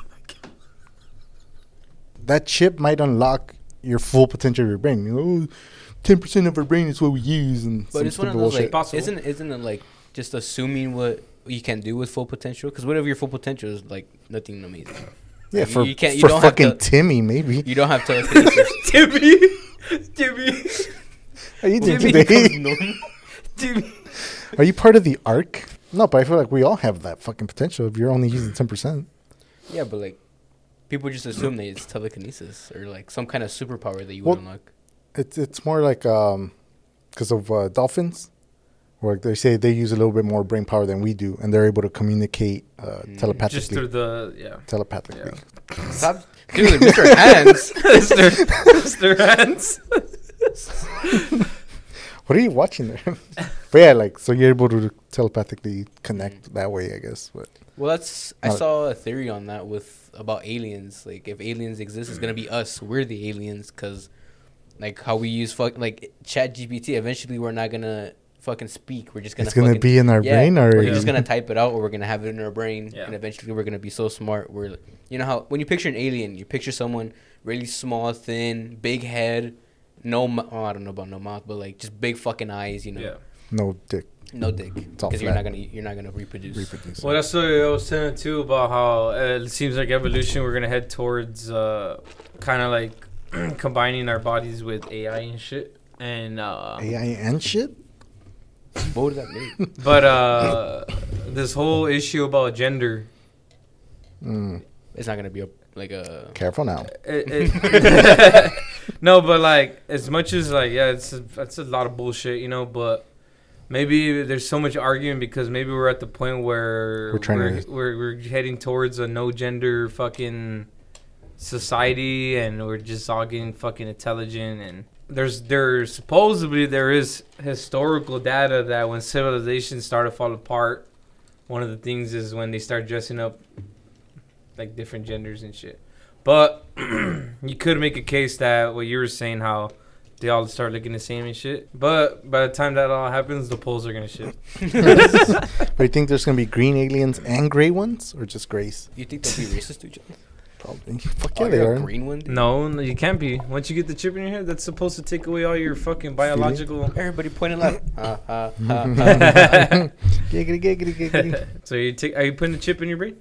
that chip might unlock your full potential of your brain. You know, ten percent of our brain is what we use, and But it's one of those bullshit. like, Possible. isn't isn't it like just assuming what you can do with full potential? Because whatever your full potential is, like nothing amazing. yeah, you- for you can't- you for don't have fucking to- Timmy, maybe. You don't have telekinesis. Timmy. Timmy. are you doing Jimmy today? Jimmy. Are you part of the arc? No, but I feel like we all have that fucking potential if you're only using ten percent. Yeah, but like, people just assume that it's telekinesis or like some kind of superpower that you Well- would unlock. It's it's more like um, because of uh, dolphins, where they say they use a little bit more brain power than we do, and they're able to communicate uh, Mm. telepathically. Just through the yeah. telepathically. Stop, dude, Mr. Hands. Mr. Mr. Hands. What are you watching there? but yeah, like so you're able to telepathically connect mm-hmm. that way, I guess. But Well, that's I saw a theory on that with about aliens. Like, if aliens exist, it's gonna be us. We're the aliens, cause like how we use fuck like Chat GPT. Eventually, we're not gonna fucking speak. We're just gonna. it's gonna fucking- be in our yeah, brain, or we're just gonna type it out, or we're gonna have it in our brain, Yeah. and eventually we're gonna be so smart. We're, you know how when you picture an alien, you picture someone really small, thin, big head, no, mou- oh, I don't know about no mouth, but like just big fucking eyes, you know, Yeah. no dick no dick, because you're not gonna you're not gonna reproduce. reproduce. Well, that's what I was saying too about how uh, it seems like evolution. We're gonna head towards uh, kind of like combining our bodies with AI and shit. And uh, AI and shit. what would that mean? but uh, this whole issue about gender, Mm, it's not gonna be a like a careful now. it, it no, but like as much as like yeah, it's a, it's a lot of bullshit, you know. But maybe there's so much arguing because maybe we're at the point where We're trying we're, to- we're, we're heading towards a no gender fucking society, and we're just all getting fucking intelligent. And there's there supposedly there is historical data that when civilizations start to fall apart, one of the things is when they start dressing up like different genders and shit. But you could make a case that what you were saying, how they all start looking the same and shit. But by the time that all happens, the poles are gonna shift. But you think there's gonna be green aliens and gray ones, or just grays? You think they'll be racist to each other? Probably. Fuck Oh, yeah, they you're green one. dude? No, no, you can't be. Once you get the chip in your head, that's supposed to take away all your fucking biological. Everybody pointing left. Uh, uh, uh, giggity, giggity, giggity. so you take? Are you putting the chip in your brain?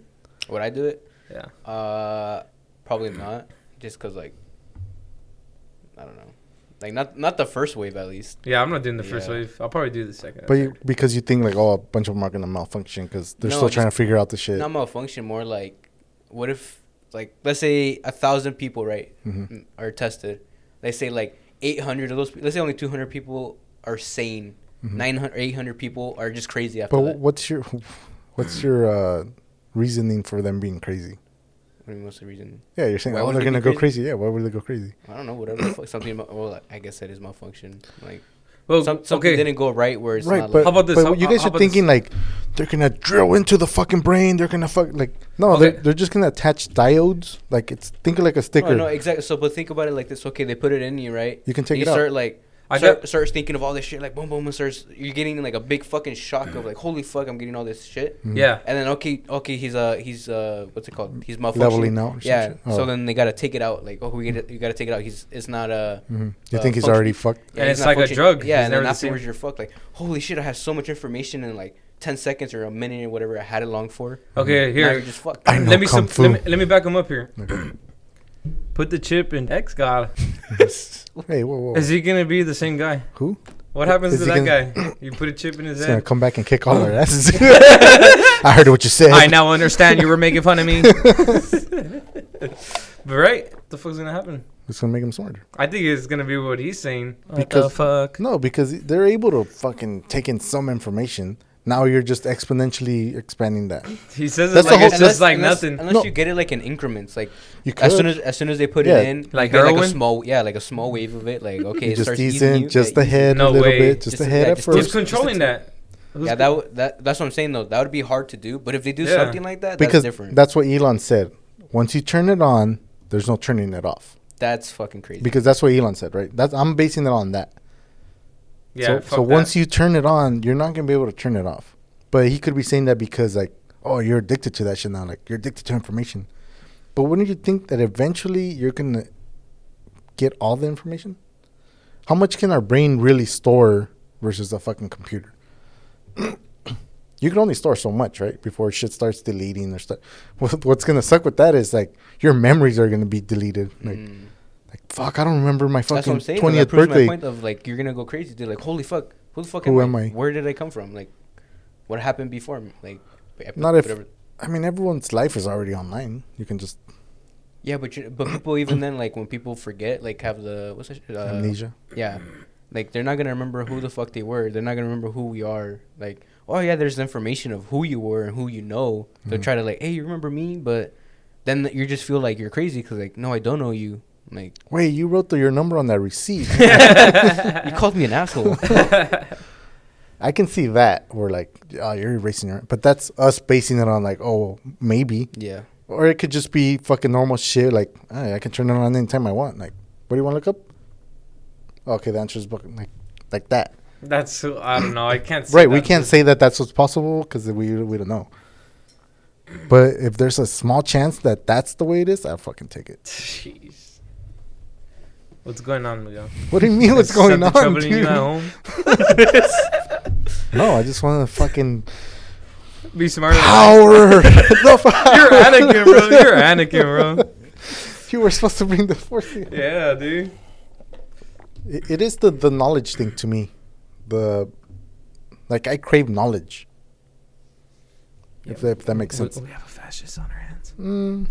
Would I do it? Yeah. Uh, probably not. Just cause like, I don't know, like not not the first wave at least. Yeah, I'm not doing the first Yeah. wave. I'll probably do the second. But you, because you think like, oh, a bunch of them are gonna malfunction because they're No, still trying to figure out the shit. Not malfunction. More like, what if like let's say a thousand people right Mhm. m- are tested. They say like 800 of those. pe- Let's say only 200 people are sane. Mhm. 900, 800 people are just crazy after But that. wh- what's your what's your uh, reasoning for them being crazy? What do you mean, what's the reason? Yeah, you're saying Why oh would they're they gonna go crazy? crazy. Yeah, why would they go crazy? I don't know. Whatever. something. Well, I guess that is malfunction. Like well, some, something okay. didn't go right where it's right, not. but like, How about this? But How- you guys how are about thinking this? like they're gonna drill into the fucking brain. They're gonna fuck like no, Okay. they're they're just gonna attach diodes. Like it's think of like a oh, sticker. No, no, exactly. So, but think about it like this. Okay, they put it in you, right? You can take you it out. start like I start, got- starts thinking of all this shit, like boom, boom, and starts. You're getting like a big fucking shock of like, holy fuck, I'm getting all this shit. Mhm. Yeah. And then okay, okay, he's uh he's uh what's it called? He's malfunctioning. Leveling out or Yeah. shit? So Oh. then they gotta take it out. Like, oh, we get it, you gotta take it out. He's it's not uh Mhm. You uh, think he's function- already fucked? yeah, And he's it's not like a drug. Yeah, He's and never then the same. afterwards you're fucked. Like, holy shit, I have so much information in like ten seconds or a minute or whatever I had it long for. Okay, Now here. you're just fucked. I know let me some, let me let me back him up here. Okay. Put the chip in X God. hey, whoa, whoa. Is he gonna be the same guy? Who? What happens Is to he that guy? You put a chip in his He's gonna head. come back and kick all our asses. I heard what you said. I now understand you were making fun of me. but right, what the fuck's gonna happen? It's gonna make him smarter. I think it's gonna be what he's saying. What Because- the fuck? No, because they're able to fucking take in some information. Now you're just exponentially expanding that. He says it That's the like whole- it's just like unless, nothing. Unless No. you get it like in increments, like You could. as soon as as soon as they put Yeah. it in, Like you get, like a small, yeah, like a small wave of it. Like okay, you it just starts ease easing you, just yeah, the head No a little way. bit, just, Just the a- head yeah, at just first. Who's controlling that? Who's Yeah, that w- that that's what I'm saying though. That would be hard to do, but if they do Yeah. something like that, because that's different. that's what Elon said. Once you turn it on, there's no turning it off. that's fucking crazy. Because that's what Elon said, right? That's I'm basing it on that. Yeah. so so once you turn it on, you're not gonna be able to turn it off. But he could be saying that because like, oh, you're addicted to that shit now. Like you're addicted to information. But wouldn't you think that eventually you're gonna get all the information? How much can our brain really store versus a fucking computer? you can only store so much, right? Before shit starts deleting or stuff. What's gonna suck with that is like your memories are gonna be deleted. Like Mm. Like fuck, I don't remember my fucking thing. That's what I'm saying. though. That twentieth birthday. my point of like you're gonna go crazy, dude. Like holy fuck, who the fuck Who am, am I? I? Where did I come from? Like, what happened before me? Like, Not if- whatever. I mean, everyone's life is already online. You can just Yeah, but you, but people even then like when people forget like have the what's that? Uh, amnesia. Yeah, like they're not gonna remember who the fuck they were. They're not gonna remember who we are. Like, oh yeah, there's information of who you were and who you know. They'll Mhm. try to like, hey, you remember me? But then you just feel like you're crazy because like, no, I don't know you. Like, Wait, you wrote the, your number on that receipt. you called me an asshole. I can see that. We're like, oh, you're erasing your. But that's us basing it on like, oh, maybe, yeah. or it could just be fucking normal shit. Like, hey, I can turn it on anytime I want. Like, what do you want to look up? Okay, the answer is book. Like, like that. That's so, I don't know. I can't. see Right. We can't say that that's what's possible because we we don't know. But if there's a small chance that that's the way it is, I'll fucking take it. Jeez. What's going on, Miguel? What do you mean? What's going on, troubling you dude? at home? No, I just want to fucking Be smarter. than power. the power. You're Anakin, bro. You're Anakin, bro. You were supposed to bring the force. Yeah, dude. It, it is the the knowledge thing to me. The like I crave knowledge. If that, if that makes We, sense. we have a fascist on our hands. Mm,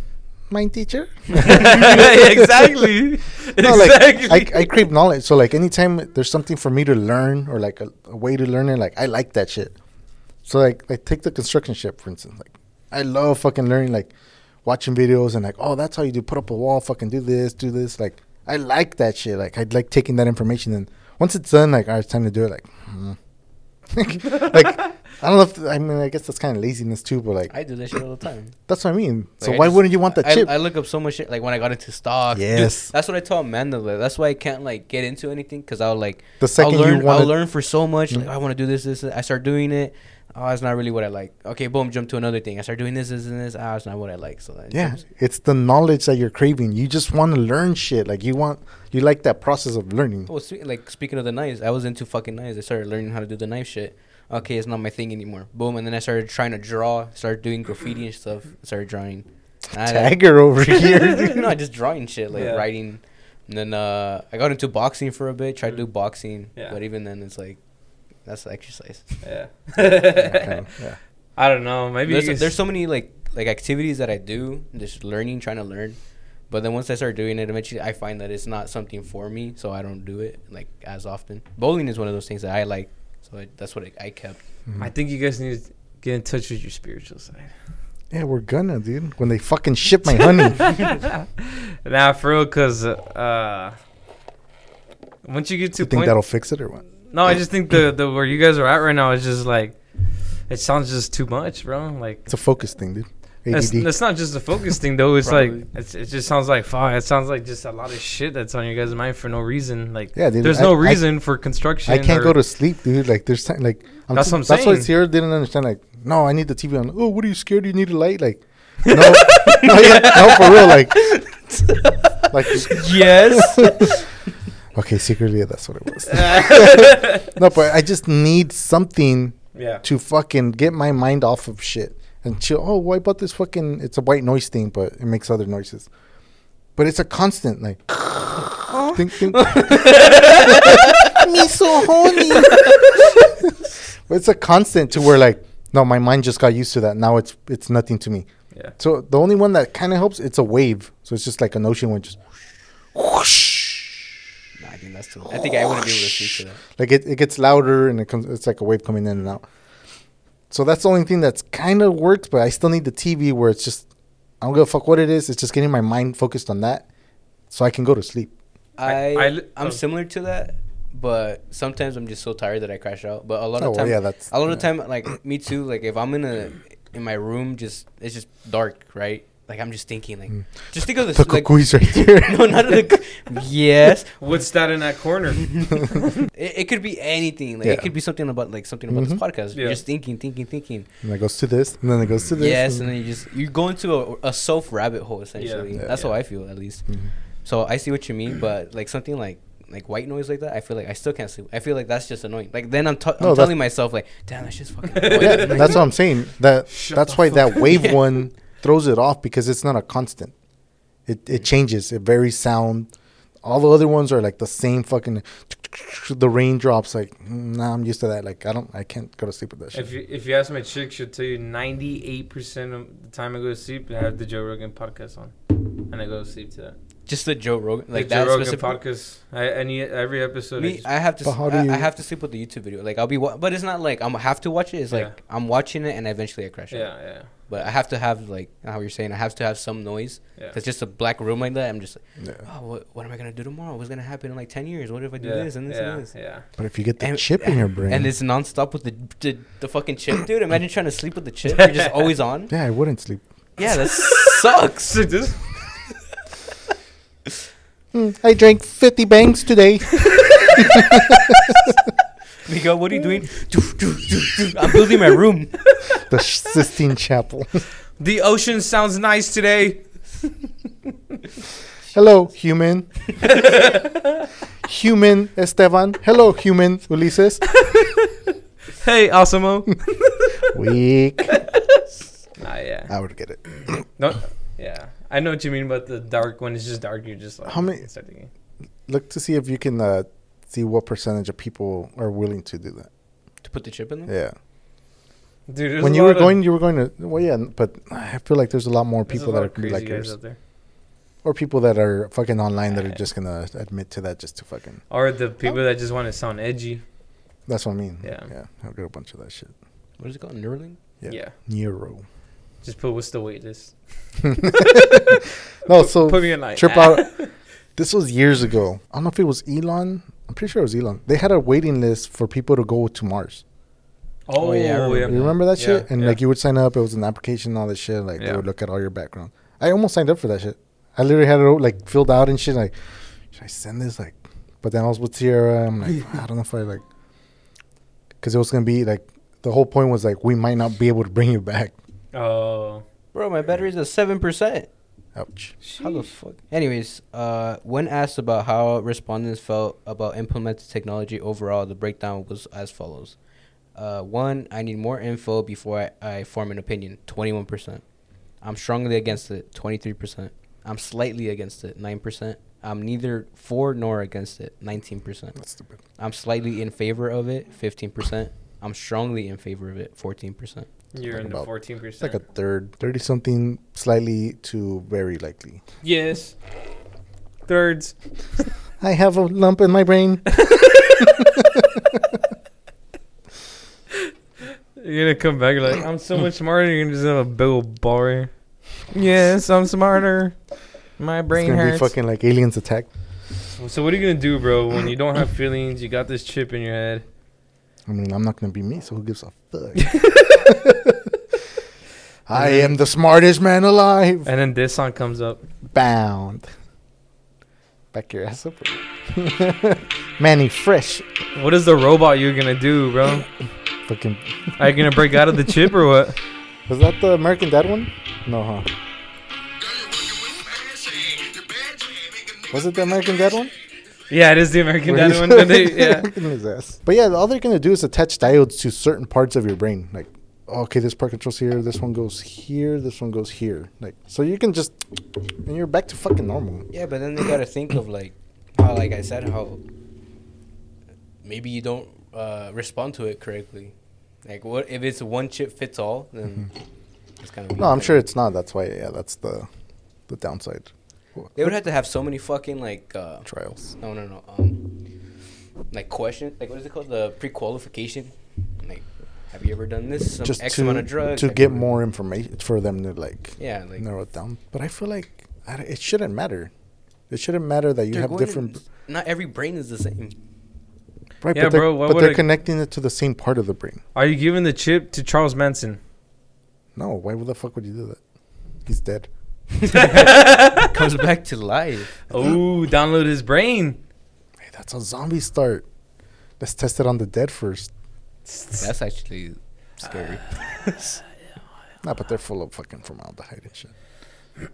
my teacher. exactly. No, like exactly. I, I crave knowledge. So like anytime there's something for me to learn or like a, a way to learn it, like I like that shit. So like like take the construction shit for instance. Like I love fucking learning like watching videos and like oh that's how you do put up a wall, fucking do this, do this. Like I like that shit. Like I like taking that information and once it's done, like all right, it's time to do it. Like hmm. like I don't know if I mean I guess that's kind of laziness too, but like I do that shit all the time. that's what I mean. So I why just- wouldn't you want that I, chip? I look up so much shit. Like when I got into stock. Dude, Yes. that's what I told Amanda. like, That's why I can't like get into anything because I'll like the second I'll learn, you want I'll learn for so much. Like Mm. I want to do this. this. I start doing it. Oh, it's not really what I like. Okay, boom, jump to another thing. I start doing this, this, and this. Ah, it's not what I like. So then Yeah, jumps- it's the knowledge that you're craving. You just want to learn shit. Like you want, you like that process of learning. Well, spe- like speaking of the knives, I was into fucking knives. I started learning how to do the knife shit. Okay, it's not my thing anymore. Boom, and then I started trying to draw. Started doing graffiti and stuff. Started drawing. And I- Tagger over here. dude. no, just drawing shit like Yeah. writing. And then uh, I got into boxing for a bit. Tried to do boxing, Yeah. but even then, it's like that's the exercise. Yeah. Okay, yeah. I don't know. Maybe there's, there's so many like like activities that I do, just learning, trying to learn. But then once I start doing it, eventually I find that it's not something for me, so I don't do it like as often. Bowling is one of those things that I like, so I, that's what I, I kept. I think you guys need to get in touch with your spiritual side. Yeah, we're gonna, dude. When they fucking ship my honey. nah, for real, cause uh, once you get to you a think that'll fix it or what? No, I just think the the where you guys are at right now is just like it sounds just too much, bro. Like It's a focus thing, dude. That's, ADD. that's not just a focus thing though. It's like Probably. it's, it just sounds like fuck. It sounds like just a lot of shit that's on your guys' mind for no reason. Like Yeah, dude, there's I- no I- reason for construction. I can't or- go to sleep, dude. Like there's time, like I'm That's what I'm That's why. Sierra didn't understand. Like, no, I need the TV on. Oh, what are you scared? You need a light? Like, no, no, yeah, no, for real. Like, like Yes. okay, secretly that's what it was. no, but I just need something yeah. to fucking get my mind off of shit and chill. Oh, why about this fucking? It's a white noise thing, but it makes other noises. But it's a constant, like. think, think. Me so horny. but it's a constant to where like, no, my mind just got used to that. Now it's it's nothing to me. Yeah. So the only one that kind of helps, it's a wave. So it's just like an ocean wind, just whoosh. Nah, I think. I think I wouldn't be able to sleep to that. Like it, it gets louder and it comes. It's like a wave coming in and out. So that's the only thing that's kind of works, but I still need the TV where it's just I don't give a fuck what it is. It's just getting my mind focused on that, so I can go to sleep. I, I- I I li- am oh. similar to that, but sometimes I'm just so tired that I crash out. But a lot Oh, of well, time, yeah, that's- a lot of time, like me too. Like if I'm in a in my room, just it's just dark, right? Like I'm just thinking, like just think of this. Mm. The like, cuckoo's right there. no, not the. yes, What's that in that corner? it, it could be anything. Like Yeah. it could be something about like something about Mhm. this podcast. You're Yeah. just thinking, thinking, thinking. and it goes to this, and then it goes to this. Yes, and then you just you go into a, a self rabbit hole essentially. Yeah. That's how I feel at least. Mhm. So I see what you mean, but like something like like white noise like that, I feel like I still can't sleep. I feel like that's just annoying. Like then I'm, t- No, I'm telling myself like, damn, that's just fucking. Yeah, that's what I'm saying. That Shut that's why fuck that wave Yeah. one throws it off because it's not a constant. It it changes. It varies sound. All the other ones are like the same fucking the raindrops. Like, nah, I'm used to that. Like, I don't, I can't go to sleep with that shit. If you if you ask my chick, she'll tell you ninety eight percent of the time I go to sleep, I have the Joe Rogan podcast on, and I go to sleep to that. Just the Joe Rogan, like the that Joe Rogan specific. podcast. I any every episode. I just- I have to. But s- how do I, I have to sleep with the YouTube video. Like I'll be, wa- but it's not like I'm have to watch it. It's Yeah. like I'm watching it and eventually I crash. yeah, out. yeah, But I have to have like how you're saying. I have to have some noise. yeah. It's just a black room like that. I'm just like, yeah. oh, what, what am I gonna do tomorrow? What's gonna happen in like ten years? What if I do yeah, this and this yeah, and this? Yeah. But if you get the And- chip in your brain, And it's nonstop with the, the the fucking chip, dude. Imagine trying to sleep with the chip. You're just always on. yeah, I wouldn't sleep. Yeah, that sucks. So this, Mm, I drank 50 bangs today. Miguel, what are you doing? I'm building my room. the Sistine Chapel. the ocean sounds nice today. Hello, human. human Esteban. Hello, human Ulises. Hey, Osimo. Weak. ah, yeah. I would get it. No, yeah. I know what you mean, but the dark one is just dark. You're just like How many- start thinking. Look to see if you can uh, see what percentage of people are willing to do that. To put the chip in there. Yeah. Dude, when you were going, you were going to. Well, yeah, but I feel like there's a lot more people that are of gonna be crazy like guys yours, out there. or people that are fucking online that are just gonna admit to that just to fucking. Or the people that just want to sound edgy. That's what I mean. Yeah. Yeah. I've got a bunch of that shit. What is it called? Neuralink. Yeah. Yeah. Neuro. Just put what's the wait list. No, so Put me in line. trip out. This was years ago. I don't know if it was Elon. I'm pretty sure it was Elon. They had a waiting list for people to go to Mars. Oh, Oh, yeah, yeah. remember You remember that Yeah, shit? And yeah. like you would sign up. It was an application and all this shit. Like they would look at all your background. I almost signed up for that shit. I literally had it like filled out and shit. Like, should I send this? Like, but then I was with Sierra. I'm like, I don't know if I like, because it was gonna be like the whole point was like we might not be able to bring you back. Oh. Bro, my battery's at seven percent. Ouch. How the fuck? Anyways, uh, when asked about how respondents felt about implemented technology overall, the breakdown was as follows: uh, One, I need more info before I, I form an opinion. Twenty-one percent. I'm strongly against it. Twenty-three percent. I'm slightly against it. Nine percent. I'm neither for nor against it. Nineteen percent. That's stupid. I'm slightly in favor of it. Fifteen percent. I'm strongly in favor of it. Fourteen percent. You're in the fourteen It's like a third, thirty something, slightly to very likely. Yes. Thirds. I have a lump in my brain. You're gonna come back like I'm so much smarter. You're gonna just have a big old here. Yes, I'm smarter. My brain it's gonna hurts. be fucking like aliens attack. So what are you gonna do, bro? When you don't have feelings, you got this chip in your head. I mean, I'm not gonna be me, so who gives a fuck? I am the smartest man alive. And then this song comes up. Bound. Back your ass up. Mannie Fresh. What is the robot you're gonna do, bro? Fucking. Are you gonna break out of the chip or what? Was that the American Dad one? No, huh? Was it the American Dad one? Yeah, it is the American Where Dad one. They, yeah. But yeah, all they're gonna do is attach diodes to certain parts of your brain. Like, okay, this part controls here, this one goes here, this one goes here. Like, so you can just, and you're back to fucking normal. Yeah, but then they gotta think of like how, like I said, how maybe you don't uh, respond to it correctly. Like, what if it's one chip fits all? Then it's kind of No, I'm sure it's not. That's why. Yeah, that's the, the downside. they would have to have so many fucking like uh, trials. no no no um like question like what is it called the pre-qualification have you ever done this some just X to amount of drugs to Have get more information for them to like yeah like narrow it down. But I feel like I it shouldn't matter. It shouldn't matter that you have different. to- not every brain is the same Right, Yeah, but they're, bro, why but would they're I- connecting it to the same part of the brain. Are you giving the chip to Charles Manson? No, why the fuck would you do that? He's dead. comes back to life Oh, download his brain. Hey, that's a zombie start. Let's test it on the dead first. That's actually scary Nah, but they're full of fucking formaldehyde and shit.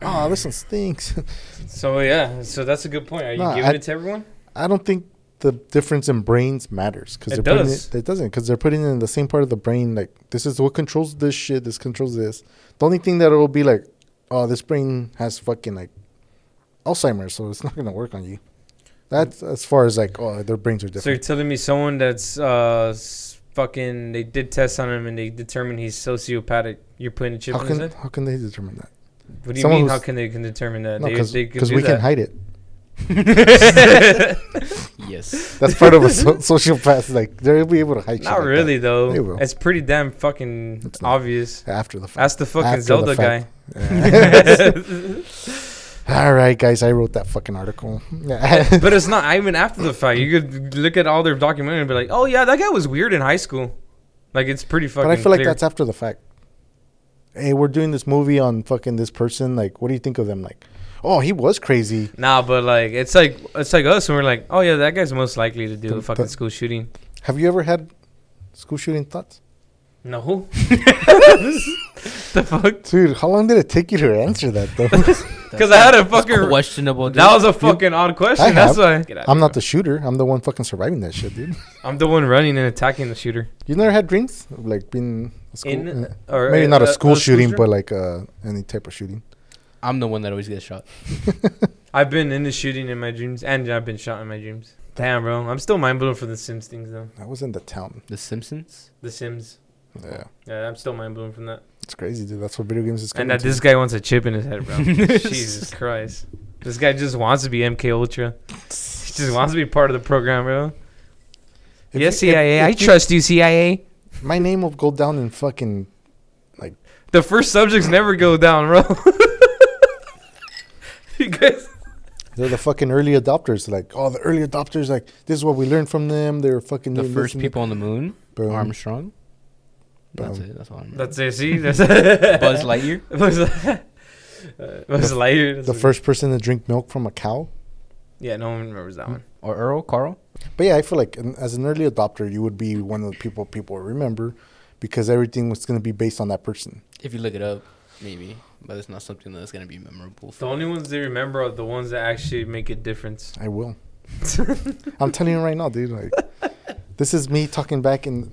Oh, this one stinks. So yeah, so that's a good point. Are you Nah, giving I- it to everyone? I don't think the difference in brains matters because It does. it. It doesn't because they're putting it in the same part of the brain. Like this is what controls this shit. This controls this. The only thing that it will be like, oh, this brain has fucking like Alzheimer's, so it's not gonna work on you. That's as far as like, oh, their brains are different. So you're telling me someone that's uh s- fucking they did tests on him and they determined he's sociopathic. You're putting a chip how in his can head. how can they determine that? What do you someone mean? How can they can determine that? No, they because they can do we can hide it. Yes. That's part of a so- sociopath. Like they'll be able to hide. shit Not like that really They though. will. It's pretty damn fucking It's obvious. after the fact. That's the fucking After the Zelda guy. fact. All right, guys, I wrote that fucking article. But it's not even after the fact. You could look at all their documentary and be like, "Oh yeah, that guy was weird in high school." Like it's pretty fucking. But I feel like that's after the fact. Hey, we're doing this movie on fucking this person. Like, what do you think of them? Like, oh, he was crazy. Nah, but like it's like it's like us, and we're like, "Oh yeah, that guy's most likely to do The- a fucking school shooting." Have you ever had school shooting thoughts? No. the fuck? Dude, how long did it take you to answer that though? Because I had a fucking. questionable. That was a fucking odd question. I That's have. why. I'm not the shooter. I'm the one fucking surviving that shit, dude. I'm the one running and attacking the shooter. You never had dreams of like being a school, In uh, or maybe not a school shooting, shooter? but like uh, any type of shooting. I'm the one that always gets shot. I've been in the shooting in my dreams, and I've been shot in my dreams. Damn, bro, I'm still mind blown for the Sims things though. I was in the town. The Simpsons. The Sims. Yeah, Yeah, I'm still mind blown from that. It's crazy, dude. That's what video games is. And that to. this guy wants a chip in his head, bro. Jesus Christ. This guy just wants to be MK Ultra. He just wants to be part of the program, bro. If yes, you- if- CIA. if I trust you, CIA. My name will go down in fucking. Like. The first subjects never go down, bro. you guys. They're the fucking early adopters. Like, oh, the early adopters. Like, this is what we learned from them. They're fucking The first people on the moon. Boom. Armstrong. That's Boom. it. That's all I remember. That's it. See, that's Buzz Lightyear. Buzz, uh, Buzz Lightyear. The first person to drink milk from a cow. Yeah, no one remembers that one. Or Earl. Carl. But yeah, I feel like an- as an early adopter, you would be one of the people people remember because everything was going to be based on that person. If you look it up, maybe. But it's not something that's gonna be memorable. The For only ones they remember are the ones that actually make a difference. I will. I'm telling you right now, dude. Like, this is me talking back in.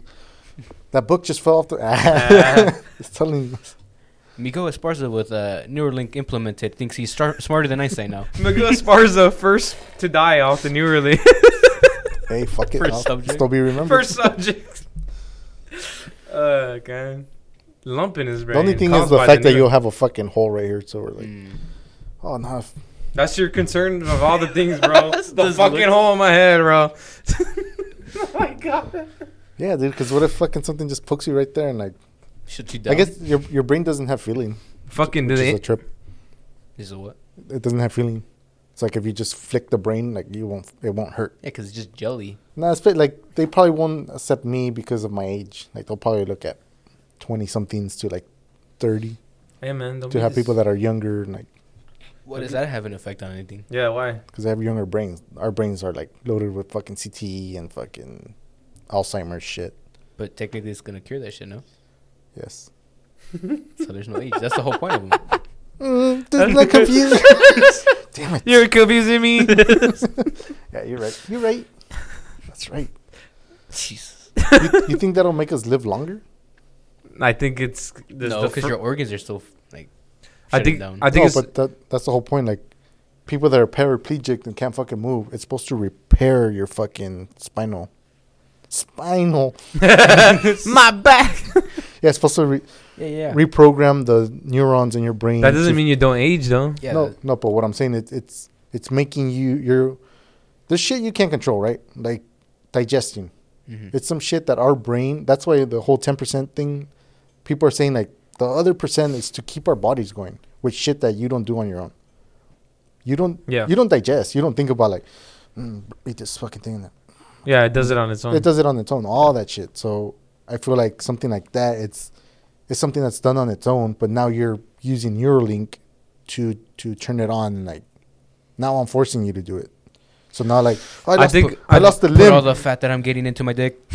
That book just fell off the. it's telling. Miguel Esparza with a uh, Neuralink implemented thinks he's star- smarter than Einstein now. Miguel Esparza, first to die off the New Orleans. Hey, fuck it. First I'll subject. Still be remembered. first subject. Uh, God. Lump in his brain. the only thing is the by fact that you'll have a fucking hole right here. So we're like, Mm. oh no. That's your concern of all the things, bro. the fucking look- hole in my head, bro. oh my god. Yeah, dude. Because what if fucking something just pokes you right there and like, Should you down? I guess your your brain doesn't have feeling. Fucking do Which is they? a trip. This is what? It doesn't have feeling. It's like if you just flick the brain, like you won't. It won't hurt. Yeah, because it's just jelly. No, it's bit like they probably won't accept me because of my age. Like they'll probably look at twenty somethings to like thirty Hey man, don't to have people that are younger and like What does that have an effect on anything? Yeah, why? because they have younger brains. Our brains are like loaded with fucking CTE and fucking Alzheimer's shit. But technically, it's gonna cure that shit, no? Yes. So there's no age. That's the whole point of them. Mm, doesn't that confuse? Damn it. You're confusing me. Yeah, you're right. You're right. That's right. Jesus. You, you think that'll make us live longer? I think it's no, because fir- your organs are still like. I shutting think down. I think no, it's but that, that's the whole point. Like, people that are paraplegic and can't fucking move, it's supposed to repair your fucking spinal. Spinal. my back. Yeah, it's supposed to re- yeah, yeah. reprogram the neurons in your brain. that doesn't mean you don't age though. yeah, no, no. But what I'm saying is, it's it's making you your the shit you can't control, right? Like digestion. mhm. It's some shit that our brain. That's why the whole ten percent thing. People are saying like the other percent is to keep our bodies going with shit that you don't do on your own. You don't. Yeah. You don't digest. You don't think about like, mm, eat this fucking thing. and that. Yeah, it does it on its own. It does it on its own. All that shit. So I feel like something like that. It's it's something that's done on its own. But now you're using your link to to turn it on. Like now I'm forcing you to do it. So now like oh, I, I think I I lost the Put all the fat that I'm getting into my dick.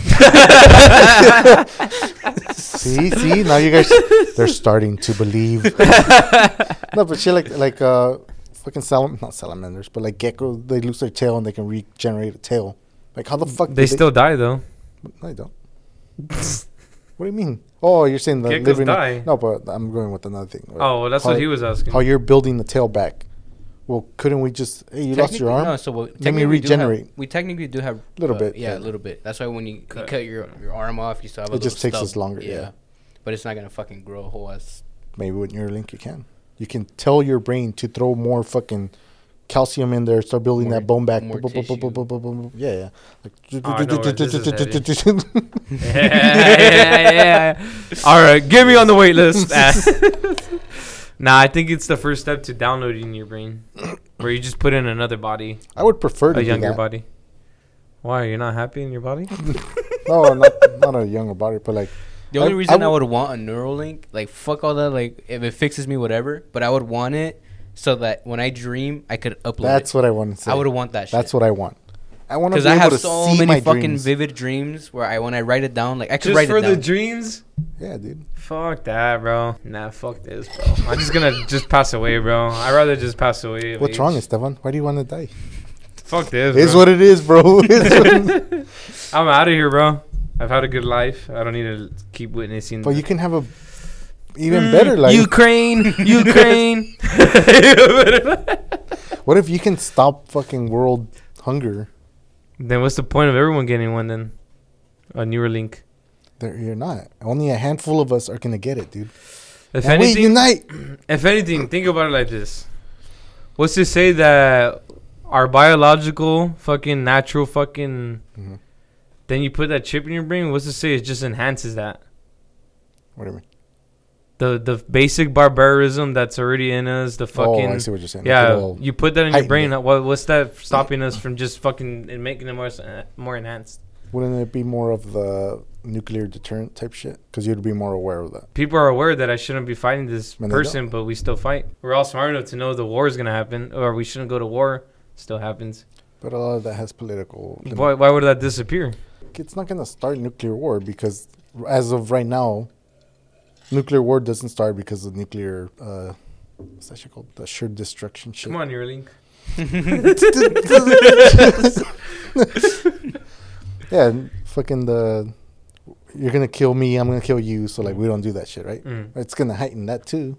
see, see, now you guys they're starting to believe. no, but shit like like uh fucking salam not salamanders, but like geckos, they lose their tail and they can regenerate a tail. Like how the fuck they did still die though. No, I don't. what do you mean? Oh, you're saying the Geckos living. die. No, but I'm going with another thing. Oh, well, that's how, what he was asking. How you're building the tail back Well, couldn't we just? Hey, you lost your Technically- arm. No, so what, Let me technically we do have- regenerate. We technically do have A Little uh, bit, yeah, yeah. a little bit. That's why when you, you Cut. cut your your arm off, you still have a little bit. It just little takes us stub. longer, yeah. but it's not gonna fucking grow a whole ass. Maybe with Neuralink you can. You can tell your brain to throw more fucking calcium in there, start building More- that bone back. Yeah, yeah. Oh, I know where this is Like, yeah, yeah, yeah. All right, get me on the wait list. nah, I think it's the first step to downloading your brain, where you just put in another body, I would prefer to a do younger that. body. Why are you're not happy in your body? No, not not a younger body, but like The only I- reason I I, would- would want a Neuralink, like fuck all that, like if it fixes me, whatever. But I would want it so that when I dream, I could upload that's it. what I want to say. I would want that shit. That's what I want. I want to because be I have to so many fucking dreams. vivid dreams where I when I write it down, like I could Just write for it the dreams? Yeah, dude. Fuck that, bro. Nah, fuck this, bro. I'm just gonna just pass away, bro. I'd rather just pass away. What's age. wrong, Esteban? Why do you want to die? Fuck this. It's what it is, bro. I'm out of here, bro. I've had a good life. I don't need to keep witnessing. but you can have a even Mm, better Like Ukraine, Ukraine. What if you can stop fucking world hunger? then what's the point of everyone getting one then? A Neuralink. There, you're not. Only a handful of us are gonna get it, dude. If we anything, unite. if anything, think about it like this. What's to say that our biological fucking natural fucking Mhm. then you put that chip in your brain, what's to say it just enhances that? What do you mean? The the basic barbarism that's already in us, the fucking oh, I see what you're saying. Yeah, you put that in your brain. it. What, what's that stopping us from just fucking and making it more more enhanced? wouldn't it be more of the nuclear deterrent type shit? Because you'd be more aware of that. People are aware that I shouldn't be fighting this And person, but we still fight. We're all smart enough to know the war is gonna happen, or we shouldn't go to war. Still happens. But a lot of that has political. Why, why would that disappear? It's not gonna start nuclear war because, as of right now, nuclear war doesn't start because of nuclear. Uh, what's that shit called? The assured destruction shit. Come on, Neuralink. Yeah, fucking the. You're gonna kill me. I'm gonna kill you. So like, we don't do that shit, right? Mm. It's gonna heighten that too.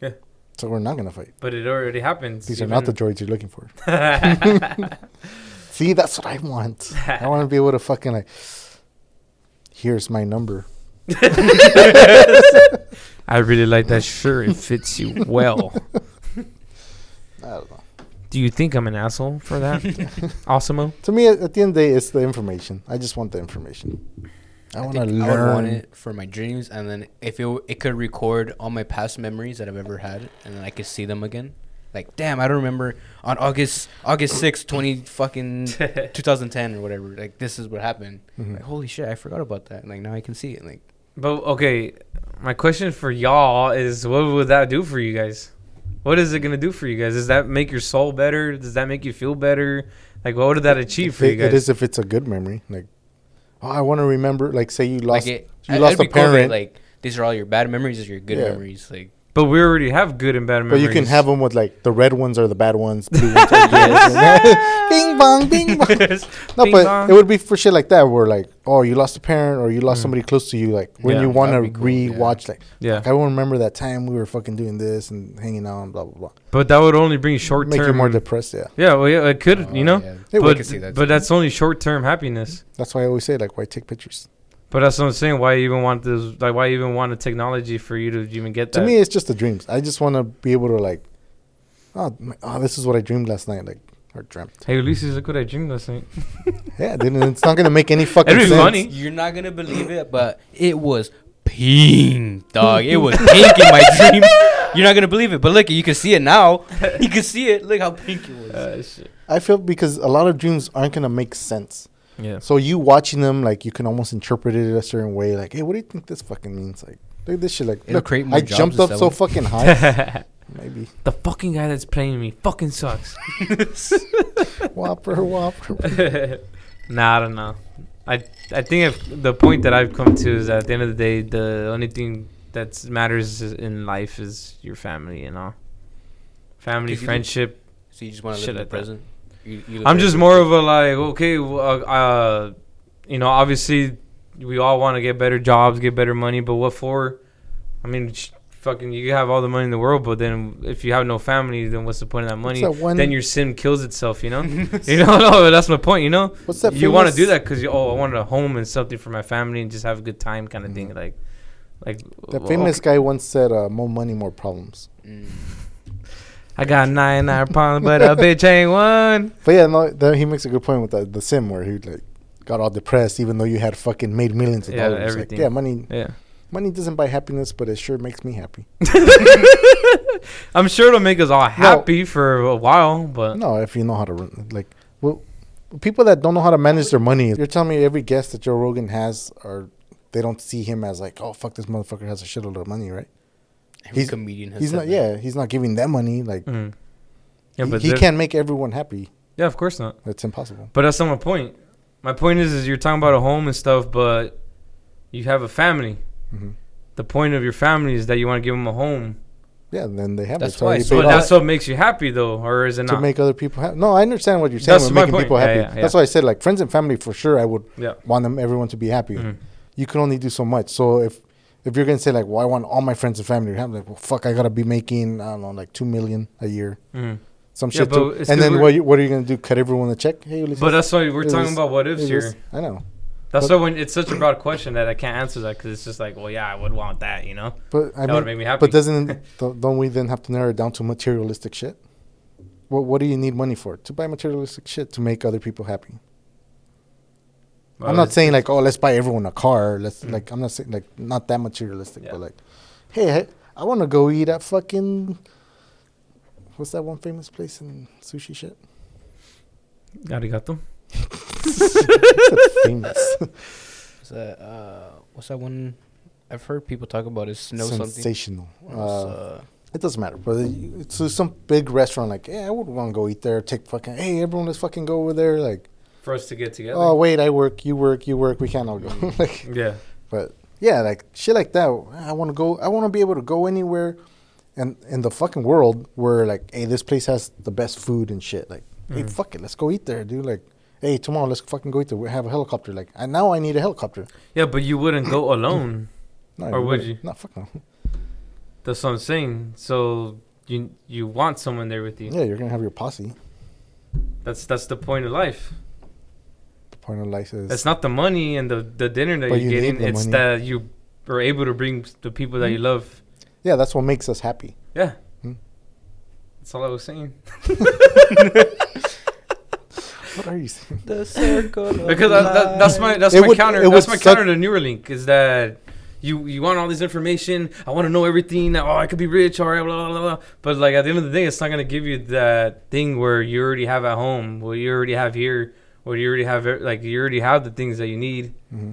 Yeah. So we're not gonna fight. But it already happens. These are not the droids you're looking for. See, that's what I want. I want to be able to fucking like. Here's my number. I really like that shirt. It fits you well. I don't know. Do you think I'm an asshole for that, Osimo? To me, at, at the end of the day, it's the information. I just want the information. I, want to think I would want learn. it for my dreams, and then if it w- it could record all my past memories that I've ever had, and then I could see them again. Like, damn, I don't remember on August August sixth, twenty fucking two thousand ten or whatever. Like, this is what happened. Mhm. Like, holy shit, I forgot about that. Like now I can see it. Like, But okay, my question for y'all is, what would that do for you guys? What is it gonna do for you guys? Does that make your soul better? Does that make you feel better? Like, what would that achieve If for you guys? it is if it's a good memory. Like, oh, I want to remember. Like, say you lost, like it, you I- lost a be cool that, parent, like these are all your bad memories. These are your good Yeah. memories. Like, but we already have good and bad memories. but you can have them with like the red ones are the bad ones, blue ones are good. bing bong, bing bong. No, Bing but bong. it would be for shit like that, where like, oh, you lost a parent or you lost Mm. somebody close to you. Like when Yeah, you want to that'd cool, re-watch, like, Yeah, I won't remember that time we were fucking doing this and hanging out and blah blah blah. but that would only bring short term. Make you more depressed. Yeah, yeah, well, yeah, it could, oh, you know. yeah. Hey, But, can see that but that's only short term happiness. that's why I always say like, why take pictures? But that's what I'm saying. Why you even want this? Like, why you even want a technology for you to even get that? To me, it's just the dreams. I just want to be able to like, oh, my, oh, this is what I dreamed last night, like or dreamt. hey, Ulysses, look what I dreamed last night. Yeah, then it's not gonna make any fucking It'd be sense. funny. You're not gonna believe it, but it was pink, dog. It was pink in my dream. You're not gonna believe it, but look, you can see it now. You can see it. Look how pink it was. Uh, shit. I feel because a lot of dreams aren't gonna make sense. Yeah. So you watching them, like you can almost interpret it a certain way. Like, hey, what do you think this fucking means? Like, look at this shit. Like, It'll look, create more I jobs jumped up so fucking high. Maybe the fucking guy that's playing me fucking sucks. whopper, whopper. nah, I don't know. I I think if the point that I've come to is that at the end of the day, the only thing that matters in life is your family, you know. Family, 'Cause you- friendship. So you just want to live in the like that. Present. You, you I'm just more of a like, okay, w- uh, uh you know, obviously we all want to get better jobs, get better money, but what for? I mean, sh- fucking you have all the money in the world, but then if you have no family, then what's the point of that money? that one- then your sim kills itself. You know. you know. No, that's my point. You know. What's that? you want to do that because oh I wanted a home and something for my family and just have a good time kind of thing like like That well, famous guy once said, uh, "More money, more problems." Mm. I got nine nine pounds but a bitch ain't one But yeah, no, that, he makes a good point with the, the sim where he like got all depressed, even though you had fucking made millions of Yeah, dollars. Like, everything. yeah, money yeah money doesn't buy happiness, but it sure makes me happy. I'm sure it'll make us all happy for a while but No, if you know how to run, like, well, people that don't know how to manage their money, you're telling me every guest that Joe Rogan has, or they don't see him as like, oh fuck, this motherfucker has a shitload of money, right? Every He's- comedian has He's said not. that. Yeah, he's not giving them money. Like, mm. yeah he, but he can't make everyone happy. yeah of course not That's impossible. but that's not my point my point is is you're talking about a home and stuff but you have a family hmm the point of your family is that you want to give them a home Yeah, and then they have That's it. It's already why- so that's what makes you happy though or is it to not make other people happy. No, I understand what you're saying. That's with my making point. people Yeah, happy. yeah, That's yeah. why I said like friends and family for sure. I would yeah want them everyone to be happy. Mhm. You can only do so much. So if if you're gonna say like, well, I want all my friends and family to have like, well, fuck, I gotta be making I don't know like two million a year, Mhm. some Yeah, shit. too. And then what? You, what are you gonna do? Cut everyone a check? Hey, but that's why we're talking was- about what ifs here was- I know, That's But- why when it's such a broad question that I can't answer that because it's just like, well, yeah, I would want that, you know. but I That would mean, make me happy. but doesn't don't we then have to narrow it down to materialistic shit? What What do you need money for? To buy materialistic shit to make other people happy. Well, I'm not saying like, oh, let's buy everyone a car. Let's Mm. like, I'm not saying like not that materialistic, Yeah. but like, hey, I, I want to go eat at fucking what's that one famous place in sushi shit? Arigato. famous, What's that? Uh, what's that one? I've heard people talk about is snow something. sensational. It's, Uh, uh, it doesn't matter, but it's some big restaurant. Like, yeah, I would want to go eat there. Take fucking, hey, everyone, let's fucking go over there. Like, For us to get together. oh wait, I work, you work, you work. We can't all go. like, yeah. But yeah, like shit like that. I want to go. I want to be able to go anywhere, and in the fucking world where like, hey, this place has the best food and shit. Like, hey, Mhm. fuck it, let's go eat there, dude. Like, hey, tomorrow let's fucking go eat there. We have a helicopter. Like, and now I need a helicopter. Yeah, but you wouldn't go alone. No, Or would you? No, fuck no. That's what I'm saying. So you you want someone there with you. Yeah, you're gonna have your posse. That's that's the point of life. The point of life is It's not the money and the the dinner that But you're you getting. the It's money. that you are able to bring the people that you love. yeah, that's what makes us happy. Yeah. Hmm. That's all I was saying. What are you saying? the circle. of because I, that, that's my that's It my would- counter. That's my suck- counter to Neuralink is that you you want all this information. I want to know everything. Oh, I could be rich or blah, blah blah blah. But like at the end of the day, it's not gonna give you that thing where you already have at home, what you already have here, what you already have. Like you already have the things that you need. hmm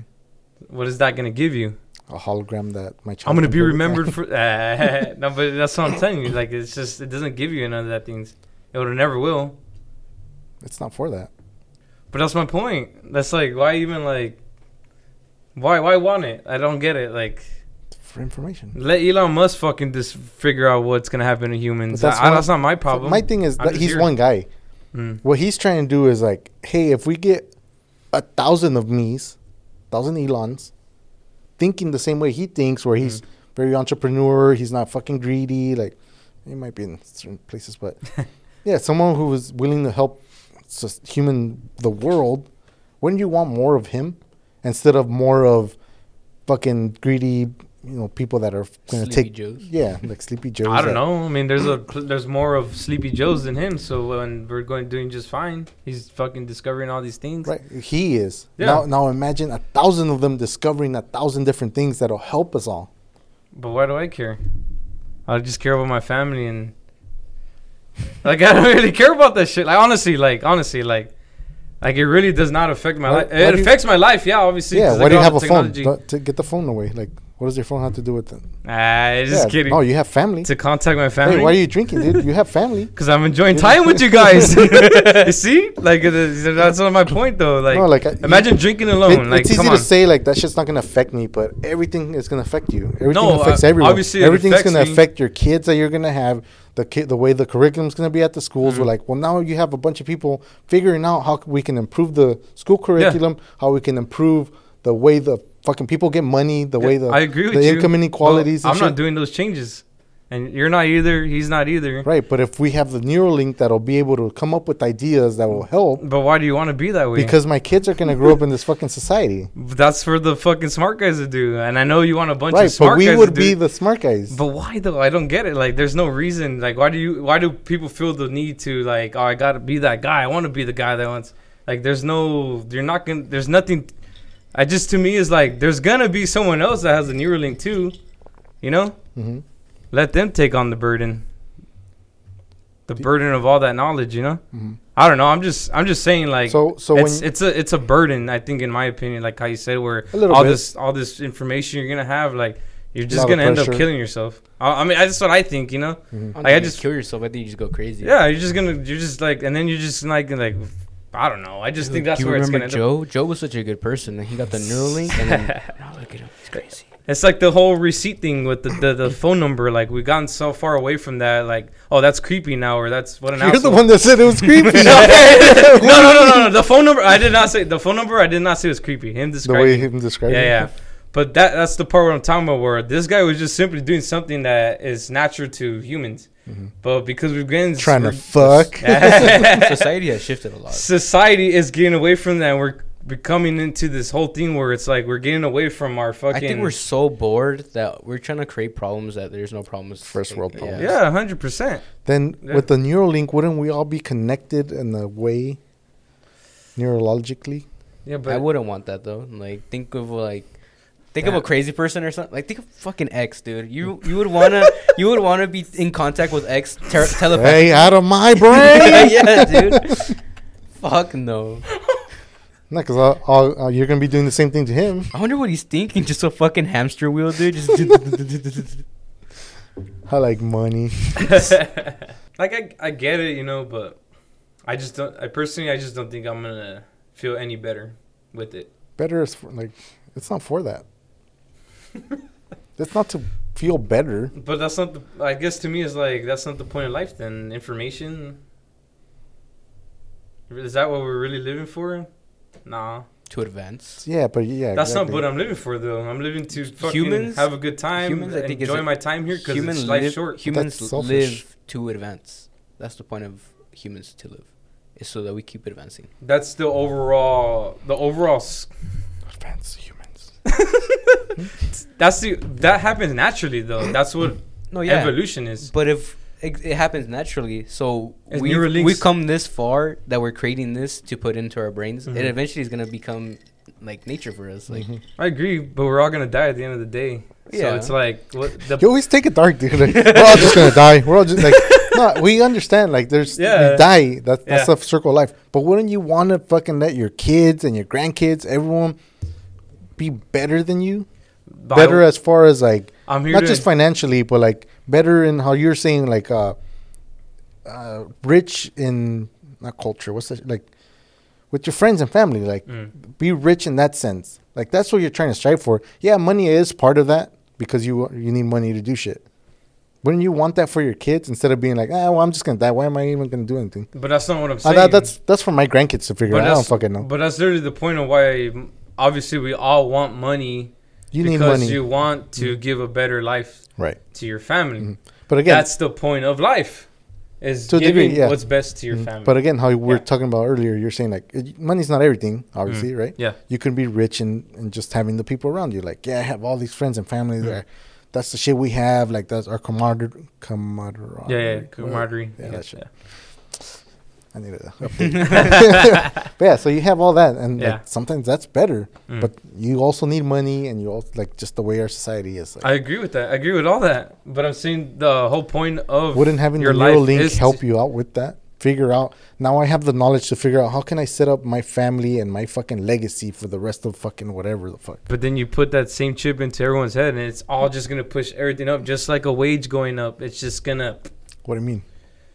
What is that gonna give you? A hologram that my child. I'm gonna be remembered for. Uh, no, but that's what I'm telling you. Like it's just it doesn't give you none of that things. It would never will. It's not for that. But that's my point. That's like why even like why why want it? I don't get it. Like for information. let Elon Musk fucking just figure out what's gonna happen to humans. That's I, one- that's not my problem. my thing is I'm that he's here. one guy. Mm. What he's trying to do is like, hey, if we get a thousand of me's, thousand Elons, thinking the same way he thinks, where he's Mm. very entrepreneur, he's not fucking greedy. Like, he might be in certain places, but yeah, someone who is willing to help human the world. Wouldn't you want more of him instead of more of fucking greedy, you know, people that are going to take Joes. yeah, like sleepy Joes. I don't know. I mean, there's a there's more of Sleepy Joes than him. So when we're going doing just fine, he's fucking discovering all these things. Right, he is. Yeah. Now, now imagine a thousand of them discovering a thousand different things that'll help us all. But why do I care? I just care about my family and like I don't really care about that shit. Like honestly, like honestly, like like it really does not affect my life. It do you- affects my life, yeah, obviously. yeah. Why do you have a phone? to get the phone away. Like, what does your phone have to do with it? Ah, just Yeah, kidding. Oh, you have family. to contact my family. Hey, why are you drinking, dude? You have family. Because I'm enjoying time with you guys. you see, like uh, that's not my point though. Like, no, like I- imagine drinking alone. It- like, it's easy come to on. say like that shit's not gonna affect me, but everything is gonna affect you. Everything No, affects uh, everyone. obviously it everything's affects gonna me. affect your kids that you're gonna have. The kid, the way the curriculum's gonna be at the schools. Mhm. We're like, well, now you have a bunch of people figuring out how we can improve the school curriculum, how we can improve the way the fucking people get money, the way the I agree with the you. income inequalities. Well, I'm not shit. doing those changes, and you're not either. He's not either. right. But if we have the Neuralink that'll be able to come up with ideas that will help, But why do you want to be that way? because my kids are gonna grow up in this fucking society, that's for the fucking smart guys to do, and I know you want a bunch of smart. right? But we would be the smart guys. But why though? I don't get it. Like, there's no reason. Like, why do you? Why do people feel the need to like? Oh, I gotta be that guy. I want to be the guy that wants. Like, there's no. You're not gonna. There's nothing. I just to me is like there's gonna be someone else that has a Neuralink too. You know, hmm let them take on the burden. The burden of all that knowledge. You know. Mhm. I don't know. I'm just. I'm just saying. Like. So so when it's it's a it's a burden. I think, in my opinion, like how you said, where A all bit. this all this information you're gonna have, like you're just gonna end up killing yourself. I, I mean, that's what I think. You know. Mhm. I, don't Like, I think you just- kill yourself. I think you just go crazy. Yeah, you're just gonna you're just like, and then you're just like like I don't know. I just think that's where it's gonna. Joe? Joe was such a good person. and He got the Neuralink, and then now look at him. He's crazy. It's like the whole receipt thing with the, the, the phone number. Like we've gotten so far away from that. Like, oh, that's creepy now, or that's what an you're the one that said it was creepy. no, no, no, no, no. The phone number. I did not say the phone number. I did not say was creepy. Him describing. the way him described yeah, yeah. But that that's the part where I'm talking about where this guy was just simply doing something that is natural to humans. But because we've been Mm-hmm. Trying to fuck. Society has shifted a lot. society is getting away from that. We're becoming into this whole thing where it's like we're getting away from our fucking. I think we're so bored that we're trying to create problems that there's no problems. First world problems. yeah, hundred percent. Then Yeah. with the Neuralink, wouldn't we all be connected in a way, neurologically? Yeah, but I wouldn't want that though. Like, think of like, think of a crazy person or something. Like, think of fucking X, dude. You you would wanna you would wanna be in contact with X ter- telepathy. Hey, out of my brain! yeah, dude. Fuck no. Not because all, all, uh, you're gonna be doing the same thing to him. I wonder what he's thinking. Just a fucking hamster wheel, dude. Just I like money. like I I get it, you know, but I just don't. I personally, I just don't think I'm gonna feel any better with it. Better is for, like it's not for that. it's not to feel better. But that's not the. I guess to me, is like that's not the point of life. Then information. Is that what we're really living for? Nah, to advance. Yeah, but yeah, that's exactly. not what I'm living for though. I'm living to fucking Humans- have a good time, humans, I think, is enjoy my time here because Humans it's life live. short. Humans live to advance. That's the point of humans to live, is so that we keep advancing. That's the overall. The overall. s- Advanced humans. That's the that happens naturally though. That's what No, yeah. evolution is. But if it, it happens naturally, so As we've, we've come this far that we're creating this to put into our brains. Mhm. It eventually is gonna become like nature for us. Like, Mhm. I agree, but we're all gonna die at the end of the day. So Yeah. it's like what the You always take it dark, dude. Like, we're all just gonna die. We're all just like, no, we understand. Like, there's Yeah. we die. That's that's Yeah. the circle of life. But wouldn't you want to fucking let your kids and your grandkids, everyone, be better than you? Better as far as like I'm here not just financially, but like better in how you're saying like uh, uh rich in not culture. What's that like? With your friends and family, like Mm. be rich in that sense. Like that's what you're trying to strive for. Yeah, money is part of that because you you need money to do shit. Wouldn't you want that for your kids instead of being like, ah, well, I'm just gonna die. Why am I even gonna do anything? But that's not what I'm Uh, saying. that, that's that's for my grandkids to figure but out. I don't fucking know. But that's literally the point of why. Obviously, we all want money You need because money, you want to give a better life right? to your family. Mhm. But again, That's the point of life. Is To giving degree, yeah. what's best to your Mhm. family. But again, how we were Yeah. talking about earlier, you're saying like it- money's not everything, obviously, right? yeah, You can be rich and, and just having the people around you. Like, yeah, I have all these friends and family Mhm. there. That's the shit we have. Like, that's our camaraderie. camaraderie. yeah, yeah, camaraderie. Yeah, Yeah, that shit. I need to update. but yeah, so you have all that, and Yeah. like, sometimes that's better. Mm. But you also need money, and you also like just the way our society is. Like, I agree with that. I agree with all that. But I'm saying the whole point of wouldn't having your the Neuralink help you out with that? Figure out now. I have the knowledge to figure out how can I set up my family and my fucking legacy for the rest of fucking whatever the fuck. But then you put that same chip into everyone's head, and it's all just gonna push everything up, just like a wage going up. It's just gonna. What do you mean?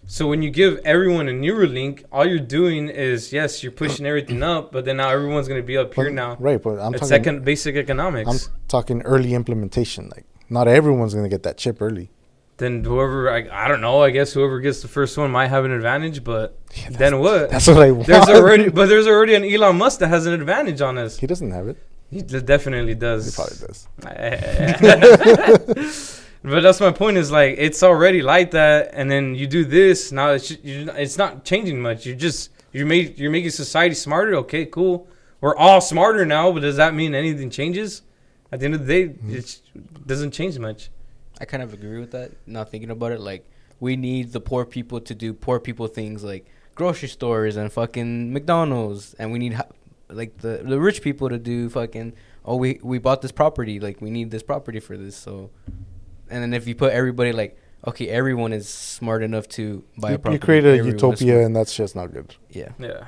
So when you give everyone a Neuralink, all you're doing is yes, you're pushing everything up, but then now everyone's gonna be up here now. Right, but I'm talking. second basic economics. I'm talking early implementation. Like, not everyone's gonna get that chip early. then whoever I, I don't know. I guess whoever gets the first one might have an advantage, but then what? That's what I want. There's already, but there's already an Elon Musk that has an advantage on us. he doesn't have it. He definitely He probably does. But that's my point. Is like it's already like that, and then you do this. Now it's ju- you it's not changing much. You're just you make you're making society smarter. Okay, cool. We're all smarter now, but does that mean anything changes? At the end of the day, Mm-hmm. it doesn't change much. I kind of agree with that. Not thinking about it, like we need the poor people to do poor people things, like grocery stores and fucking McDonald's, and we need like the the rich people to do fucking. Oh, we we bought this property, like we need this property for this. So, and then if you put everybody like, okay, everyone is smart enough to buy a You, property. you create a everyone utopia, and that's just not good. yeah, Yeah.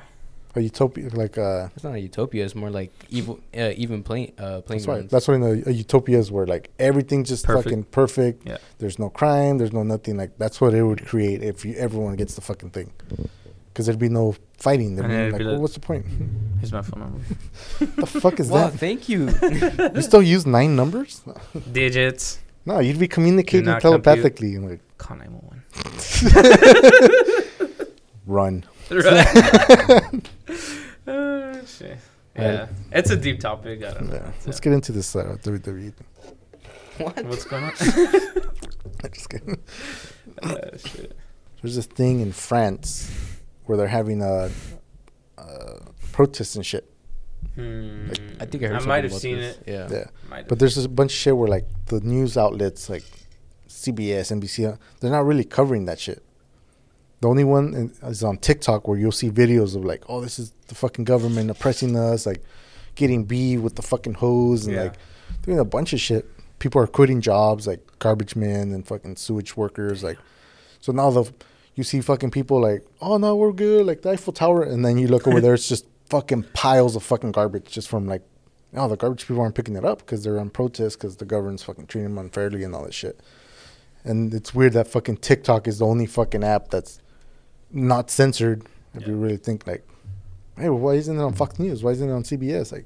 A utopia, like uh, it's not a utopia. It's more like evil, uh, even plain uh, plain that's right. That's what in a, a utopia is where like everything's just Perfect. fucking perfect. Yeah. There's no crime. There's no nothing. Like that's what it would create if you everyone gets the fucking thing. Because there'd be no fighting. There'd And be like, be well, like- what's the point? Here's my phone number. the fuck is wow, that? thank you. You still use nine numbers? Digits. No, you'd be communicating not telepathically. and like Call 911. run. Uh, shit. Right. Yeah. It's a deep topic. I don't. Yeah. It's, Let's get into this uh, WWE. what? What's going on? I'm just kidding. uh, shit. There's a thing in France where they're having a, a protest and shit. Hmm. I think I heard. I might have about seen this. it. Yeah. Yeah. Might. But there's just a bunch of shit where like the news outlets like CBS, NBC, uh, they're not really covering that shit. The only one in- is on TikTok where you'll see videos of like, oh, this is the fucking government oppressing us, like getting beat with the fucking hose and Yeah. like doing a bunch of shit. People are quitting jobs like garbage men and fucking sewage workers. Like, so now the you see fucking people like, oh no, we're good, like the Eiffel Tower, and then you look over there, it's just fucking piles of fucking garbage just from like oh, the garbage people aren't picking it up because they're on protest because the government's fucking treating them unfairly and all that shit. And it's weird that fucking TikTok is the only fucking app that's not censored. If you really think like, hey, well, why isn't it on Fox News? Why isn't it on CBS? Like,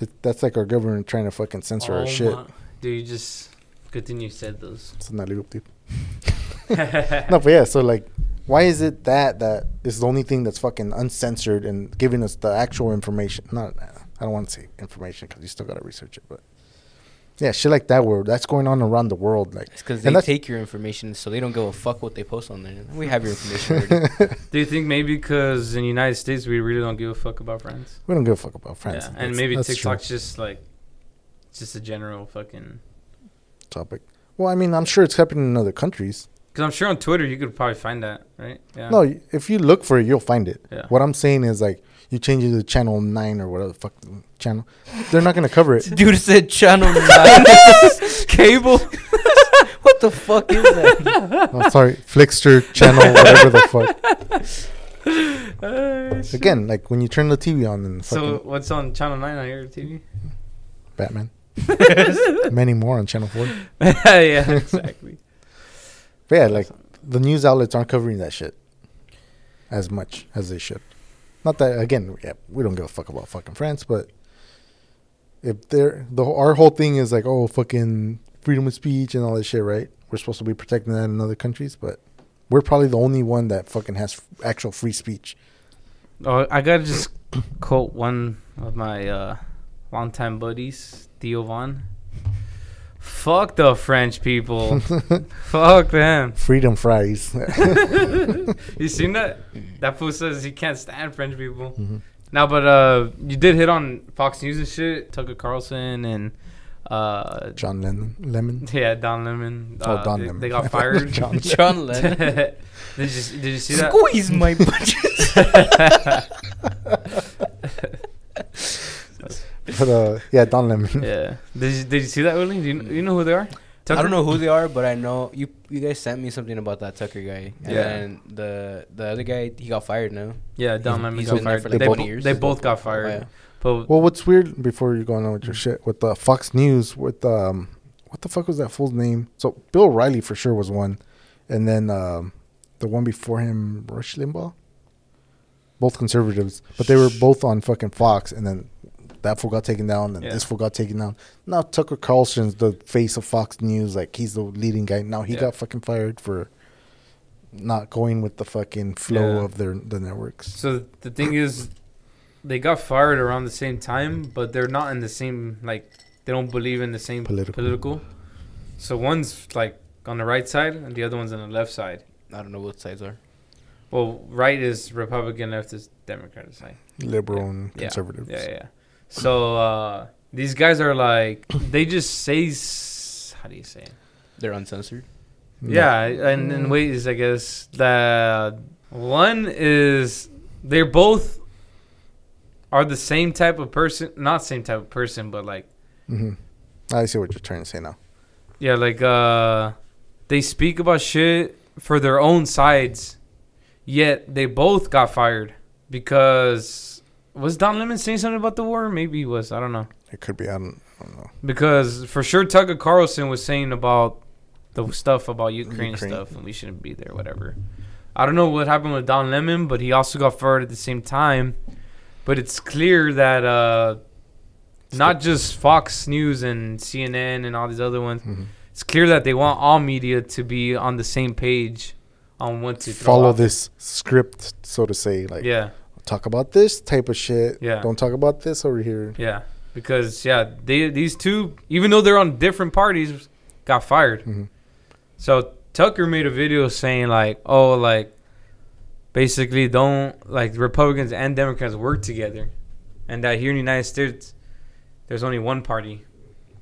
it, that's like our government trying to fucking censor our Oh shit. my- Dude, you just. Good thing you said those. It's not legal, dude. No, but yeah, so like, why is it that that is the only thing that's fucking uncensored and giving us the actual information? Not, I don't want to say information because you still gotta research it, but yeah, shit like that where that's going on around the world. Like, It's because And they that's- take your information, so they don't give a fuck what they post on there. We have your information already. Do you think maybe because in the United States we really don't give a fuck about friends? we don't give a fuck about friends. Yeah, and That's- maybe that's true TikTok's just like, just a general fucking. topic. Well, I mean, I'm sure it's happening in other countries. Because I'm sure on Twitter you could probably find that, right? Yeah. No, if you look for it, you'll find it. Yeah. What I'm saying is like, you change it to channel nine or whatever the fuck channel, they're not gonna cover it. Dude said channel nine cable. what the fuck is that? oh, sorry, Flickster channel, whatever the fuck. Uh. Again, like when you turn the TV on and fucking So what's on Channel Nine on your TV? Batman. Many more on Channel Four. yeah, exactly. But yeah, like the news outlets aren't covering that shit as much as they should. Not that again, yeah, we don't give a fuck about fucking France, but if they're the our whole thing is like, oh, fucking freedom of speech and all this shit, right? We're supposed to be protecting that in other countries, but we're probably the only one that fucking has f- actual free speech. Oh, I gotta just quote one of my uh, longtime buddies, Theo Von. Fuck the French people. Fuck them. Freedom fries. You seen that? That fool says he can't stand French people. Mhm. Now, but uh, you did hit on Fox News and shit. Tucker Carlson and uh, John Lennon, Lemon. yeah, Don Lemon. Oh, uh, Don they, Lemon. They got fired. John John Lennon. did you did you see that? Squeeze my budget. But uh, yeah, Don Lemon. yeah. Did you, did you see that, Willie? Do you, you know who they are? I don't know who they are, but I know you. You guys sent me something about that Tucker guy. And Yeah. then the the other guy, he got fired now. Yeah, Don Lemon he's got been there fired. for they, like bo- 20 years. they both got Oh, fired. yeah. But Well, what's weird before you go on with your shit with the Fox News with um, what the fuck was that fool's name? So Bill O'Reilly for sure was one, and then um, the one before him, Rush Limbaugh. Both conservatives, but they were both on fucking Fox, and then that fool got taken down, and Yeah. this fool got taken down. Now Tucker Carlson's the face of Fox News, like he's the leading guy. Now he Yeah. got fucking fired for not going with the fucking flow Yeah. of their the networks. so the thing is, they got fired around the same time, but they're not in the same like they don't believe in the same Political. political. So one's like on the right side and the other one's on the left side. I don't know what sides are. Well, right is Republican, left is Democrat side. Liberal Yeah. and Yeah. conservative. Yeah, yeah. So uh, these guys are like they just say s- how do you say it? They're uncensored. Yeah, and in ways I guess that one is they're both are the same type of person, not same type of person, but like hmm I see what you're trying to say now. yeah, like uh they speak about shit for their own sides, yet they both got fired because was Don Lemon saying something about the war? Maybe he was. I don't know. It could be. I don't, I don't know. Because for sure, Tucker Carlson was saying about the stuff about Ukraine, Ukraine. stuff, and we shouldn't be there, whatever. I don't know what happened with Don Lemon, but he also got fired at the same time. But it's clear that uh, not just Fox News and CNN and all these other ones. Mhm. It's clear that they want all media to be on the same page on what to throw Follow this script, so to say. Like, Yeah, talk about this type of shit. Yeah. Don't talk about this over here. yeah. Because yeah, they these two, even though they're on different parties, got fired. Mhm. So Tucker made a video saying like, oh, like basically don't like Republicans and Democrats work together, and that here in the United States, there's only one party,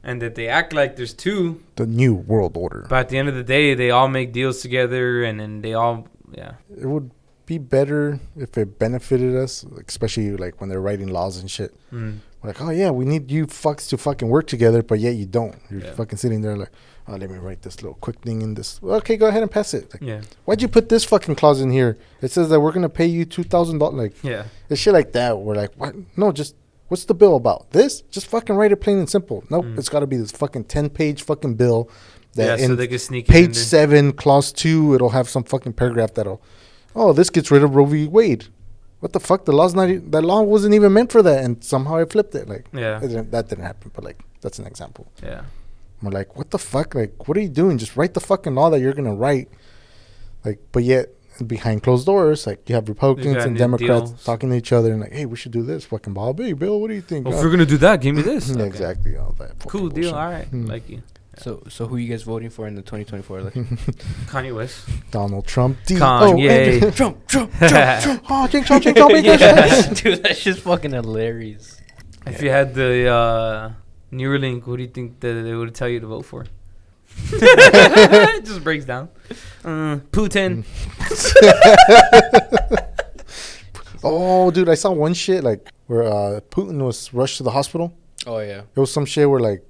and that they act like there's two, The new world order. but at the end of the day, they all make deals together, and then they all yeah it would be better if it benefited us, especially like when they're writing laws and shit. mm. Like, oh yeah, we need you fucks to fucking work together, but yet you don't. You're Yeah. fucking sitting there like, oh, let me write this little quick thing in this. Okay, go ahead and pass it. Like, yeah why'd you put this fucking clause in here? It says that we're gonna pay you two thousand dollars. Like, yeah it's shit like that. We're like, what? No, just what's the bill about? This? Just fucking write it plain and simple. Nope, Mm. it's got to be this fucking ten page fucking bill. yeah That so they can sneak page seven, clause two, it'll have some fucking paragraph that'll, oh, this gets rid of Roe v. Wade. What the fuck? The law's not. e- That law wasn't even meant for that, and somehow I flipped it. Like, Yeah it didn't- that didn't happen. But like, that's an example. yeah We're like, what the fuck? Like, what are you doing? Just write the fucking law that you're gonna write. Like, but yet behind closed doors, like you have Republicans and Democrats deals. talking to each other and like, hey, we should do this. Fucking Bob, hey, Bill, what do you think? well, if we're gonna do that, give me this. yeah, Okay. exactly. All that. Cool deal. bullshit. All right, Hmm. like you, So, so who you guys voting for in the 2024 election? Kanye West. Donald Trump. D- Kanye. Oh, Trump, Trump, Trump, Trump. Oh, Jing Chong, Jing Chong, Jing Chong. yeah, dude, that's just fucking hilarious. If you had the uh, Neuralink, what do you think that they would tell you to vote for? it just breaks down. Uh, Putin. Oh, dude, I saw one shit like where uh, Putin was rushed to the hospital. Oh yeah. It was some shit where like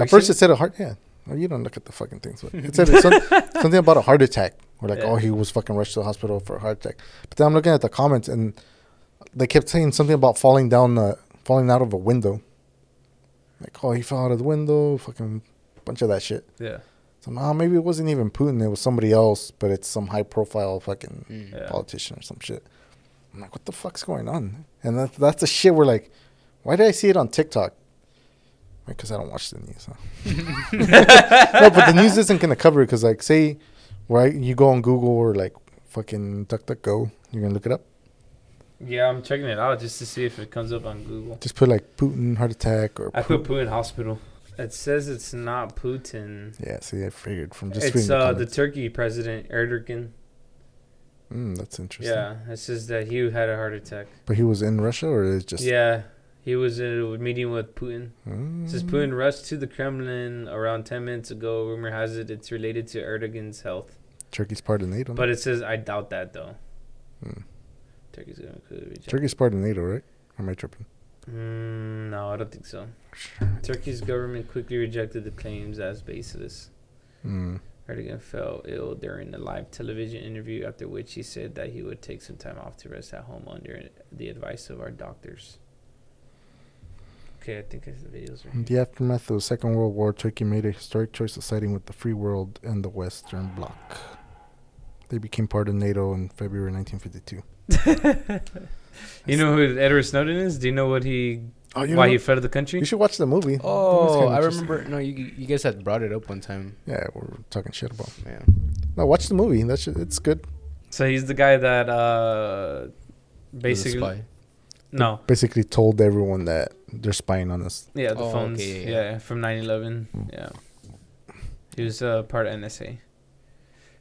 at first it said a heart. Yeah, oh, you don't look at the fucking things. But it said some, something about a heart attack. Or like, Yeah. oh, he was fucking rushed to the hospital for a heart attack. But then I'm looking at the comments and they kept saying something about falling down, the falling out of a window. Like, oh, he fell out of the window. Fucking bunch of that shit. Yeah. So nah, maybe it wasn't even Putin. It was somebody else, but it's some high profile fucking Mm. Yeah. politician or some shit. I'm like, what the fuck's going on? And that, that's the shit we're like, why did I see it on TikTok? Because I don't watch the news. Huh? no, but the news isn't gonna cover it because like, say, right, you go on Google or like fucking DuckDuckGo, you're gonna look it up. Yeah, I'm checking it out just to see if it comes up on Google. Just put like Putin heart attack or I put Putin. Putin hospital. It says it's not Putin. Yeah, see, I figured from just It's the uh, the. Turkey president Erdogan. mm, that's interesting. Yeah, it says that he had a heart attack. but he was in Russia or is just yeah, he was in a meeting with Putin. Mm. It says Putin rushed to the Kremlin around 10 minutes ago. Rumor has it it's related to Erdogan's health. Turkey's part of NATO. But it says, I doubt that, though. Hmm. Turkey's going to include reject. Turkey's part of NATO, right? Or am I tripping? Mm, no, I don't think so. Turkey's government quickly rejected the claims as baseless. Mm. Erdogan fell ill during a live television interview, after which he said that he would take some time off to rest at home under the advice of our doctors. Okay, I think it's the videos right In here. the aftermath of the Second World War, Turkey made a historic choice of siding with the free world and the Western Bloc. They became part of NATO in February 1952. You know who Edward Snowden is? Do you know what he Oh, you why know- he fled the country? You should watch the movie. Oh, kinda I remember. No, you you guys had brought it up one time. Yeah, we're talking shit about. Yeah. No, watch the movie. That's it's good. So he's the guy that uh He was a basically spy. No. Basically, told everyone that they're spying on us. Yeah, the Oh, phones. okay, yeah, yeah, yeah. from 9/11. Yeah. He was uh, part of NSA.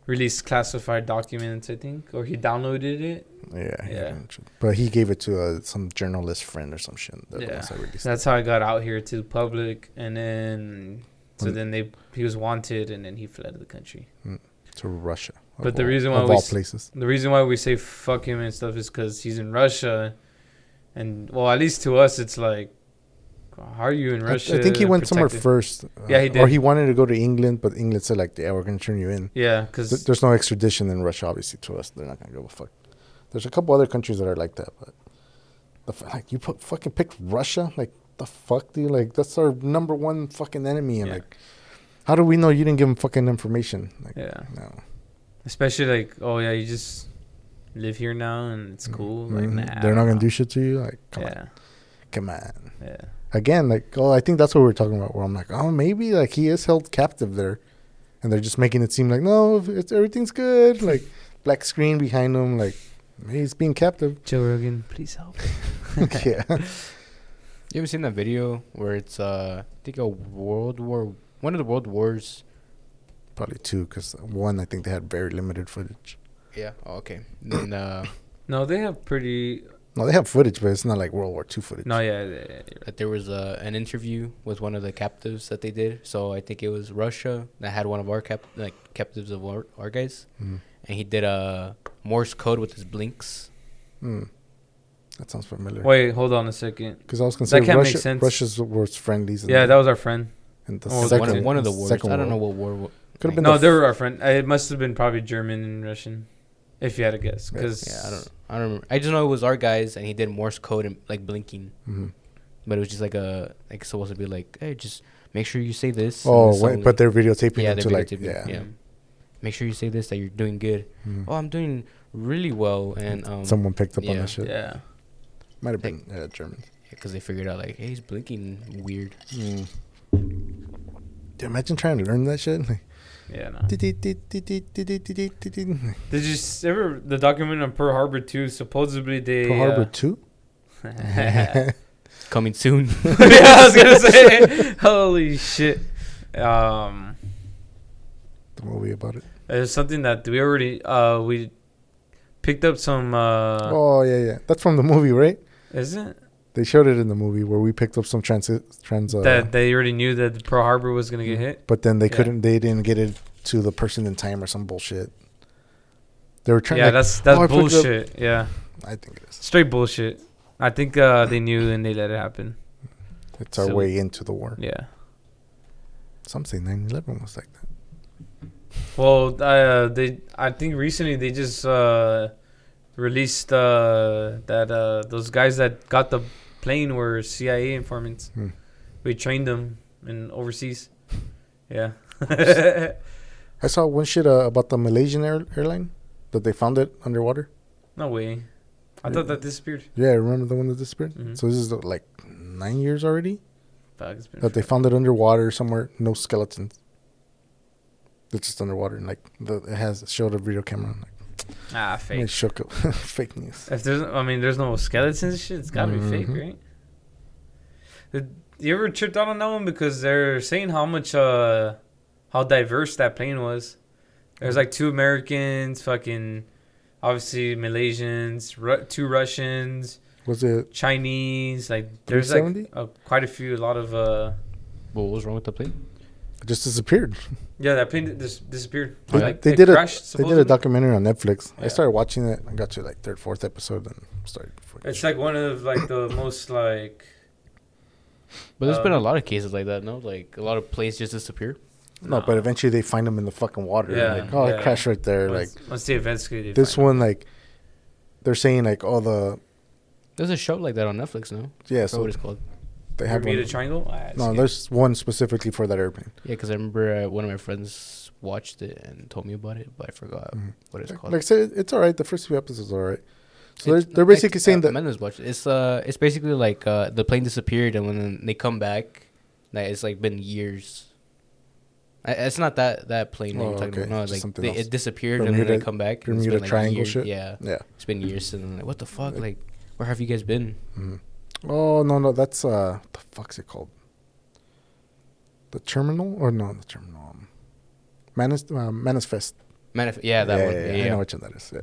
Released classified documents, I think, or he downloaded it. Yeah, he Yeah. mentioned- But he gave it to uh, some journalist friend or some shit. That Yeah. was I released. That's how I got out here to the public, and then so When- then they he was wanted, and then he fled the country. to Russia. of But the all- reason why of we all s- places. The reason why we say fuck him and stuff is because he's in Russia, and well, at least to us, it's like, how are you in I, Russia? I think he went somewhere first. uh, Yeah, he did. Or he wanted to go to England, but England said like, "Yeah, we're gonna turn you in." Yeah, Th- because There's no extradition in Russia, obviously. To us, they're not gonna give a fuck. There's a couple other countries that are like that, but the f- like you put fucking picked Russia, like the fuck, dude. Like that's our number one fucking enemy, and Yeah. like, how do we know you didn't give him fucking information? Like, yeah, no. especially like, oh yeah, you just live here now and it's cool. Like, Mhm. nah, they're not gonna know. do shit to you. Like, come yeah, on, come on. yeah, Again, like, oh, I think that's what we are talking about. Where I'm like, oh, maybe like he is held captive there, and they're just making it seem like no, it's everything's good. Like black screen behind him, like he's being captive. Joe Rogan, please help. yeah. You ever seen that video where it's uh I think a World War one of the World Wars? Probably two, because one, I think they had very limited footage. Yeah. Oh, okay. Then uh No, they have pretty. No, they have footage, but it's not like World War II footage. No, yeah, yeah, yeah, that there was uh, an interview with one of the captives that they did. So I think it was Russia that had one of our cap like captives of our, our guys, Mm. and he did a Morse code with his blinks. Mm. That sounds familiar. Wait, hold on a second. Because I was considering can't make Russia, sense. Russia's worst friendlies. in Yeah, the- that was our friend. in the oh, One second, of, one of the wars. I don't know what war. Could have been No, the they were our friend. It must have been probably German and Russian, if you had to guess. Because Yeah, I don't. I don't remember. I just know it was our guys, and he did Morse code and like blinking. Mhm. But it was just like a like supposed to be like, hey, just make sure you say this. Oh, this wait, only. but they're videotaping Yeah, they're to like, yeah. yeah. make sure you say this that you're doing good. Mhm. Oh, I'm doing really well, and um, Someone picked up on that shit. yeah, Might have been uh, German. because they figured out like, hey, he's blinking weird. Mm. Dude, imagine trying to learn that shit. Like, yeah. No. Did you ever the document on Pearl Harbor too? Supposedly they. Pearl Harbor 2? Coming soon. yeah, I was gonna say. Holy shit. Um, the movie about it. there's something that we already uh we picked up some. uh oh, yeah, yeah. That's from the movie, right? Isn't They showed it in the movie where we picked up some transit trans. Uh, that they already knew that Pearl Harbor was gonna get hit? but then they Yeah. couldn't. They didn't get it to the person in time or some bullshit. They were trying. Yeah, like, that's that's "Oh, bullshit. Yeah, I think it is. straight bullshit. I think uh they knew and they let it happen. It's our So- way into the war. Yeah. Some say 9/11 was like that. Well, uh, they I think recently they just uh, released uh, that uh, those guys that got the plane were CIA informants. Hmm. We trained them in overseas. Yeah. I saw one shit uh, about the Malaysian air- airline that they found it underwater. no way. I thought that disappeared. Yeah, remember the one that disappeared? Mhm. So this is uh, like nine years already Fuck, it's been that they found it underwater somewhere. No skeletons. It's just underwater, and like the, it has showed a video camera. Like, ah it fake. shook up. fake news. If there's, I mean, there's no skeletons and shit. It's gotta be fake, Mhm. right? Did you ever tripped out on that one because they're saying how much, uh, how diverse that plane was. There's like two Americans, fucking, obviously Malaysians, Ru- two Russians, Was it? Chinese. Like there's like uh, quite a few, a lot of, uh, what was wrong with the plane? It just disappeared. yeah, that plane dis- disappeared. They, Like, they it did a crashed, they did a documentary on Netflix. I started watching it. I got to like third, fourth episode, and started. It's like one of like the most like But there's been a Um, lot of cases like that, no? Like a lot of planes just disappear. No, but eventually they find them in the fucking water. Yeah, like, oh, yeah. it crashed right there. once, like once the events this find one, like they're saying like all the There's a show like that on Netflix, no? yeah. That's So what it's called. They have Bermuda one. Triangle. Ah, No, good. there's one specifically for that airplane. Yeah, because I remember uh, one of my friends watched it and told me about it, but I forgot Mhm. what it's called. like I said, it's all right. The first few episodes are all right. So It's- they're, they're like, basically saying uh, that Mendes watched it. It's uh, it's basically like uh, the plane disappeared, and when they come back, like it's like been years. I, it's not that that plane that Oh, you're talking okay. about. No, Just like something they, else. it disappeared, and then they come back. and it's Bermuda been, like, Triangle years. shit? Yeah, yeah, it's been years, and like what the fuck? Like- Like Where have you guys been? Oh no no that's uh the fuck's it called? The terminal or no the terminal? Um, Manis uh, Manifest. Manif- yeah, that yeah, one. Yeah, Yeah, yeah, I know which one that is. Yeah.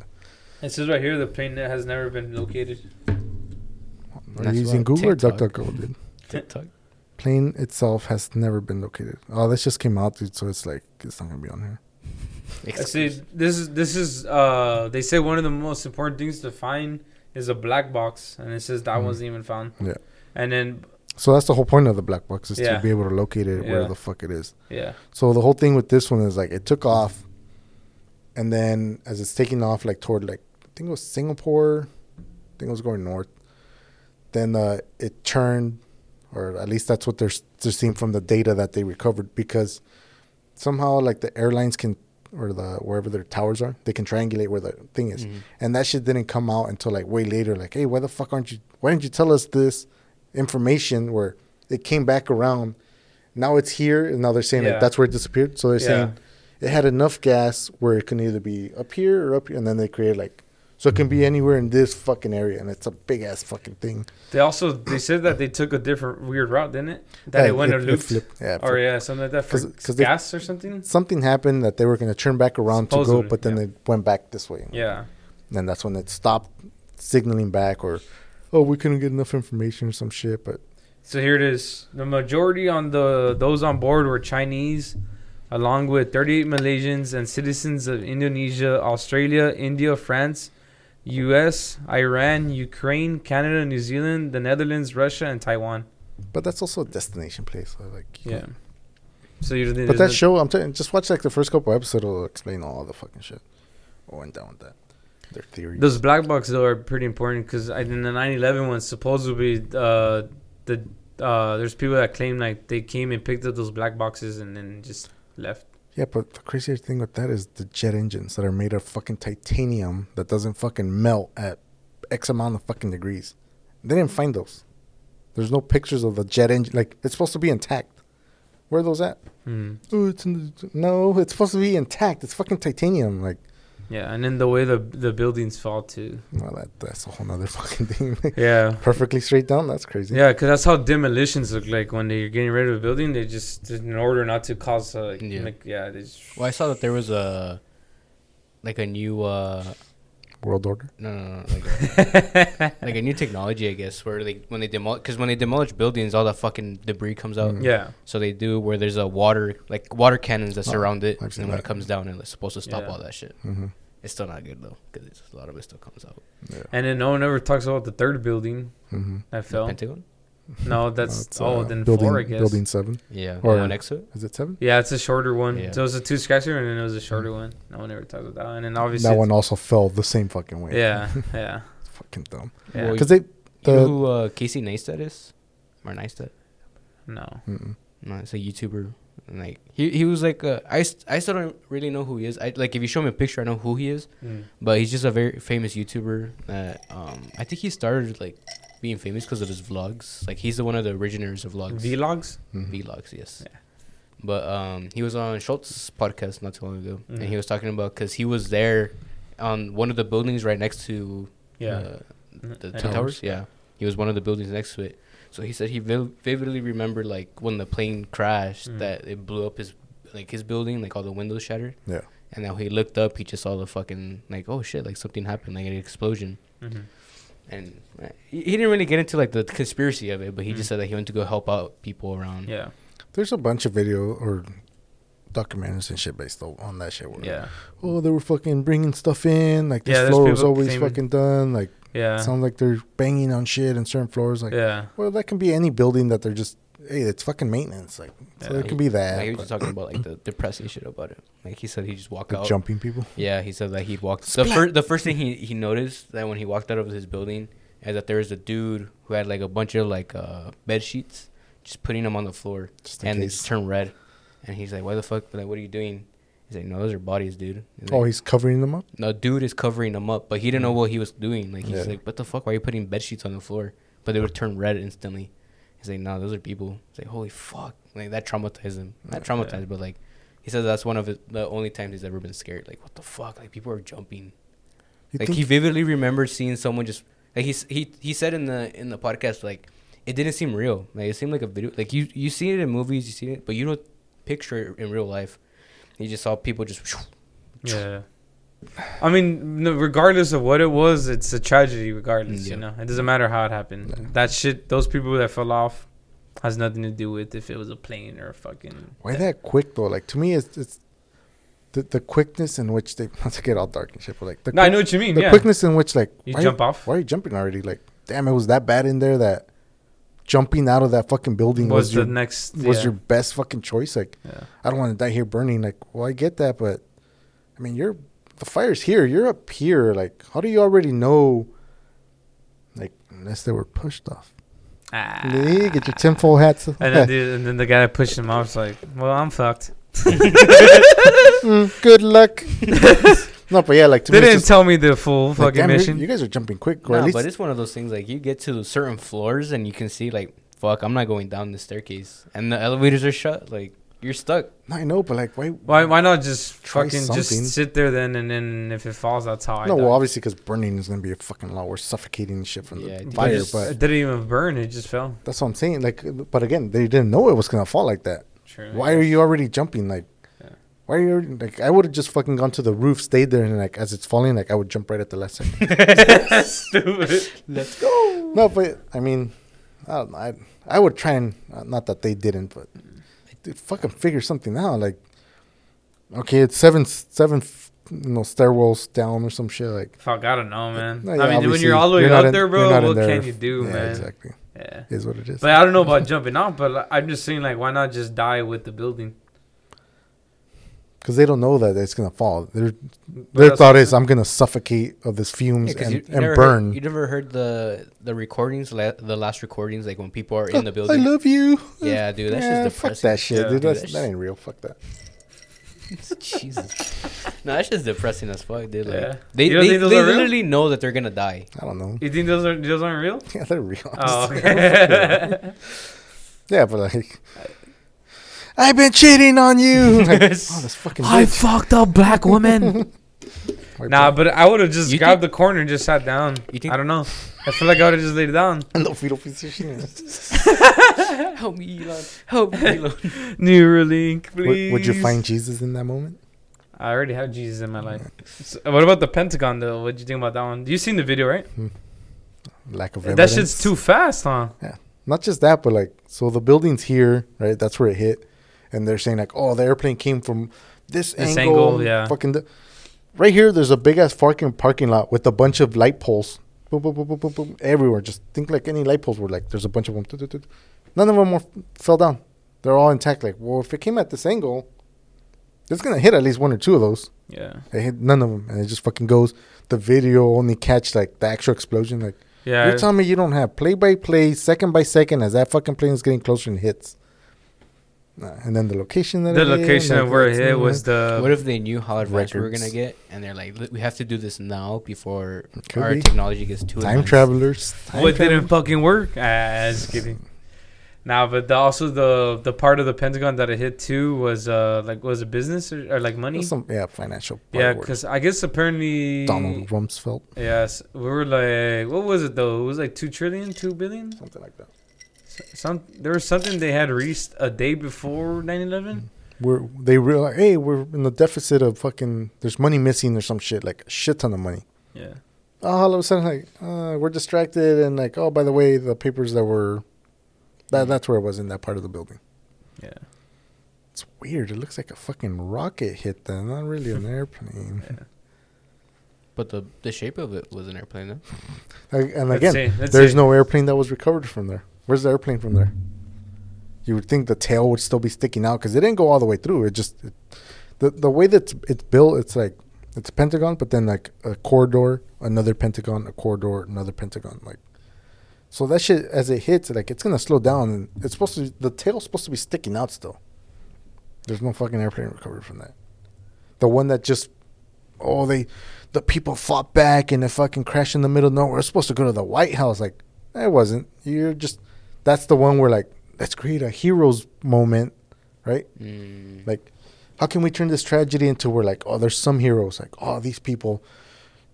It says right here the plane that has never been located. Are you using what Google or TikTok- DuckDuckGo, dude? TikTok. Plane itself has never been located. Oh, this just came out, dude. So it's like it's not gonna be on here. I see. This is this is. Uh, they say one of the most important things to find is a black box, and it says that Mhm. wasn't even found. Yeah. And then So that's the whole point of the black box is Yeah. to be able to locate it where the fuck it is. yeah, So the whole thing with this one is like it took off, and then as it's taking off like toward like I think it was Singapore, I think it was going north. Then uh, it turned, or at least that's what they're they're seeing from the data that they recovered because somehow like the airlines can or the wherever their towers are they can triangulate where the thing is, Mhm. and that shit didn't come out until like way later. Like hey, why the fuck aren't you? Why didn't you tell us this information where it came back around? Now it's here, and now they're saying Yeah. like that's where it disappeared. So they're Yeah. saying it had enough gas where it can either be up here or up here, and then they created like so it can be anywhere in this fucking area, and it's a big ass fucking thing. they also they said that they took a different weird route, didn't it? That Yeah, it went it- it looped, flipped. Yeah, or yeah, something like that for 'Cause- 'cause they- gas or something. Something happened that they were gonna turn back around to go, but then yeah. they went back this way. Yeah, And that's when it stopped signaling back, or oh, we couldn't get enough information or some shit. But So here it is. The majority on the those on board were Chinese, along with 38 Malaysians and citizens of Indonesia, Australia, India, France, U.S., Iran, Ukraine, Canada, New Zealand, the Netherlands, Russia, and Taiwan. but that's also a destination place. So like you Yeah. So you're. But that show, I'm telling, just watch like the first couple episodes. It'll explain all the fucking shit. What went down with that. Their theories. Those black boxes though are pretty important because in the 9/11 one, supposedly uh, the uh, there's people that claim like they came and picked up those black boxes and then just left. Yeah, but the craziest thing with that is the jet engines that are made of fucking titanium that doesn't fucking melt at X amount of fucking degrees. They didn't find those. There's no pictures of the jet engine. Like, it's supposed to be intact. Where are those at? Hmm. Oh, it's in the, no, it's supposed to be intact. It's fucking titanium. Like, Yeah, and then the way the the buildings fall too. well, that that's a whole nother fucking thing. Yeah. Perfectly straight down. That's crazy. Yeah, because that's how demolitions look like when they're getting rid of a building. They just, in order not to cause, uh, Yeah. like, yeah, they just, Well, I saw that there was a like a new uh World order. no no no like a, like a new technology I guess where they when they demolish because when they demolish buildings all the fucking debris comes out. Mm. yeah, So they do where there's a water like water cannons that Oh, surround it, and seen then when it comes down, and it's supposed to stop Yeah. all that shit. hmm It's still not good though because a lot of it still comes out. Yeah. and then no one ever talks about the third building hmm that The fell. Pentagon. No, that's it's, oh, uh, then building, four, I guess. Building seven. Yeah, Or- the one next to it. Is it seven? Yeah, it's a shorter one. Yeah. So it was a two skyscraper, and then it was a shorter one. No one ever talks about that. one. And then obviously, That one also fell the same fucking way. yeah, yeah, Fucking dumb. yeah. Well, Because they. you know who uh, Casey Neistat is? Or Neistat? no, Mm-mm. No, it's a YouTuber. Like he he was like uh, I I still don't really know who he is. I like if you show me a picture, I know who he is. Mm. But he's just a very famous YouTuber. That um I think he started like being famous because of his vlogs. Like he's the one of the originators of vlogs. vlogs. Mhm. vlogs, yes. Yeah. But um, he was on Schultz's podcast not too long ago, and Mhm. he was talking about because he was there on one of the buildings right next to Yeah, uh, the I Twin. Towers. Yeah, he was one of the buildings next to it. So he said he vil- vividly remembered like when the plane crashed Mm. that it blew up his like his building, like all the windows shattered. Yeah. And now he looked up, he just saw the fucking like oh shit, like something happened, like an explosion. Mhm. And uh, he, he didn't really get into like the conspiracy of it, but he Mm. just said that he went to go help out people around. yeah, There's a bunch of video or documentaries and shit based on that shit. Where, yeah, Oh, they were fucking bringing stuff in. Like this Yeah, floor was always fucking done. Like yeah, sounds like they're banging on shit in certain floors. Like, yeah. well, that can be any building that they're just. Hey, it's fucking maintenance. Like, so Yeah. it could be that. Like, he was just talking about like the depressing shit about it. Like he said, he just walked the out. jumping people. Yeah, he said that he'd walked. The Splat. first, the first thing he he noticed that when he walked out of his building is that there was a dude who had like a bunch of like uh bed sheets, just putting them on the floor, Just in and they just turned red. And he's like, "Why the fuck? Like, what are you doing?" He's like, "No, those are bodies, dude." He's Oh, like, he's covering them up. no, dude is covering them up, but he didn't know mm. what he was doing. Like he's Yeah. like, "What the fuck? Why are you putting bed sheets on the floor?" But they would turn red instantly. He's like, "No, those are people." He's like, "Holy fuck!" Like that traumatized him. Not Yeah. traumatized, but like he says that's one of his, the only times he's ever been scared. Like, what the fuck? Like people are jumping. You like he vividly remembers seeing someone just Like he's he he said in the in the podcast like it didn't seem real. Like it seemed like a video. Like you you see it in movies, you see it, but you don't picture it in real life. You just saw people just. Yeah. I mean, regardless of what it was, it's a tragedy. Regardless, Yeah. you know, it doesn't matter how it happened. That shit, those people that fell off, has nothing to do with if it was a plane or a fucking. Why that quick though? Like to me, it's, it's the the quickness in which they not to get all dark and shit, but like the No, I know what you mean. the yeah. quickness in which like You why jump off. Why are you jumping already? Like, damn, it was that bad in there that jumping out of that fucking building was was, the your next? was yeah. your best fucking choice. Like, Yeah. I don't want to die here burning. Like, well, I get that, but I mean, you're the fire's here. You're up here. Like, how do you already know? Like, unless they were pushed off. Ah. Get your tinfoil hats. And then, the, and then the guy that pushed him off was like, "Well, I'm fucked." Mm, good luck. no, but yeah, like to They me, didn't just, tell me the full like, fucking damn, you're- mission. You guys are jumping quick, or No, at but it's one of those things like you get to certain floors and you can see like fuck, I'm not going down the staircase, and the elevators are shut. Like you're stuck. I know, but like, why? why? Why not just Try fucking something. just sit there then, and then if it falls, that's how I. no, died. well, obviously, because burning is gonna be a fucking lot worse, suffocating and shit from Yeah, the dude. fire. Just- But it didn't even burn; it just fell. that's what I'm saying. Like, but again, they didn't know it was gonna fall like that. True. Why are you already jumping? Like, Yeah. Why are you already- like? I would have just fucking gone to the roof, stayed there, and like as it's falling, like I would jump right at the last second. Stupid. Let's go. no, but I mean, I don't know. I I would try and uh, not that they didn't, but dude, fucking figure something out. Like, okay, it's seven seven you know stairwells down or some shit. Like, Fuck, I don't know, man. no, I mean, when you're all the way not up in- there, bro, not in what there can you do, yeah, man? Exactly, Yeah. is what it is. But I don't know about jumping off, but like, I'm just saying, like, why not just die with the building? Because they don't know that it's gonna fall. Their their thought is, I'm gonna suffocate of this fumes Yeah, 'cause and, you, you and never burn. Heard, you never heard the the recordings, la- the last recordings, like when people are in the building. I love you. Yeah, dude, that's Yeah, just fuck depressing. that shit, Yeah. dude. Dude, That's, that's that ain't real. Fuck that. Jesus. No, that's just depressing as fuck, dude. Like, Yeah. They, You they, think those they are real? literally know that they're gonna die. I don't know. You think those are those aren't real? Yeah, they're real. Oh, okay. Yeah, but like, I've been cheating on you. Like, oh, this fucking I bitch. fucked a black woman. Wipe nah, but I would have just You grabbed the corner and just sat down. You think- I don't know. I feel like I would have just laid it down. in the fetal position. Help me, Elon. Help me, Elon. Neuralink, would, please. would you find Jesus in that moment? I already have Jesus in my life. So, what about the Pentagon though? What do you think about that one? You seen the video, right? Hmm. Lack of evidence. That shit's too fast, huh? Yeah. Not just that, but like, so the building's here, right? That's where it hit, and they're saying like, oh, the airplane came from this, This angle, angle, yeah. Fucking, the, right here, there's a big ass parking parking lot with a bunch of light poles, boom, boom, boom, boom, boom, boom, everywhere. Just think like any light poles were like, there's a bunch of them. None of them were, fell down. They're all intact. Like, well, if it came at this angle, it's gonna hit at least one or two of those. Yeah. It hit none of them, and it just fucking goes. The video only catch like the actual explosion. Like, Yeah. you're telling me you don't have play by play, second by second, as that fucking plane is getting closer and hits. Nah, and then the location that the it location like, of where it hit was the. what if they knew how advanced we were gonna get, and they're like, we have to do this now before Could our be. technology gets too time advanced." travelers. Time what travel- didn't fucking work? Ah, just kidding. Nah, but the, also the the part of the Pentagon that it hit too was uh like was it business or, or like money? Some yeah, financial. Yeah, because I guess apparently Donald Rumsfeld, Yes, we were like, what was it though? It was like two trillion, two billion. something like that. Some there was something they had reached a day before 9-11. We're they realize, hey, we're in the deficit of fucking. There's money missing or some shit, like a shit ton of money. Yeah, Oh, all of a sudden, like uh, we're distracted, and like, oh, by the way, the papers that were, that that's where it was in that part of the building. yeah. It's weird. It looks like a fucking rocket hit them, not really an airplane. Yeah. But the the shape of it was an airplane, though. And again, see, let's there's see. no airplane that was recovered from there. Where's the airplane from there? You would think the tail would still be sticking out because it didn't go all the way through. It just it, the the way that it's, built, it's like it's a pentagon, but then like a corridor, another pentagon, a corridor, another pentagon. Like so that shit as it hits, like it's gonna slow down. And it's supposed to the tail's supposed to be sticking out still. There's no fucking airplane recovered from that. The one that just oh they the people fought back and it fucking crashed in the middle of nowhere. It's supposed to go to the White House. Like, it wasn't. You're just that's the one where like let's create a hero's moment, right? Mm. Like, how can we turn this tragedy into where like, oh, there's some heroes. Like, oh, these people,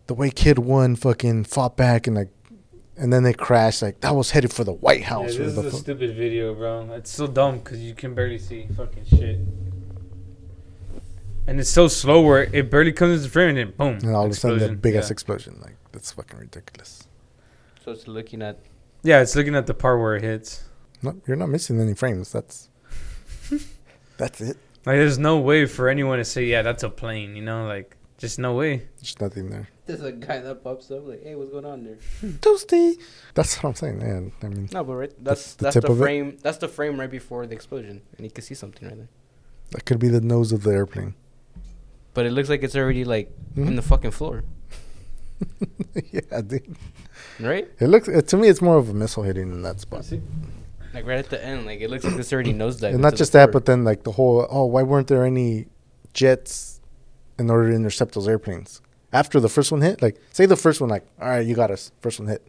the way Kid One fucking fought back and like and then they crash. Like that was headed for the White House. Yeah, House. this or is a fu- stupid video, bro. It's so dumb because you can barely see fucking shit. And it's so slow where it barely comes into frame and then boom. and all of a sudden, the explosion. big ass yeah. explosion. Like that's fucking ridiculous. So it's looking at. Yeah, it's looking at the part where it hits. No, you're not missing any frames. That's that's it. Like, there's no way for anyone to say, yeah, that's a plane, you know? Like, just no way. There's nothing there. There's a guy that pops up like, "Hey, what's going on there?" Toasty. That's what I'm saying, man. I mean, No, but right, that's the that's tip the of it? frame. That's the frame right before the explosion, and you can see something right there. that could be the nose of the airplane. But it looks like it's already like Mhm. in the fucking floor, yeah, dude. right? It looks it, to me. It's more of a missile hitting in that spot. See? Like right at the end, like it looks like this already nosedived. and not just that, floor. but then like the whole oh, why weren't there any jets in order to intercept those airplanes after the first one hit? Like, say the first one, like, all right, you got us, first one hit.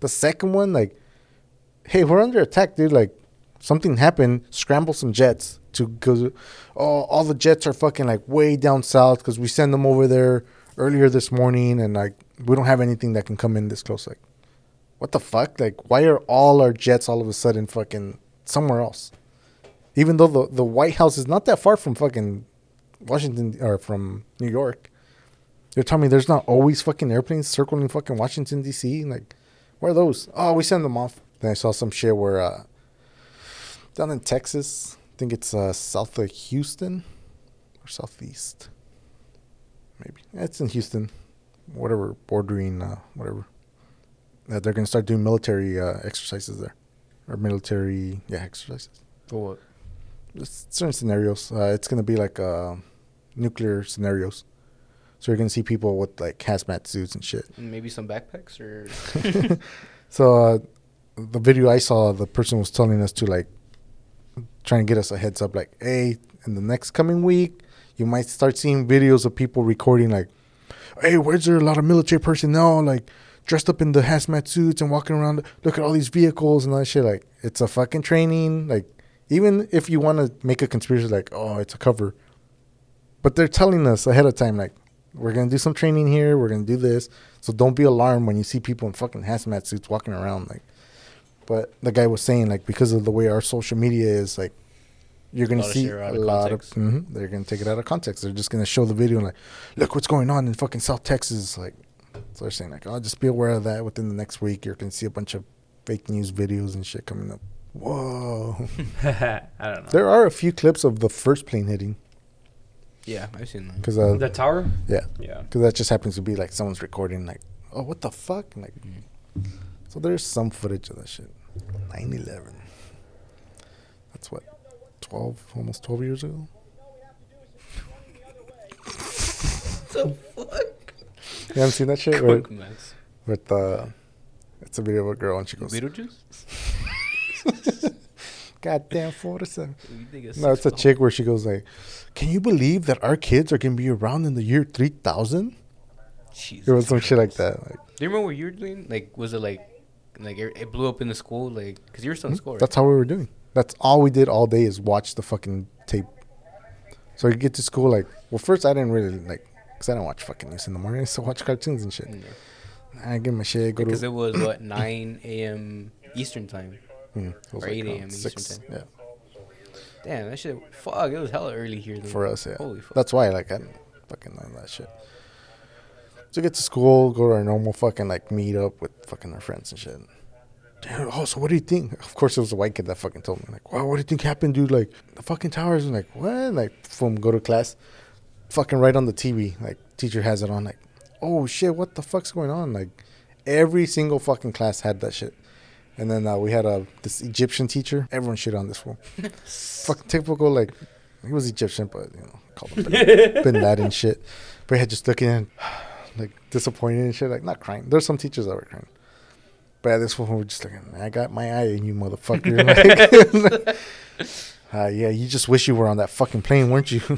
The second one, like, hey, we're under attack, dude. Like, something happened. Scramble some jets to go. Oh, all the jets are fucking like way down south because we send them over there earlier this morning, and like we don't have anything that can come in this close. Like, what the fuck? Like, why are all our jets all of a sudden fucking somewhere else? Even though the the White House is not that far from fucking Washington or from New York. You're telling me there's not always fucking airplanes circling fucking Washington D.C. Like, where are those? Oh, we send them off. Then I saw some shit where uh, down in Texas, I think it's uh, south of Houston or southeast, maybe. It's in Houston, whatever bordering, uh, whatever. That they're gonna start doing military uh, exercises there, or military yeah exercises For what? just certain scenarios. Uh, it's gonna be like uh, nuclear scenarios. So you're gonna see people with like hazmat suits and shit. And maybe some backpacks or So uh, the video I saw, the person was telling us to like trying to get us a heads up, like, hey, in the next coming week, you might start seeing videos of people recording like, hey, where's there a lot of military personnel like dressed up in the hazmat suits and walking around? Look at all these vehicles and all that shit. Like, it's a fucking training. Like, even if you want to make a conspiracy, like, oh, it's a cover, but they're telling us ahead of time, like, we're gonna do some training here. We're gonna do this. So don't be alarmed when you see people in fucking hazmat suits walking around. Like, but the guy was saying like because of the way our social media is, like, you're gonna lot of see shit are out a lot context. of. mhm, they're gonna take it out of context. They're just gonna show the video and like, look what's going on in fucking South Texas. Like, so they're saying like, oh, just be aware of that. Within the next week, you're gonna see a bunch of fake news videos and shit coming up. Whoa. I don't know. there are a few clips of the first plane hitting yeah, I've seen that. because uh, the tower? yeah. Yeah. because that just happens to be like someone's recording like oh what the fuck like so there's some footage of that shit 9-11 that's what 12 almost 12 years ago So fuck. you haven't seen that shit with, Cook Max. with uh it's a video of a girl and she goes Beetlejuice. goddamn 47 no it's a chick where she goes like can you believe that our kids are gonna be around in the year 3000 Jesus it was some shit like that like Do you remember what you were doing? Like, was it like, like it it blew up in the school? Like, cause you were still in school. Right? That's how we were doing. That's all we did all day is watch the fucking tape. So you get to school like, well, first I didn't really like, cause I don't watch fucking news in the morning. I used to watch cartoons and shit. I get my shit, go Because to it was what 9 a.m. Eastern time. mm, it was or 8 a.m. Eastern time. Yeah, Damn, that shit. Fuck, it was hella early here. Though. for us, yeah. Holy fuck. That's why like I didn't fucking know that shit. So get to school, go to our normal fucking like meet up with fucking our friends and shit. Damn, oh, so what do you think? Of course, it was a white kid that fucking told me like, "Wow, what do you think happened, dude? Like the fucking towers." And like, what? Like, from go to class, fucking right on the TV. Like, teacher has it on. Like, oh shit, what the fuck's going on? Like, every single fucking class had that shit. And then uh, we had a this Egyptian teacher. Everyone shit on this fool. fucking typical like, he was Egyptian, but you know, called him Bin, Bin Laden shit. But yeah, just looking at, like disappointed and shit. Like not crying. There's some teachers that were crying. But yeah, this one was just like, I got my eye in you, motherfucker. like, uh, yeah, you just wish you were on that fucking plane, weren't you?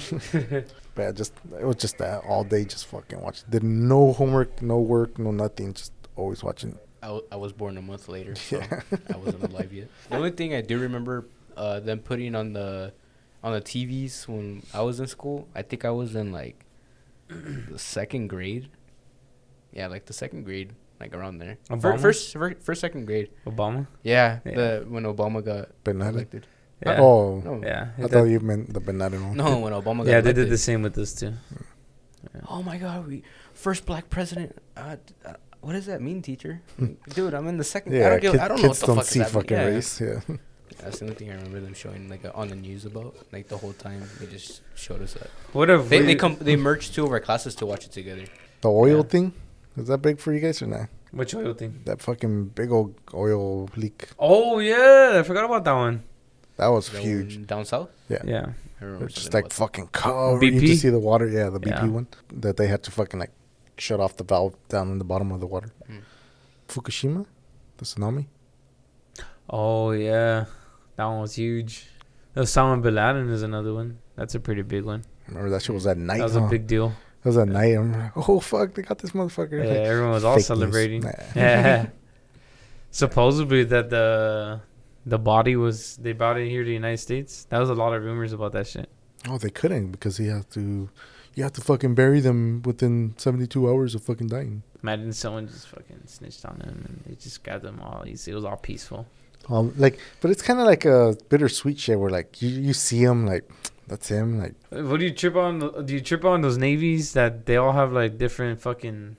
but yeah, just it was just that all day, just fucking watching. Did no homework, no work, no nothing. Just always watching. I, w- I was born a month later, so Yeah. I wasn't alive yet. The only thing I do remember uh, them putting on the on the TVs when I was in school, I think I was in like the second grade. Yeah, like the second grade. Like around there. Obama? Fir- First, first, second grade. Obama. Yeah, Yeah. the when Obama got Bin Laden. elected. Yeah. Oh, No, Yeah. I thought you meant the Bin Laden one. no, when Obama got yeah, they did the same with this too. Oh my God, we first black president. Uh, uh, what does that mean, teacher? Dude, I'm in the second. Yeah, I don't, give, kid- I don't know what kids the don't fuck see is fucking Yeah. race. Yeah. That's the only thing I remember them showing like uh, on the news about. Like the whole time, they just showed us that. What if They we- they come they merged two of our classes to watch it together. The oil Yeah. thing is that big for you guys or not? Which oil thing? That fucking big old oil leak. Oh yeah, I forgot about that one. That was The huge. down south. Yeah. Yeah. I remember It's just like about fucking covered. You BP? just see the water. Yeah, the BP Yeah. one that they had to fucking like shut off the valve down in the bottom of the water. Mm. Fukushima, the tsunami. Oh yeah, that one was huge. Osama bin Laden is another one. That's a pretty big one. Remember that shit was at night. That was huh? a big deal. That was at night. I'm like, oh fuck, they got this motherfucker. Yeah, Like, everyone was all celebrating. Nah. Yeah. Supposedly that the the body was they brought it here to the United States. That was a lot of rumors about that shit. Oh, they couldn't because he had to. You have to fucking bury them within 72 hours of fucking dying. Imagine someone just fucking snitched on them and they just got them all. It was all peaceful. Um, like, but it's kind of like a bittersweet shit where like you, you see him like that's him like What do you trip on? Do you trip on those navies that they all have like different fucking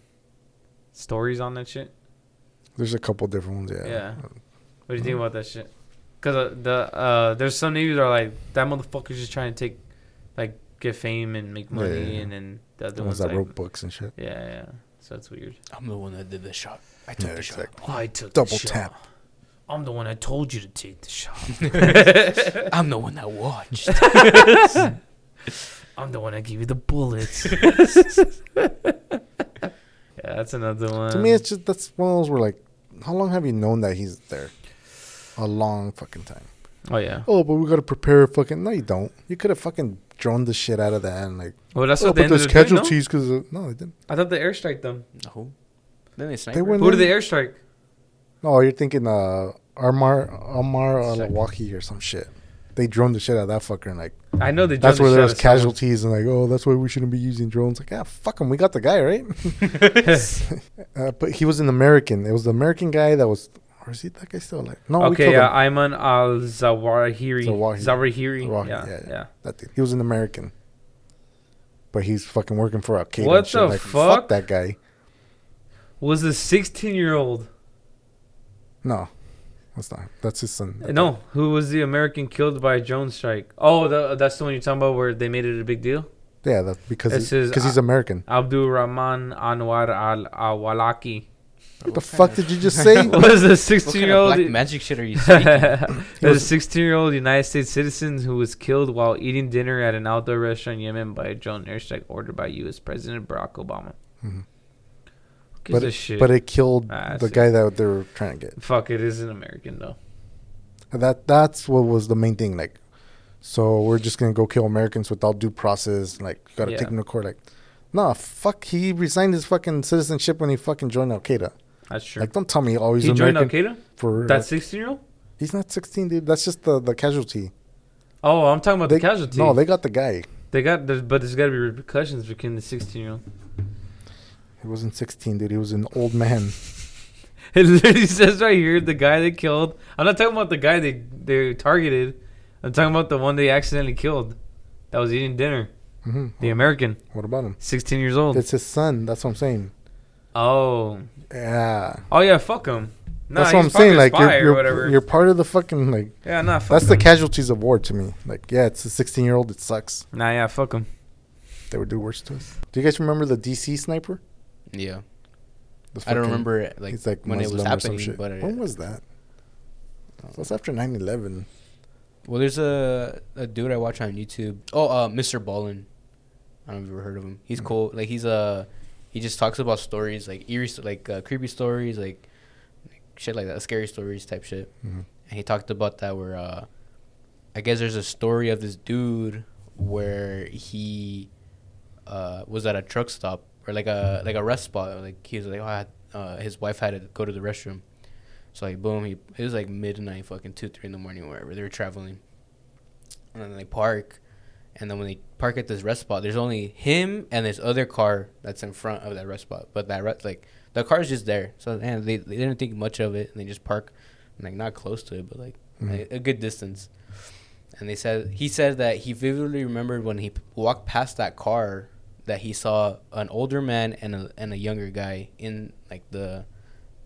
stories on that shit? there's a couple different ones yeah. Yeah. What do you think about that shit? Cause uh, the uh, there's some navies that are like that motherfucker's just trying to take, like, get fame and make money, yeah, yeah. and then the The other ones ones that like, wrote books and shit. yeah, yeah. So that's weird. I'm the one that did the shot. I took Yeah, the shot. exactly. I took Double the shot. tap. I'm the one that told you to take the shot. I'm the one that watched. I'm the one that gave you the bullets. yeah, that's another one. To me, it's just that's one of those where like, how long have you known that he's there? A long fucking time. oh yeah. Oh, but we gotta prepare fucking. No, you don't. You could have fucking droned the shit out of that and like. Well, that's oh, what they but ended there's up doing, no? casualties because uh, no, they didn't. I thought they airstrike them. no. Then they sniped. They went Who did in- they airstrike? No, you're thinking uh, Armar Check. Alawaki or some shit. They droned the shit out of that fucker and like I know they. that's where the there was someone. casualties and like oh that's why we shouldn't be using drones. Like yeah, fuck him, we got the guy right. uh, but he was an American. It was the American guy that was. Or is he that guy still alive? No, Okay, killed yeah, him. Ayman al Zawahiri. Zawahiri. Zawahiri. Zawahiri, Yeah, yeah, yeah, yeah. That dude. He was an American. But he's fucking working for Al Qaeda. What the like, fuck? that guy. Was a 16 year old. No, that's not. That's his son. No, who was the American killed by a drone strike? Oh, the, that's the one you're talking about where they made it a big deal? Yeah, that, because It he, says, because he's uh, American. Abdul Rahman Anwar al Awlaki. What the fuck did you just say? was a 16 kind year of old. black magic shit are you speaking? There's a 16 year old United States citizen who was killed while eating dinner at an outdoor restaurant in Yemen by a drone airstrike ordered by U.S. President Barack Obama. Mhm. Gives But a it, shit? but it killed Ah, the see. guy that they were trying to get. Fuck, it is an American though. That that's what was the main thing. Like, so we're just gonna go kill Americans without due process. Like, you gotta Yeah. take them to court. Like, nah, fuck. He resigned his fucking citizenship when he fucking joined Al Qaeda. That's true. Like, don't tell me he's he joined Al Qaeda? for That 16 year old? He's not 16, dude. That's just the the casualty. Oh, I'm talking about They, the casualty. No, they got the guy. They got, but there's got to be repercussions killing the 16 year old. He wasn't 16, dude. He was an old man. It literally says right here the guy they killed. I'm not talking about the guy they they targeted. I'm talking about the one they accidentally killed. That was eating dinner. hmm The American, What about him? 16 years old. It's his son. That's what I'm saying. oh, Yeah. oh yeah, fuck him. Nah, That's what I'm saying. Like you're you're, you're part of the fucking like. yeah, nah, fuck That's the casualties of war to me. Like, yeah, it's a 16 year old. It sucks. Nah, yeah, fuck him. They would do worse to us. Do you guys remember the DC sniper? Yeah, The I don't remember it, like, he's like when it was Muslim or some happening, but uh, when was that? That's after 9/11. Well, there's a a dude I watch on YouTube. Oh, uh, MrBallen. I don't know if you've ever heard of him. He's Mm. cool. Like he's uh, he just talks about stories like eerie, like uh, creepy stories, like, like shit like that, scary stories type shit. Mhm. And he talked about that where uh, I guess there's a story of this dude where he uh was at a truck stop or like a like a rest spot. Like he was like, oh, had, uh, his wife had to go to the restroom. So like boom, he it was like midnight, fucking two, three in the morning, wherever they were traveling. And then they park, and then when they park at this rest spot, there's only him and this other car that's in front of that rest spot. But that re- like the car's just there. So and they they didn't think much of it, and they just park, like not close to it, but like Mhm. a, a good distance. And they said he said that he vividly remembered when he p- walked past that car that he saw an older man and a and a younger guy in like the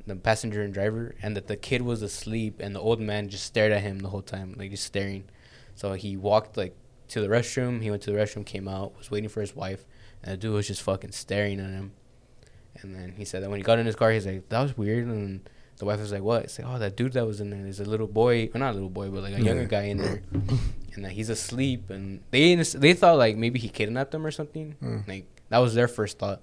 the passenger and driver, and that the kid was asleep, and the old man just stared at him the whole time, like just staring. So he walked like to the restroom. He went to the restroom, came out, was waiting for his wife, and the dude was just fucking staring at him. And then he said that when he got in his car, he's like, "That was weird." And the wife was like, "What?" It's like, "Oh, that dude that was in there is a little boy, or not a little boy, but like a younger Yeah. guy in there, and that he's asleep." And they they thought like maybe he kidnapped them or something. Mm. Like that was their first thought.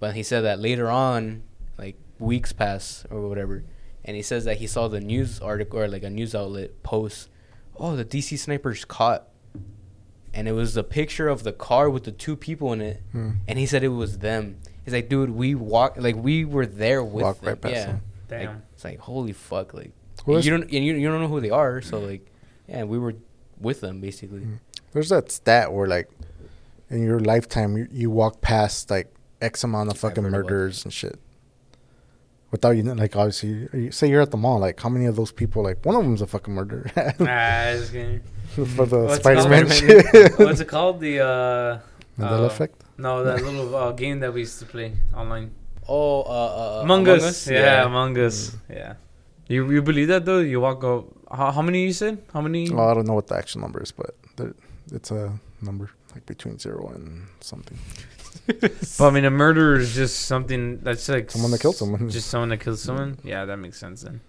But he said that later on, like weeks pass or whatever, and he says that he saw the news article or like a news outlet post, "Oh, the DC snipers caught." And it was a picture of the car with the two people in it, Hmm. and he said it was them. He's like, dude, we walk like we were there with Walked them. right past yeah. them. Damn. Like, it's like holy fuck, like Well, you don't and you, you don't know who they are, so like yeah, we were with them basically. Mm. There's that stat where like in your lifetime you, you walk past like X amount of fucking murders and shit. Without you know, like obviously, you, say you're at the mall, like how many of those people, like one of them's a fucking murderer Ah, it's gonna- for the What's Spider Man shit. What's it called? The uh, Mandela uh, effect. no, that little uh, game that we used to play online. Oh, uh, uh, Among, Us. Yeah, Among Us. Yeah. You you believe that though? You walk up. How, how many you said? How many? Oh, I don't know what the actual number is, but it's a number like between zero and something. But I mean, a murder is just something that's like Someone that killed someone. Just someone that killed someone. Yeah, that makes sense then.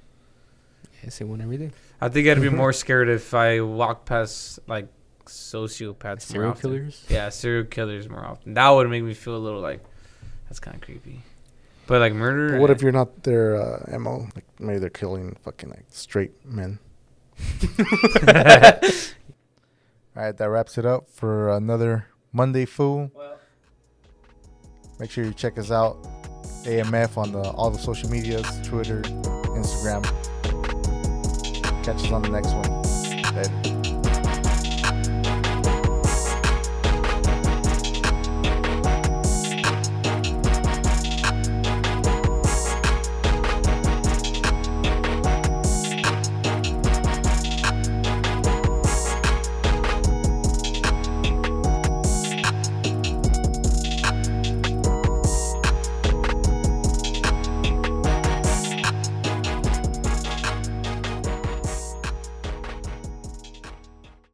I say one every day. I think I'd be Mhm. more scared if I walked past like sociopaths, more Serial often. killers. Yeah, serial killers more often. That would make me feel a little like that's kind of creepy. But like murder. But what if you're not their uh, mo? Like maybe they're killing fucking like straight men. All right, that wraps it up for another Monday Fool. Make sure you check us out, AMF on the all the social medias, Twitter, Instagram. Catch us on the next one. Later.